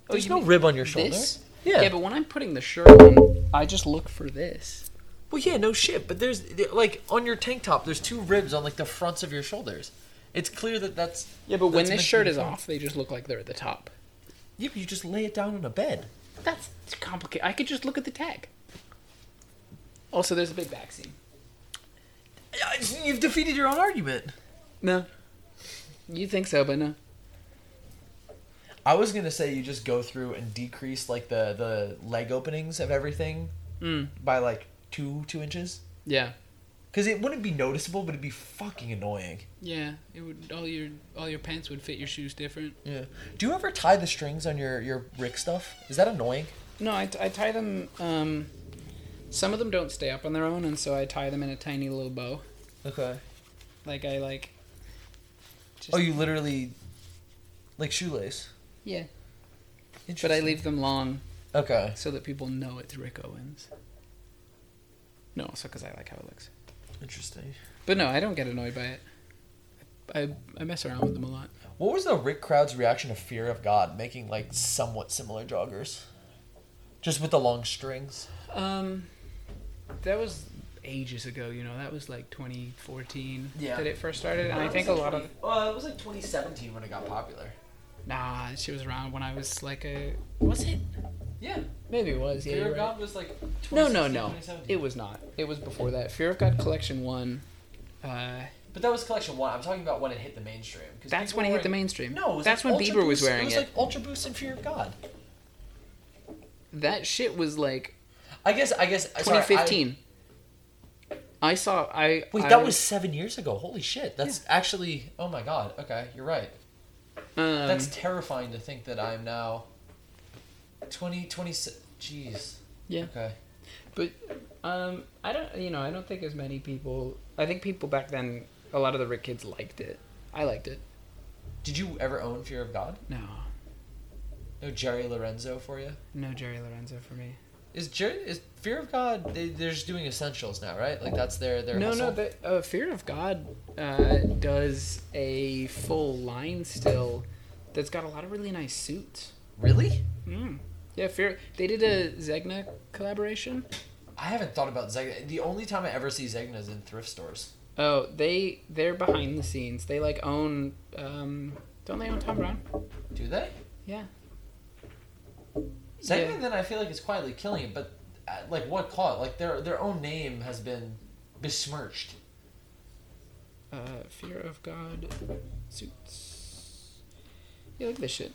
[SPEAKER 1] Oh, there's
[SPEAKER 2] you
[SPEAKER 1] no
[SPEAKER 2] mean
[SPEAKER 1] rib on your shoulder.
[SPEAKER 2] This?
[SPEAKER 1] Yeah.
[SPEAKER 2] Yeah, but when I'm putting the shirt on, I just look for this.
[SPEAKER 1] Well, yeah, no shit. But there's like on your tank top, there's two ribs on like the fronts of your shoulders. It's clear that that's
[SPEAKER 2] Yeah, but when
[SPEAKER 1] that's
[SPEAKER 2] this
[SPEAKER 1] meant to
[SPEAKER 2] shirt
[SPEAKER 1] be
[SPEAKER 2] is off, they just look like they're at the top.
[SPEAKER 1] Yeah, but you just lay it down on a bed.
[SPEAKER 2] That's complicated. I could just look at the tag. Also, there's a big back seam.
[SPEAKER 1] You've defeated your own argument.
[SPEAKER 2] No. You think so, but no.
[SPEAKER 1] I was gonna say you just go through and decrease like the the leg openings of everything
[SPEAKER 2] Mm.
[SPEAKER 1] by like two two inches.
[SPEAKER 2] Yeah.
[SPEAKER 1] Because it wouldn't be noticeable, but it'd be fucking annoying.
[SPEAKER 2] Yeah. It would all your all your pants would fit your shoes different.
[SPEAKER 1] Yeah. Do you ever tie the strings on your your Rick stuff? Is that annoying?
[SPEAKER 2] No, I, I tie them. Um, some of them don't stay up on their own, and so I tie them in a tiny little bow.
[SPEAKER 1] Okay.
[SPEAKER 2] Like I like. Just,
[SPEAKER 1] Oh, you literally like shoelace.
[SPEAKER 2] Yeah. But I leave them long
[SPEAKER 1] Okay.
[SPEAKER 2] so that people know it's Rick Owens. No, also because I like how it looks.
[SPEAKER 1] Interesting.
[SPEAKER 2] But no, I don't get annoyed by it. I I mess around with them a lot.
[SPEAKER 1] What was the Rick crowd's reaction to Fear of God making like somewhat similar joggers? Just with the long strings.
[SPEAKER 2] Um, that was ages ago. You know, that was like 2014
[SPEAKER 1] Yeah.
[SPEAKER 2] that it first started, and I think a lot of
[SPEAKER 1] Well, it was like 2017 when it got popular.
[SPEAKER 2] nah, she was around when I was like a was it?
[SPEAKER 1] Yeah.
[SPEAKER 2] Maybe it was. Yeah,
[SPEAKER 1] Fear of
[SPEAKER 2] right.
[SPEAKER 1] God was like.
[SPEAKER 2] No, no, no. It was not. It was before that. Fear of God Collection One. Uh,
[SPEAKER 1] But that was collection one. I'm talking about when it hit the mainstream. 'cause
[SPEAKER 2] that's when it hit the mainstream.
[SPEAKER 1] No, it was
[SPEAKER 2] that's
[SPEAKER 1] like
[SPEAKER 2] when
[SPEAKER 1] Ultra
[SPEAKER 2] Bieber was wearing
[SPEAKER 1] it.
[SPEAKER 2] it.
[SPEAKER 1] was like Ultra Boost and Fear of God.
[SPEAKER 2] that shit was like
[SPEAKER 1] I guess. I guess. sorry,
[SPEAKER 2] 2015. I, saw. I
[SPEAKER 1] I, wait,
[SPEAKER 2] I-
[SPEAKER 1] that was seven years ago. Holy shit! That's actually. Oh my god. Okay, you're right.
[SPEAKER 2] Um,
[SPEAKER 7] That's terrifying to think that I'm now 20, 20, jeez.
[SPEAKER 2] Yeah.
[SPEAKER 7] Okay.
[SPEAKER 2] But um, I don't. You know, I don't think as many people. I think people back then, a lot of the rich kids liked it. I liked it.
[SPEAKER 7] Did you ever own Fear of God?
[SPEAKER 2] No,
[SPEAKER 7] No Jerry Lorenzo for you?
[SPEAKER 2] no Jerry Lorenzo for me.
[SPEAKER 7] Is Jerry is Fear of God? They, they're just doing essentials now, right? Like that's their their
[SPEAKER 2] no,
[SPEAKER 7] hustle?
[SPEAKER 2] no. The, uh, Fear of God uh, does a full line still. That's got a lot of really nice suits.
[SPEAKER 7] really?
[SPEAKER 2] Mm. Yeah, Fear. They did a Zegna collaboration.
[SPEAKER 7] I haven't thought about Zegna. The only time I ever see Zegna is in thrift stores.
[SPEAKER 2] Oh, they they're behind the scenes. They like own. Um, don't they own Thom Browne?
[SPEAKER 7] Do they?
[SPEAKER 2] Yeah.
[SPEAKER 7] Zegna
[SPEAKER 2] Yeah.
[SPEAKER 7] then I feel like it's quietly killing it, but at, like what cost? Like their their own name has been besmirched.
[SPEAKER 2] Uh, Fear of God suits. Yeah, look at this shit.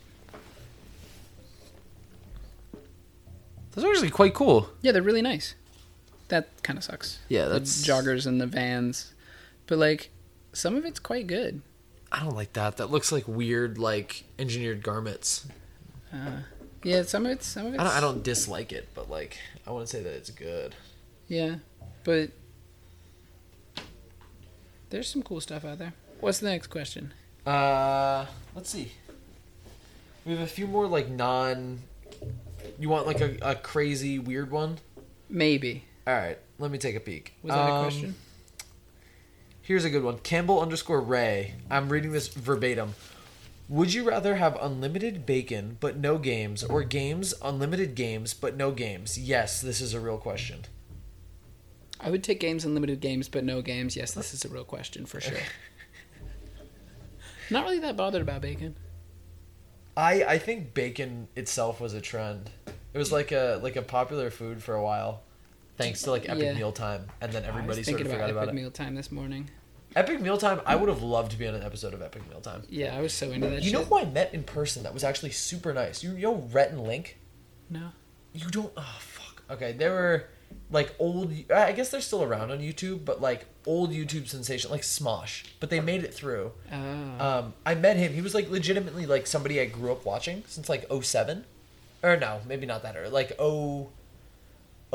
[SPEAKER 1] Those are actually quite cool.
[SPEAKER 2] Yeah, they're really nice. That kind of sucks.
[SPEAKER 1] Yeah,
[SPEAKER 2] The
[SPEAKER 1] that's
[SPEAKER 2] joggers and the vans, but like some of it's quite good.
[SPEAKER 1] I don't like that. That looks like weird, like engineered garments.
[SPEAKER 2] Uh, yeah, some of it's some of it's.
[SPEAKER 1] I don't, I don't dislike it, but like I wouldn't say that it's good.
[SPEAKER 2] Yeah, but there's some cool stuff out there. What's the next question?
[SPEAKER 1] Uh, let's see. We have a few more like non. You want like a, a crazy weird one?
[SPEAKER 2] Maybe
[SPEAKER 1] All right, let me take a peek.
[SPEAKER 2] was that a
[SPEAKER 1] Um,
[SPEAKER 2] question?
[SPEAKER 1] Here's a good one. Campbell underscore Ray. I'm reading this verbatim. Would you rather have unlimited bacon but no games, or games unlimited games but no games? Yes, this is a real question.
[SPEAKER 2] I would take games unlimited games, but no games. Yes, this is a real question for sure. Not really that bothered about bacon.
[SPEAKER 1] I I think bacon itself was a trend. It was like a like a popular food for a while, thanks to like Epic
[SPEAKER 2] Yeah.
[SPEAKER 1] Mealtime, and then everybody sort of
[SPEAKER 2] about
[SPEAKER 1] forgot
[SPEAKER 2] Epic
[SPEAKER 1] about it.
[SPEAKER 2] Meal Time this morning.
[SPEAKER 1] Epic Mealtime. I would have loved to be on an episode of Epic Mealtime.
[SPEAKER 2] Yeah, I was so into that.
[SPEAKER 1] You know who I met in person that was actually super nice? You, you know Rhett and Link?
[SPEAKER 2] No.
[SPEAKER 1] You don't. Oh fuck. Okay, they were like old. I guess they're still around on YouTube, but like old YouTube sensation, like Smosh. But they made it through.
[SPEAKER 2] Oh.
[SPEAKER 1] Um, I met him. He was like legitimately like somebody I grew up watching since like 07. or no, maybe not that early. Like 0,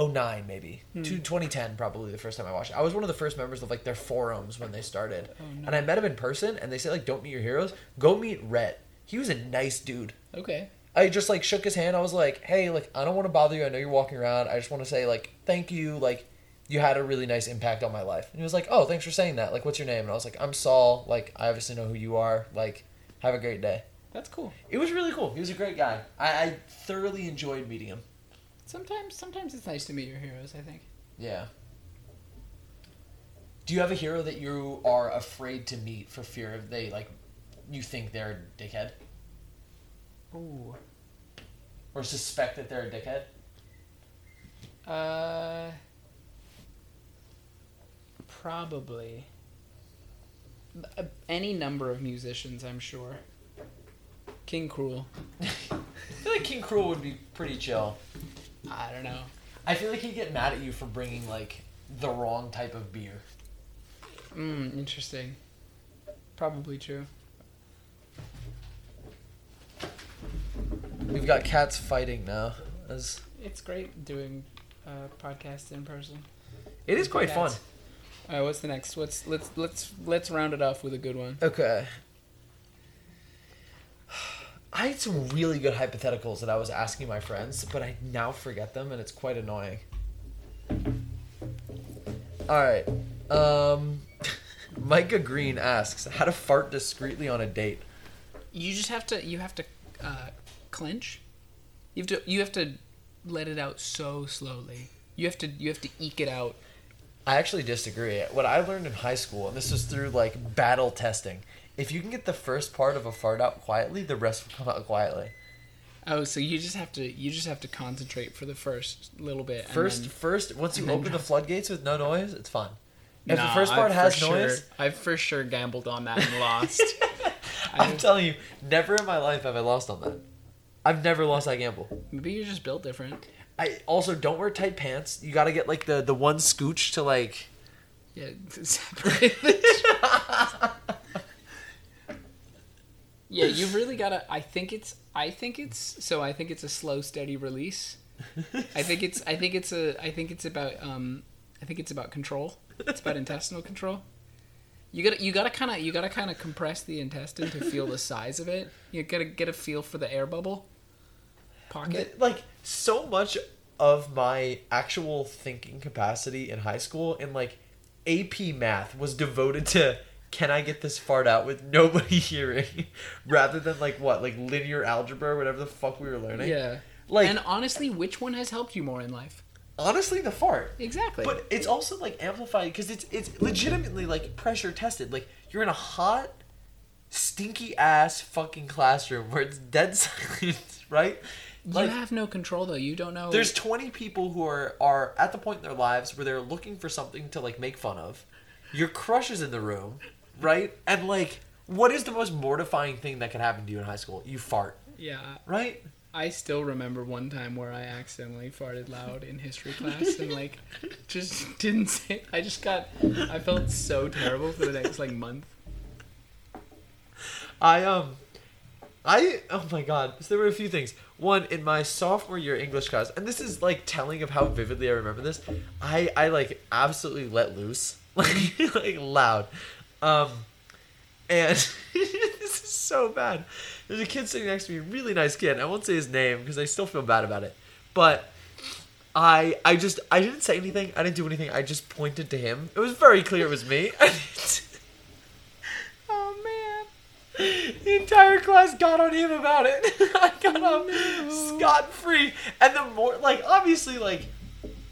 [SPEAKER 1] 09 maybe
[SPEAKER 2] Hmm.
[SPEAKER 1] to 2010 probably the first time I watched it. I was one of the first members of like their forums when they started,
[SPEAKER 2] Oh, no.
[SPEAKER 1] and I met him in person. And they say like, don't meet your heroes. Go meet Rhett. He was a nice dude.
[SPEAKER 2] okay.
[SPEAKER 1] I just like shook his hand. I was like, "Hey, like I don't want to bother you. I know you're walking around. I just want to say like thank you. Like you had a really nice impact on my life." And he was like, "Oh, thanks for saying that. Like what's your name?" And I was like, "I'm Sol. Like I obviously know who you are. Like have a great day."
[SPEAKER 2] That's cool.
[SPEAKER 1] It was really cool. He was a great guy. I, I thoroughly enjoyed meeting him.
[SPEAKER 2] Sometimes, sometimes it's nice to meet your heroes. I think.
[SPEAKER 1] Yeah. Do you have a hero that you are afraid to meet for fear of they like you think they're a dickhead
[SPEAKER 2] Ooh.
[SPEAKER 1] or suspect that they're a dickhead?
[SPEAKER 2] Uh. Probably. Uh, Any number of musicians, I'm sure. King Krule.
[SPEAKER 1] I feel like King Krule would be pretty chill.
[SPEAKER 2] I don't know.
[SPEAKER 1] I feel like he'd get mad at you for bringing like the wrong type of beer.
[SPEAKER 2] Hmm. Interesting. Probably true.
[SPEAKER 1] We've got cats fighting now. As
[SPEAKER 2] It's great doing uh, podcasts in person.
[SPEAKER 1] it is quite fun.
[SPEAKER 2] Cats. All right, what's the next? What's let's let's let's round it off with a good one.
[SPEAKER 1] Okay. I had some really good hypotheticals that I was asking my friends, but I now forget them, and it's quite annoying. All right. Um, Micah Green asks how to fart discreetly on a date.
[SPEAKER 2] You just have to you have to uh, clench. You have to you have to let it out so slowly. You have to you have to eke it out.
[SPEAKER 1] I actually disagree. What I learned in high school, and this was through like battle testing, if you can get the first part of a fart out quietly, the rest will come out quietly.
[SPEAKER 2] Oh, so you just have to you just have to concentrate for the first little bit. and
[SPEAKER 1] First,
[SPEAKER 2] then-
[SPEAKER 1] first, once you open the floodgates with no noise, it's fine. If the first part
[SPEAKER 2] I've
[SPEAKER 1] has
[SPEAKER 2] for
[SPEAKER 1] noise,
[SPEAKER 2] sure, I've for sure gambled on that and lost.
[SPEAKER 1] I'm telling you, never in my life have I lost on that. I've never lost that gamble.
[SPEAKER 2] Maybe you're just built different.
[SPEAKER 1] I also don't wear tight pants. You got to get like the the one scooch to like.
[SPEAKER 2] Yeah, separate the- Yeah, you've really got to. I think it's. I think it's. So I think it's a slow, steady release. I think it's. I think it's a. I think it's about. Um, I think it's about control. It's about intestinal control. You gotta. You gotta kind of. You gotta kind of compress the intestine to feel the size of it. You gotta get a feel for the air bubble pocket.
[SPEAKER 1] like so much of my actual thinking capacity in high school and like AP math was devoted to can I get this fart out with nobody hearing rather than like what like linear algebra or whatever the fuck we were learning.
[SPEAKER 2] Yeah.
[SPEAKER 1] Like
[SPEAKER 2] and honestly, which one has helped you more in life?
[SPEAKER 1] honestly the fart.
[SPEAKER 2] Exactly.
[SPEAKER 1] But it's also like amplified because it's it's legitimately like pressure tested. Like you're in a hot, stinky ass fucking classroom where it's dead silent, right?
[SPEAKER 2] you have no control though. You don't know.
[SPEAKER 1] There's 20 people who are are at the point in their lives where they're looking for something to like make fun of. Your crush is in the room, right? And like, what is the most mortifying thing that can happen to you in high school? You fart,
[SPEAKER 2] yeah.
[SPEAKER 1] right?
[SPEAKER 2] I still remember one time where I accidentally farted loud in history class and like just didn't say. I just got. I felt so terrible for the next like month.
[SPEAKER 1] I um, I oh my god. So there were a few things. One in my sophomore year English class, and this is like telling of how vividly I remember this. I I like absolutely let loose, like like loud, um, and this is so bad. There's a kid sitting next to me, really nice kid. I won't say his name because I still feel bad about it, but. I I just I didn't say anything. I didn't do anything. I just pointed to him. It was very clear it was me.
[SPEAKER 2] Oh man.
[SPEAKER 1] The entire class got on him about it. I got off scot free. And the more, like, obviously, like,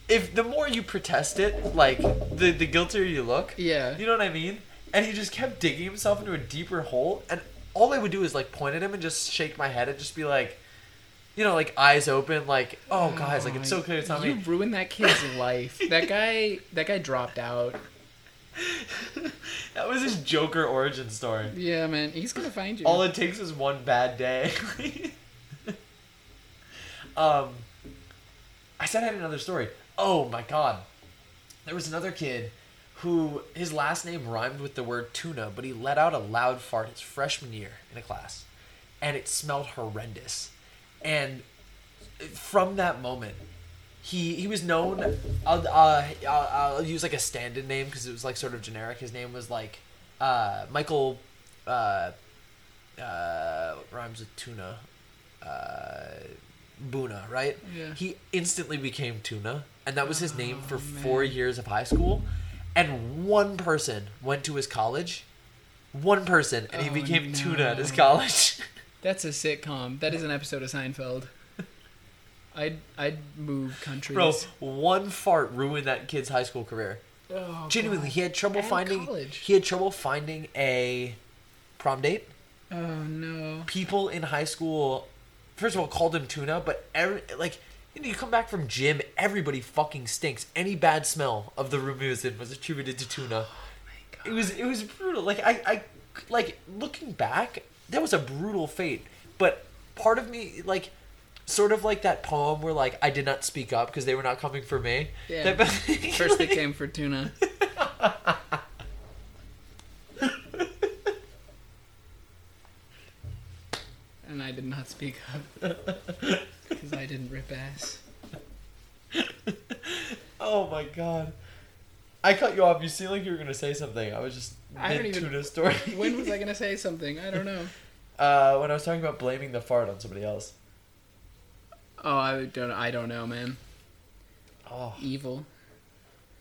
[SPEAKER 1] if the more you protest it, like, the the guiltier you look.
[SPEAKER 2] Yeah.
[SPEAKER 1] You know what I mean? And he just kept digging himself into a deeper hole. And all I would do is like point at him and just shake my head and just be like, you know, like eyes open, like, oh guys, like it's so clear it's not
[SPEAKER 2] You
[SPEAKER 1] me.
[SPEAKER 2] ruined that kid's life. That guy. That guy dropped out.
[SPEAKER 1] That was his Joker origin story.
[SPEAKER 2] Yeah, man. He's gonna find you.
[SPEAKER 1] All it takes is one bad day. um, I said I had another story. Oh my god, there was another kid who his last name rhymed with the word tuna, but he let out a loud fart his freshman year in a class, and it smelled horrendous. And from that moment, he he was known. I'll uh, I'll, I'll use like a stand-in name because it was like sort of generic. His name was like uh, Michael. Uh, uh, what rhymes with tuna. Uh, Buna, right?
[SPEAKER 2] Yeah.
[SPEAKER 1] He instantly became Tuna, and that was his name for
[SPEAKER 2] Oh,
[SPEAKER 1] four
[SPEAKER 2] man.
[SPEAKER 1] years of high school. And one person went to his college. One person, and he
[SPEAKER 2] Oh,
[SPEAKER 1] became Tuna at his college.
[SPEAKER 2] That's a sitcom. That is an episode of Seinfeld. I'd I'd move countries.
[SPEAKER 1] Bro, one fart ruined that kid's high school career.
[SPEAKER 2] Oh,
[SPEAKER 1] Genuinely,
[SPEAKER 2] God.
[SPEAKER 1] he had trouble
[SPEAKER 2] And
[SPEAKER 1] finding.
[SPEAKER 2] college.
[SPEAKER 1] He had trouble finding a prom date.
[SPEAKER 2] Oh no.
[SPEAKER 1] People in high school, first of all, called him tuna, but every, like you know, you come back from gym, everybody fucking stinks. Any bad smell of the room he was in was attributed to tuna. Oh it was it was brutal. Like I, I like looking back, that was a brutal fate. But part of me like sort of like that poem where like I did not speak up because they were not coming for me.
[SPEAKER 2] Yeah.
[SPEAKER 1] That-
[SPEAKER 2] First they came for tuna. and I did not speak up because I didn't rip ass.
[SPEAKER 1] Oh my god. I cut you off. You seemed like you were gonna say something. I was just
[SPEAKER 2] I don't
[SPEAKER 1] mid
[SPEAKER 2] even-
[SPEAKER 1] tuna story.
[SPEAKER 2] When was I gonna say something? I don't know.
[SPEAKER 1] Uh, when I was talking about blaming the fart on somebody else.
[SPEAKER 2] Oh, I don't. I don't know, man.
[SPEAKER 1] Oh
[SPEAKER 2] Evil.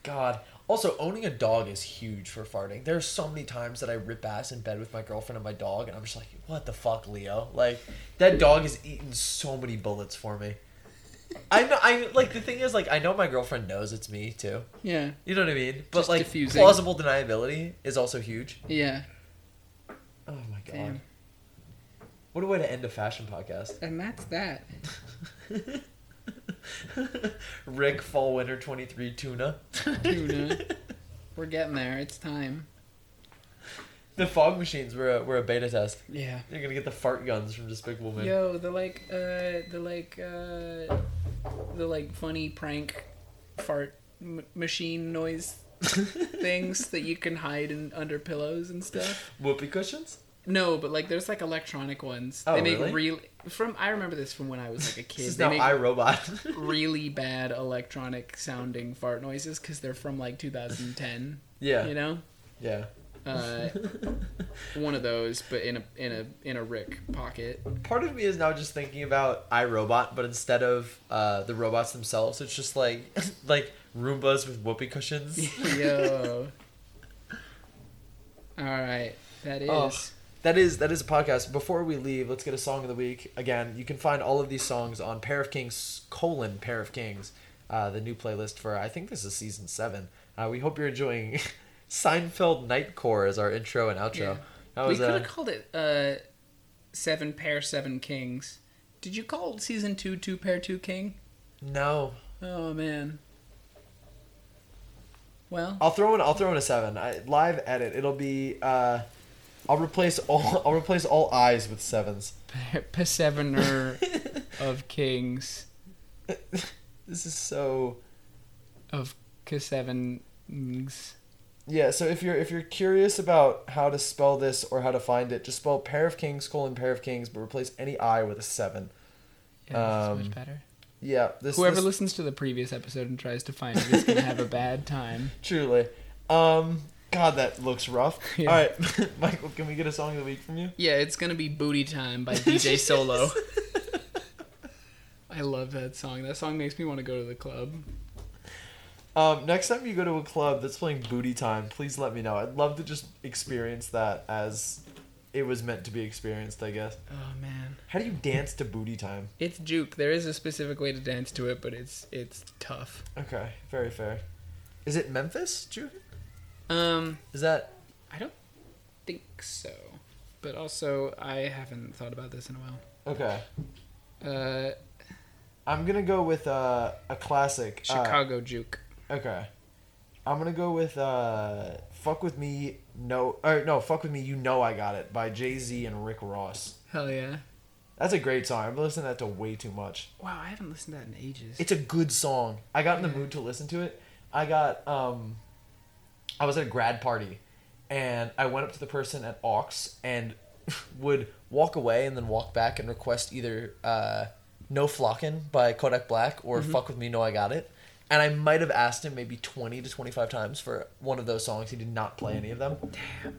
[SPEAKER 1] God. Also, owning a dog is huge for farting. There's so many times that I rip ass in bed with my girlfriend and my dog, and I'm just like, "What the fuck, Leo?" Like that dog has eaten so many bullets for me. I know. I like the thing is like I know my girlfriend knows it's me too.
[SPEAKER 2] Yeah.
[SPEAKER 1] You know what I mean? But
[SPEAKER 2] Just
[SPEAKER 1] like
[SPEAKER 2] diffusing.
[SPEAKER 1] plausible deniability is also huge.
[SPEAKER 2] Yeah.
[SPEAKER 1] Oh my god.
[SPEAKER 2] Damn.
[SPEAKER 1] What a way to end a fashion podcast.
[SPEAKER 2] And that's that.
[SPEAKER 1] Rick Fall Winter 23 tuna.
[SPEAKER 2] Tuna. We're getting there. It's time.
[SPEAKER 1] the fog machines were a, were a beta test.
[SPEAKER 2] Yeah.
[SPEAKER 1] You're gonna get the fart guns from Despicable Me.
[SPEAKER 2] Yo, the like, uh, the like, uh, the like funny prank fart m- machine noise things that you can hide in under pillows and stuff.
[SPEAKER 1] Whoopee cushions?
[SPEAKER 2] No, but like there's like electronic ones.
[SPEAKER 1] Oh,
[SPEAKER 2] they make
[SPEAKER 1] really?
[SPEAKER 2] from I remember this from when I was like a kid.
[SPEAKER 1] This is
[SPEAKER 2] They
[SPEAKER 1] now
[SPEAKER 2] make
[SPEAKER 1] iRobot.
[SPEAKER 2] really bad electronic sounding fart noises because they're from like 2010.
[SPEAKER 1] yeah.
[SPEAKER 2] You know,
[SPEAKER 1] Yeah.
[SPEAKER 2] uh, one of those, but in a in a in a Rick pocket.
[SPEAKER 1] Part of me is now just thinking about iRobot, but instead of uh, the robots themselves, it's just like like Roombas with whoopee cushions.
[SPEAKER 2] Yo. All right, that is.
[SPEAKER 1] Oh. That is that is a podcast. Before we leave, let's get a song of the week. Again, you can find all of these songs on Pair of Kings colon Pair of Kings, uh, the new playlist for I think this is season seven. Uh, we hope you're enjoying Seinfeld Nightcore as our intro and outro.
[SPEAKER 2] Yeah.
[SPEAKER 1] That
[SPEAKER 2] we
[SPEAKER 1] was
[SPEAKER 2] could
[SPEAKER 1] uh,
[SPEAKER 2] have called it uh, Seven Pair Seven Kings. Did you call season two Two Pair Two King?
[SPEAKER 1] no.
[SPEAKER 2] Oh man. Well,
[SPEAKER 1] I'll throw in I'll throw in a seven. I, live edit. It'll be uh, I'll replace all I'll replace all eyes with sevens.
[SPEAKER 2] Persevener of Kings
[SPEAKER 1] This is so
[SPEAKER 2] of K7s.
[SPEAKER 1] Yeah, so if you're if you're curious about how to spell this or how to find it, just spell pair of kings colon pair of kings, but replace any I with a seven.
[SPEAKER 2] Yeah,
[SPEAKER 1] Um,
[SPEAKER 2] much better.
[SPEAKER 1] Yeah, this
[SPEAKER 2] Whoever
[SPEAKER 1] this,
[SPEAKER 2] listens to the previous episode and tries to find it is gonna have a bad time.
[SPEAKER 1] truly. Um, God, that looks rough.
[SPEAKER 2] Yeah.
[SPEAKER 1] All right, Michael, can we get a song of the week from you?
[SPEAKER 2] Yeah, it's gonna be Booty Time by DJ Solo. I love that song. That song makes me want to go to the club.
[SPEAKER 1] Um, next time you go to a club that's playing Booty Time, please let me know. I'd love to just experience that as it was meant to be experienced. I guess.
[SPEAKER 2] Oh man.
[SPEAKER 1] How do you dance to Booty Time?
[SPEAKER 2] It's juke. There is a specific way to dance to it, but it's it's tough.
[SPEAKER 1] Okay, very fair. Is it Memphis? Juke?
[SPEAKER 2] Um,
[SPEAKER 1] Is that
[SPEAKER 2] I don't think so. But also, I haven't thought about this in a while.
[SPEAKER 1] okay?
[SPEAKER 2] Uh,
[SPEAKER 1] I'm gonna go with uh, a classic. uh,
[SPEAKER 2] Chicago juke.
[SPEAKER 1] okay. I'm gonna go with uh, "Fuck with Me." No, or no, "Fuck with Me." You know I got it by Jay Z and Rick Ross.
[SPEAKER 2] Hell yeah!
[SPEAKER 1] That's a great song. I've been listening to that to way too much.
[SPEAKER 2] Wow, I haven't listened to that in ages.
[SPEAKER 1] It's a good song. I got in the mood to listen to it. I got um, I was at a grad party, and I went up to the person at aux and would walk away and then walk back and request either uh, "No Flockin" by Kodak Black or
[SPEAKER 2] Mm-hmm.
[SPEAKER 1] "Fuck with Me, No I Got It." And I might have asked him maybe twenty to twenty five times for one of those songs. He did not play any of them.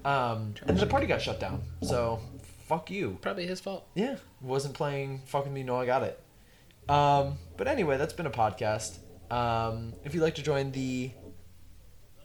[SPEAKER 1] Um, and the party got shut down. So, fuck you.
[SPEAKER 2] Probably his fault.
[SPEAKER 1] Yeah, wasn't playing fucking me. No, I got it. Um, but anyway, that's been a podcast. Um, if you'd like to join the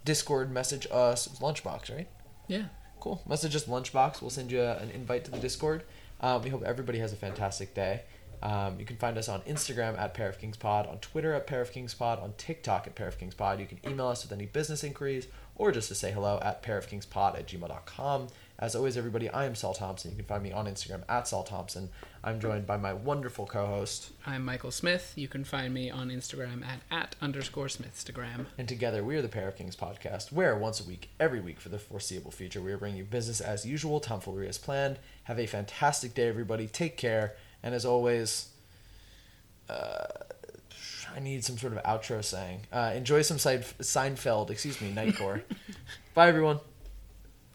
[SPEAKER 1] Discord, message us Lunchbox, right?
[SPEAKER 2] Yeah.
[SPEAKER 1] Cool. Message us Lunchbox. We'll send you an invite to the Discord. Um, we hope everybody has a fantastic day. Um, you can find us on Instagram at Pair of Kings Pod, on Twitter at Pair of Kings Pod, on TikTok at Pair of Kings Pod. You can email us with any business inquiries or just to say hello at pairofkingspod at gmail.com. As always, everybody, I am Sol Thompson. You can find me on Instagram at Sol Thompson. I'm joined by my wonderful co-host,
[SPEAKER 2] I'm Michael Smith. You can find me on Instagram at at underscore Smithstagram.
[SPEAKER 1] and together we are the Pair of Kings podcast, where once a week, every week for the foreseeable future, we are bringing you business as usual, tomfoolery as planned. Have a fantastic day, everybody. Take care, and as always, uh, I need some sort of outro saying. Uh, enjoy some Seinfeld, excuse me, Nightcore. Bye, everyone.